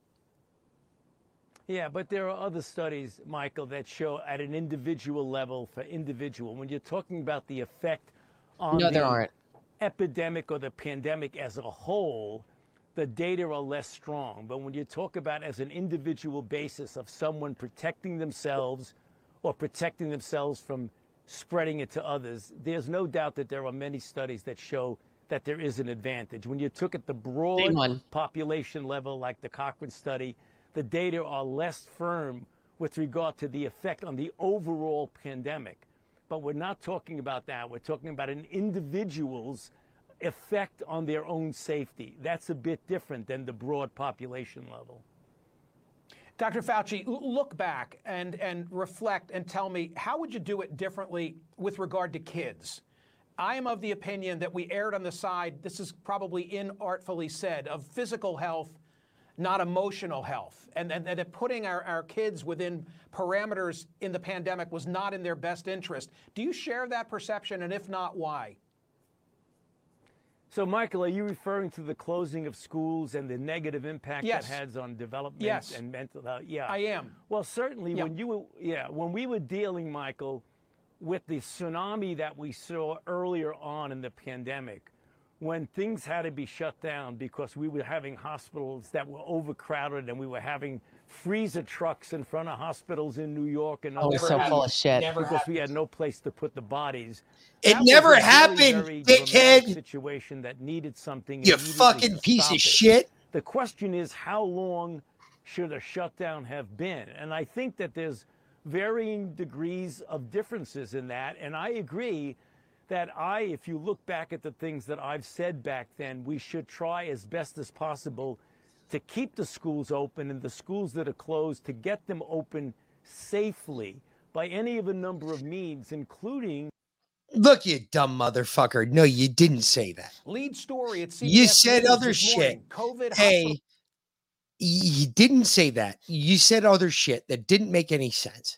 Yeah, but there are other studies, Michael, that show at an individual level for individual. When you're talking about the effect on No, the there aren't. epidemic or the pandemic as a whole, the data are less strong. But when you talk about as an individual basis of someone protecting themselves or protecting themselves from spreading it to others, there's no doubt that there are many studies that show that there is an advantage. When you took at the broad population level, like the Cochrane study, the data are less firm with regard to the effect on the overall pandemic. But we're not talking about that. We're talking about an individual's effect on their own safety. That's a bit different than the broad population level. Dr. Fauci, look back and, and reflect and tell me how would you do it differently with regard to kids? I am of the opinion that we erred on the side, this is probably inartfully said, of physical health, not emotional health. And, and, and that putting our, our kids within parameters in the pandemic was not in their best interest. Do you share that perception? And if not, why? So, Michael, are you referring to the closing of schools and the negative impact Yes. that has on development Yes. and mental health? Yeah, I am. Well, certainly Yeah. when you were, yeah, when we were dealing, Michael, with the tsunami that we saw earlier on in the pandemic, when things had to be shut down because we were having hospitals that were overcrowded and we were having freezer trucks in front of hospitals in New York and Oh, other it's so full of shit. because we had no place to put the bodies. It That was never a very, happened, very dramatic dickhead. Situation that needed something. You fucking piece of it. shit. The question is, how long should a shutdown have been? And I think that there's varying degrees of differences in that. And I agree that I, if you look back at the things that I've said back then, we should try as best as possible to keep the schools open and the schools that are closed to get them open safely by any of a number of means, including Look, you dumb motherfucker. No, you didn't say that. Lead story at CBS You said other shit. COVID Hey, you didn't say that. You said other shit that didn't make any sense.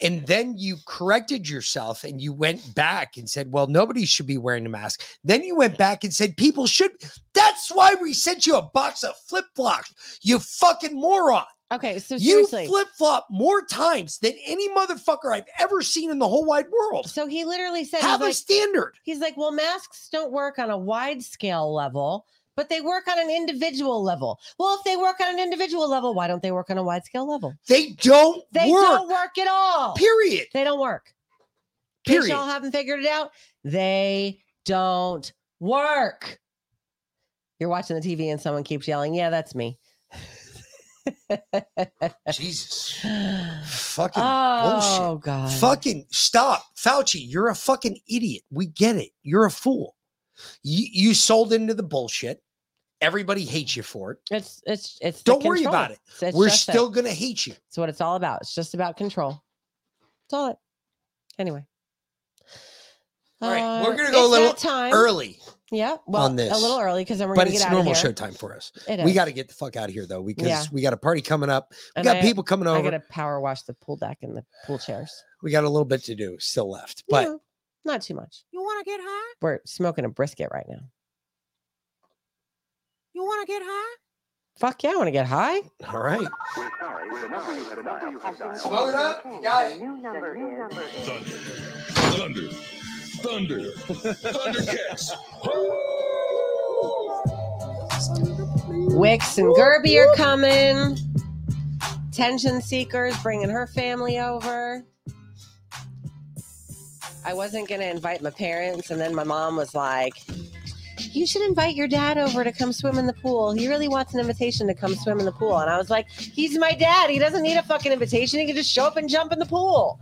And then you corrected yourself and you went back and said, well, nobody should be wearing a mask. Then you went back and said, people should. That's why we sent you a box of flip flops, you fucking moron. Okay, so You flip flop more times than any motherfucker I've ever seen in the whole wide world. So he literally said, Have a like- standard. He's like, well, masks don't work on a wide scale level But they work on an individual level. Well, if they work on an individual level, why don't they work on a wide scale level? They don't They work. don't work at all. Period. They don't work. Period. y'all haven't figured it out. They don't work. You're watching the TV and someone keeps yelling, "Yeah, that's me." Jesus. Fucking Oh, bullshit. God. Fucking stop. Fauci, you're a fucking idiot. We get it. You're a fool. You, you sold into the bullshit. Everybody hates you for it. It's it's it's. Don't worry about it. It's- it's We're it. still to hate you. It's what it's all about. It's just about control. That's all it. Anyway. All right, Uh, we're going to go a little time. early. Yeah, well, on this. a little early because then we're but gonna it's get out normal of here. showtime for us. It We got to get the fuck out of here though because Yeah. we got a party coming up. We And got I- people coming over. I gotta power wash the pool deck and the pool chairs. We got a little bit to do still left, but Yeah, not too much. You want to get high? We're smoking a brisket right now. You want to get high? Fuck yeah, I want to get high. all right. Smoke it up. Got it. Thunder. Thunder. Thunder. Thundercats. Wix and Gerby are coming. Tension Seekers bringing her family over. I wasn't going to invite my parents, and then my mom was like, You should invite your dad over to come swim in the pool. He really wants an invitation to come swim in the pool. And I was like, He's my dad. He doesn't need a fucking invitation. He can just show up and jump in the pool.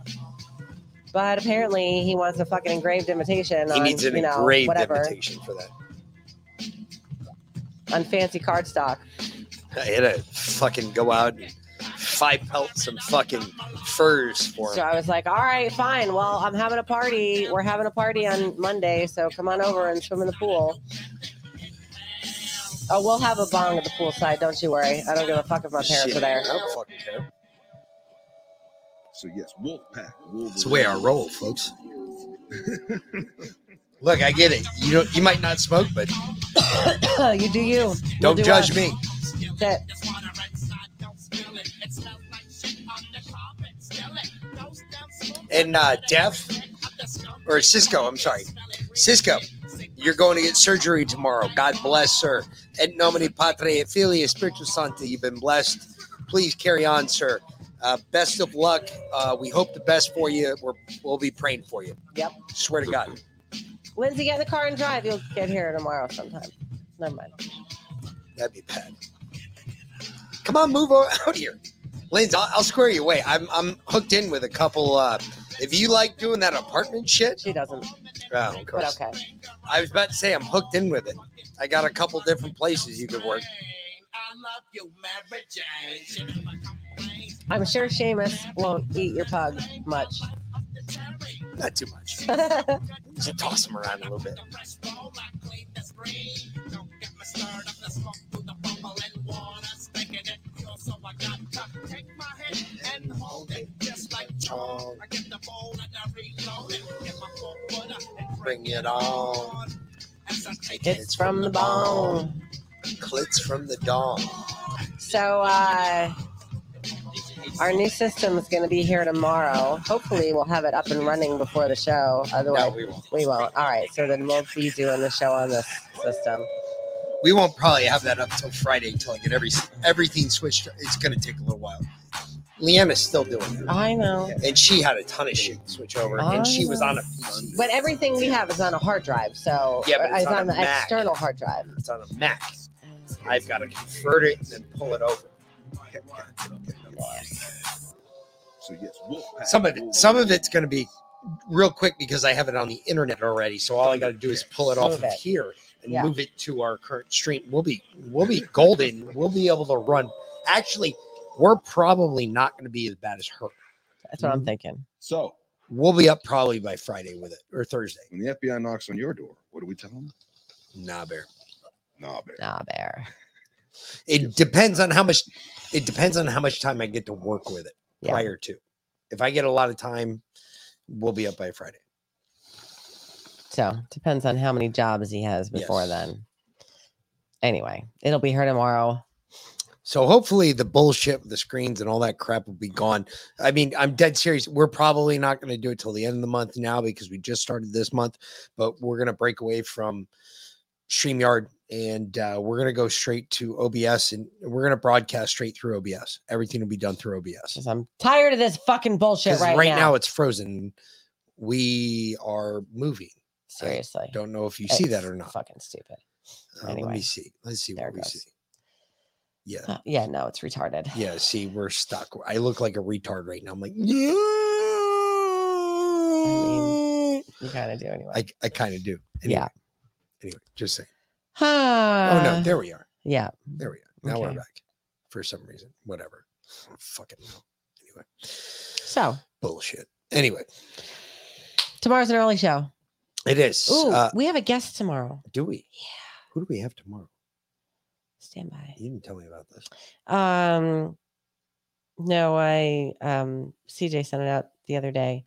But apparently, he wants a fucking engraved invitation. He on, needs an you know, engraved whatever, invitation for that. on fancy cardstock. I had to fucking go out and five pelt some fucking furs for him. So I was like, all right, fine. Well, I'm having a party. We're having a party on Monday. So come on over and swim in the pool. Oh, we'll have a bong at the poolside. Don't you worry. I don't give a fuck if my parents Shit, are there. I don't fucking care. So yes, Wolfpack. It's the way I roll, folks. Look, I get it. You don't, you might not smoke, but you do you. We'll don't do judge us. me. That's it. And uh, Dev or Cisco, I'm sorry, Cisco, you're going to get surgery tomorrow. God bless, sir. Et nomine Patri et Filii Spiritus Sancti. You've been blessed. Please carry on, sir. Uh, best of luck. Uh, we hope the best for you. We're, we'll be praying for you. Yep. Swear to God. Lindsay, get in the car and drive. You'll get here tomorrow sometime. Never mind. That'd be bad. Come on, move o- out here. Linz, I'll, I'll square you away. I'm I'm hooked in with a couple. Uh, if you like doing that apartment shit, she doesn't. Oh, of But course. okay. I was about to say I'm hooked in with it. I got a couple different places you could work. I'm sure Seamus won't eat your pug much. Not too much. Just toss them around a little bit. Bring it on. It's from the bone. Clits from the dawn. So uh our new system is going to be here tomorrow. Hopefully, we'll have it up and running before the show. Otherwise, we won't. We won't. All right. So then we'll be doing the show on this system. We won't probably have that up till Friday until I get every everything switched. It's going to take a little while. Leanna's still doing it. I know. And she had a ton of shit to switch over, and she was on a oh. PC. But everything we have is on a hard drive. So Yeah, but it's it's on on, a the Mac. external hard drive. It's on a Mac. I've got to convert it and then pull it over. So yes, Wolfpack. Some of it, some of it's going to be real quick because I have it on the internet already. So all I got to do is pull it off Move of it. here and Yeah. move it to our current stream. We'll be we'll be golden. We'll be able to run. Actually, we're probably not going to be as bad as her. That's what I'm mm-hmm. thinking. So We'll be up probably by Friday with it or Thursday. when the FBI knocks on your door, what do we tell them? Nah, bear. Nah, bear. Nah, bear. It depends on how much. It depends on how much time I get to work with it Yeah. prior to. If I get a lot of time, we'll be up by Friday. So depends on how many jobs he has before Yes. then. Anyway, it'll be here tomorrow. So hopefully the bullshit the screens and all that crap will be gone. I mean, I'm dead serious. We're probably not going to do it till the end of the month now because we just started this month, but we're going to break away from StreamYard, and uh, we're gonna go straight to OBS, and we're gonna broadcast straight through OBS. Everything will be done through OBS. I'm tired of this fucking bullshit right, right now. now it's frozen. We are moving. I Seriously. don't know if you see that or not. Fucking stupid. Uh, Let me see. Let's see There what we goes. see. Yeah. Uh, yeah, no, it's retarded. Yeah. See, we're stuck. I look like a retard right now. I'm like, yeah. I mean, You kind of do anyway. I, I kind of do. Yeah. Anyway, Anyway, just saying. oh oh no, there we are. Yeah. There we are. Now we're back. For some reason, whatever. Fucking know. Anyway, So bullshit. Anyway, tomorrow's an early show. It is. Ooh, uh, we have a guest tomorrow. do we? Yeah. Who do we have tomorrow? Stand by. You didn't tell me about this. Um, no, I um CJ sent it out the other day.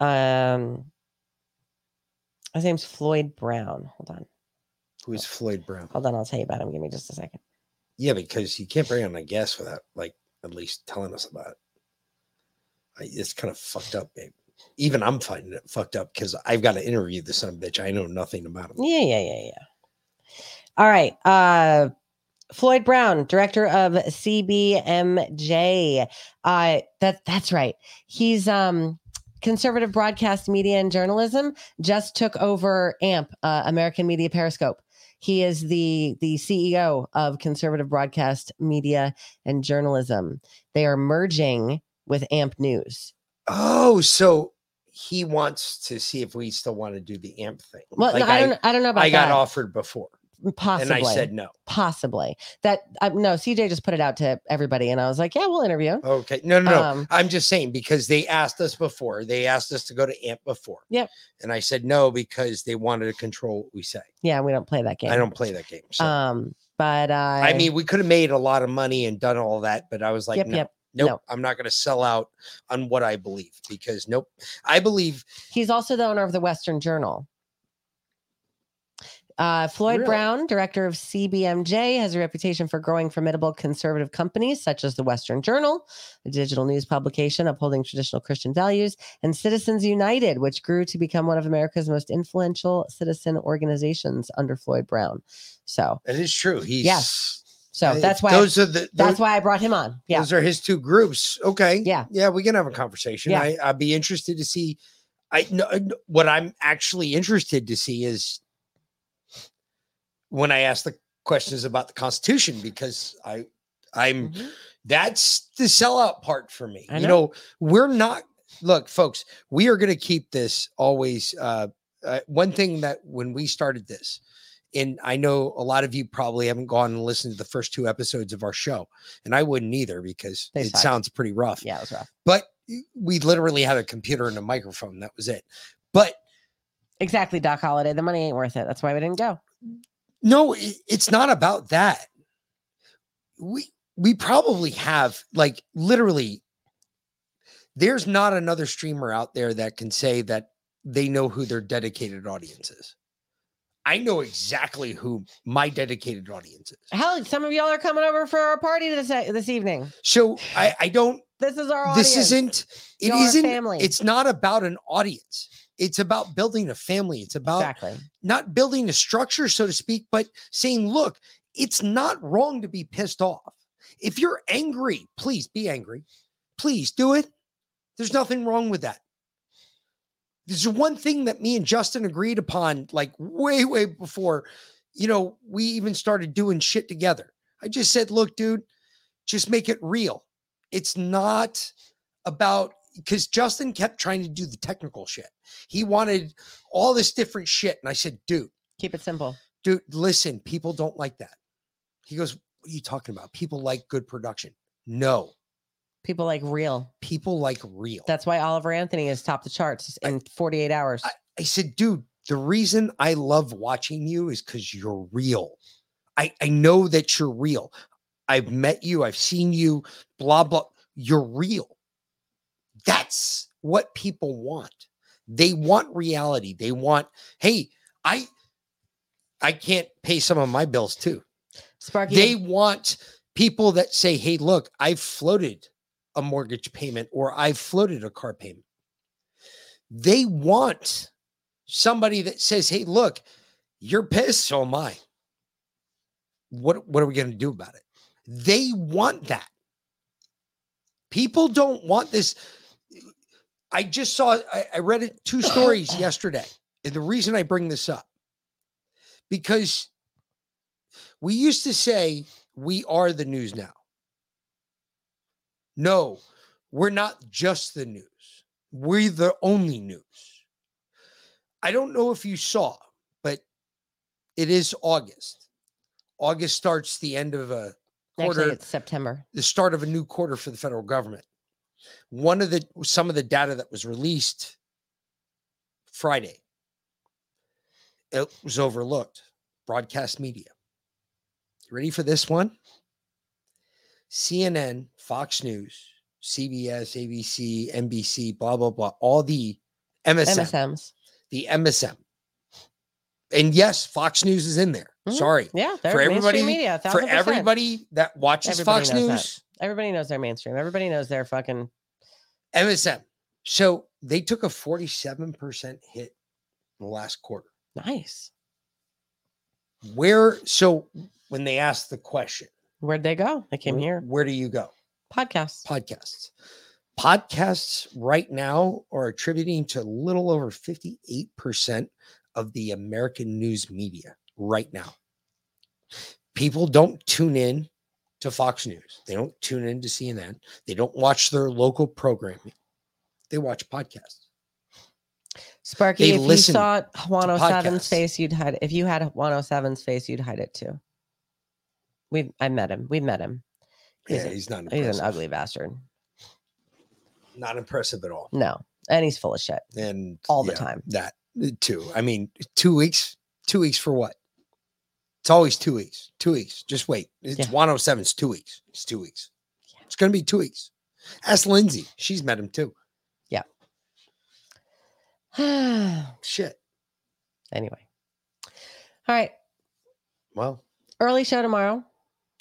Um, his name's Floyd Brown. Hold on, Who's Floyd Brown? hold on. I'll tell you about him. Give me just a second. Yeah, because you can't bring on a guest without like at least telling us about it. I, it's kind of fucked up, babe. Even I'm finding it fucked up because I've got to interview the son of a bitch. I know nothing about him. Yeah, yeah, yeah, yeah. All right. Uh Floyd Brown, director of CBMJ. Uh that that's right. He's um conservative broadcast media and journalism just took over AMP, uh, American Media Periscope. He is the the CEO of conservative broadcast media and journalism. They are merging with AMP News. Oh, so he wants to see if we still want to do the amp thing. Well, no, I don't I don't know about I got offered before, Possibly. and I said no. Possibly. That uh, no, CJ just put it out to everybody, and I was like, yeah, we'll interview. Okay, no, no, no. Um, I'm just saying because they asked us before. They asked us to go to amp before. Yep. And I said no because they wanted to control what we say. Yeah, we don't play that game. I don't play that game. So. Um, but uh, I mean, we could have made a lot of money and done all that, but I was like, Yep, no, yep, nope, no. I'm not going to sell out on what I believe because nope, I believe he's also the owner of the Western Journal. Uh, Floyd Really? Brown, director of CBMJ, has a reputation for growing formidable conservative companies such as the Western Journal, a digital news publication upholding traditional Christian values, and Citizens United, which grew to become one of America's most influential citizen organizations under Floyd Brown. So, it is true. He's yes. So that's why those are the that's why I brought him on. Yeah. Those are his two groups. Okay. Yeah. Yeah, we can have a conversation. Yeah. I, I'd be interested to see. I know what I'm actually interested to see is when I ask the questions about the Constitution because I I'm that's the sellout part for me. Mm-hmm. You know. know, we're not look, folks, we are going to keep this always uh, uh one thing that when we started this and I know a lot of you probably haven't gone and listened to the first two episodes of our show, and I wouldn't either because They it sucked. sounds pretty rough. Yeah, it was rough. But we literally had a computer and a microphone. That was it. But Exactly, Doc Holliday. The money ain't worth it. That's why we didn't go. no, it's not about that. We we probably have like literally. There's not another streamer out there that can say that they know who their dedicated audience is. I know exactly who my dedicated audience is. Hell, some of y'all are coming over for our party this this evening. So I I don't This is our audience. this isn't It isn't. family. it's not about an audience it's about building a family it's about Exactly. not building a structure so to speak but saying look it's not wrong to be pissed off if you're angry please be angry please do it there's nothing wrong with that there's one thing that me and justin agreed upon like way way before you know we even started doing shit together i just said look dude just make it real it's not about because Justin kept trying to do the technical shit. He wanted all this different shit. And I said, dude, keep it simple. Dude, listen, people don't like that. He goes, What are you talking about? People like good production. No, People like real. people like real. That's why Oliver Anthony has topped the charts in 48 hours. I said, dude, the reason I love watching you is because you're real. I, I know that you're real. I've met you, I've seen you, blah, blah. You're real. That's what people want. They want reality. They want, hey, I I can't pay some of my bills too. Sparky, They want people that say, hey, look, I've floated a mortgage payment or I've floated a car payment. They want somebody that says, hey, look, You're pissed, so am I. What what are we going to do about it? They want that. People don't want this. I just saw I, I read it two stories yesterday. And the reason I bring this up because we used to say we are the news now. No, we're not just the news. We're the only news. I don't know if you saw, but it is August. August starts the end of a quarter, Actually, it's September. the start of a new quarter for the federal government. One of the some of the data that was released Friday, it was overlooked. Broadcast media. You ready for this one? CNN, Fox News, CBS, ABC, NBC, blah blah blah. All the MSM, MSMs. the MSM. And yes, Fox News is in there. Mhm. Sorry. Yeah, for everybody, media, for everybody that watches Everybody Fox knows that. News, Everybody knows they're mainstream. Everybody knows they're fucking. MSM. So they took a 47% hit in the last quarter. Nice. Where so when they asked the question, Where'd they go? They came wh- here. Where do you go? Podcasts. Podcasts. Podcasts right now are attributing to a little over 58% of the American news media right now. People don't tune in to Fox News. They don't tune in to CNN. They don't watch their local programming. They watch podcasts. Sparky, They if you saw to 107's podcasts. face, you'd hide it. If you had 107's face, you'd hide it too. We I met him. We met him. Yeah, a- he's not He's an ugly bastard. Not impressive at all. No. And he's full of shit. And All the time. That uh, too. I mean, two weeks. Two weeks for what? It's always two weeks. Two weeks. Just wait. It's Yeah. 107. It's two weeks. It's two weeks. It's gonna be two weeks. Ask Lindsay. She's met him too. Yeah. Shit. anyway. All right. Well, Early show tomorrow.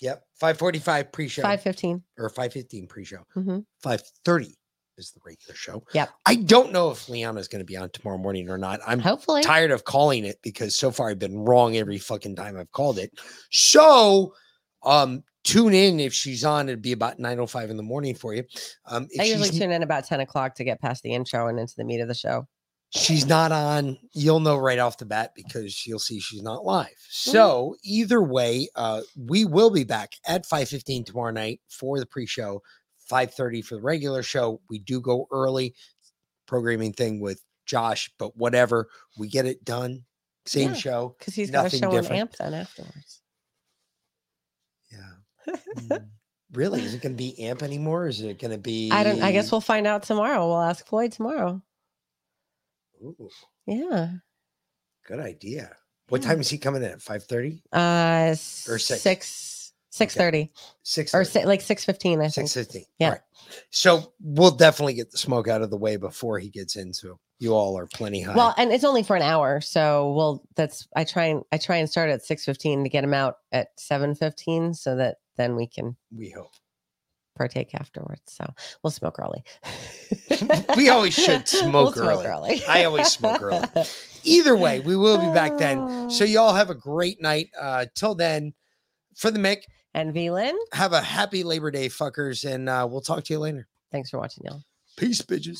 Yep. 545 pre-show. 515. or 515 pre-show. Mm-hmm. 530 is the regular show. Yep. I don't know if Liana's going to be on tomorrow morning or not. I'm Hopefully. tired of calling it because so far I've been wrong every fucking time I've called it. So um tune in if she's on. It'd be about 905 in the morning for you. Um I usually tune in about 10 o'clock to get past the intro and into the meat of the show. She's not on, you'll know right off the bat because you'll see she's not live. So either way, uh we will be back at 515 tomorrow night for the pre-show, 530 for the regular show. We do go early programming thing with Josh, but whatever, we get it done. Same Yeah, show. Because he's got a nothing show different. on AMP then afterwards. Mm, Really? Is it going to be AMP anymore? Is it going to be? I don't I guess we'll find out tomorrow. We'll ask Floyd tomorrow. Ooh, Yeah. good idea. What time is he coming in at? Five thirty? Uh Or six. six six thirty. Six Or si- like six fifteen, I think. Six fifteen. Yeah. All right. So we'll definitely get the smoke out of the way before he gets into you all are plenty high. Well, and it's only for an hour, so we'll. That's I try and I try and start at six fifteen to get him out at seven fifteen, so that then we can we hope. Partake afterwards. So we'll smoke early. we always should We'll smoke, early. I always smoke early. Either way, we will be back then. So y'all have a great night. Uh till then, for the Mick and VLin, have a happy Labor Day, fuckers, and uh we'll talk to you later. Thanks for watching, y'all. Peace, bitches.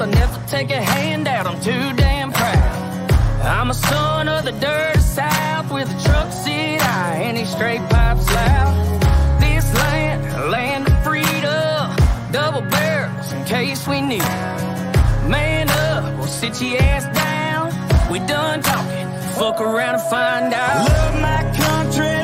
I never take a handout, I'm too damn proud. I'm a son of the dirty south with a truck seat high and these straight pipes loud. This land, land of freedom, double barrels in case we need. It. Man up, we'll sit your ass down. We done talking, fuck around and find out. Love my country,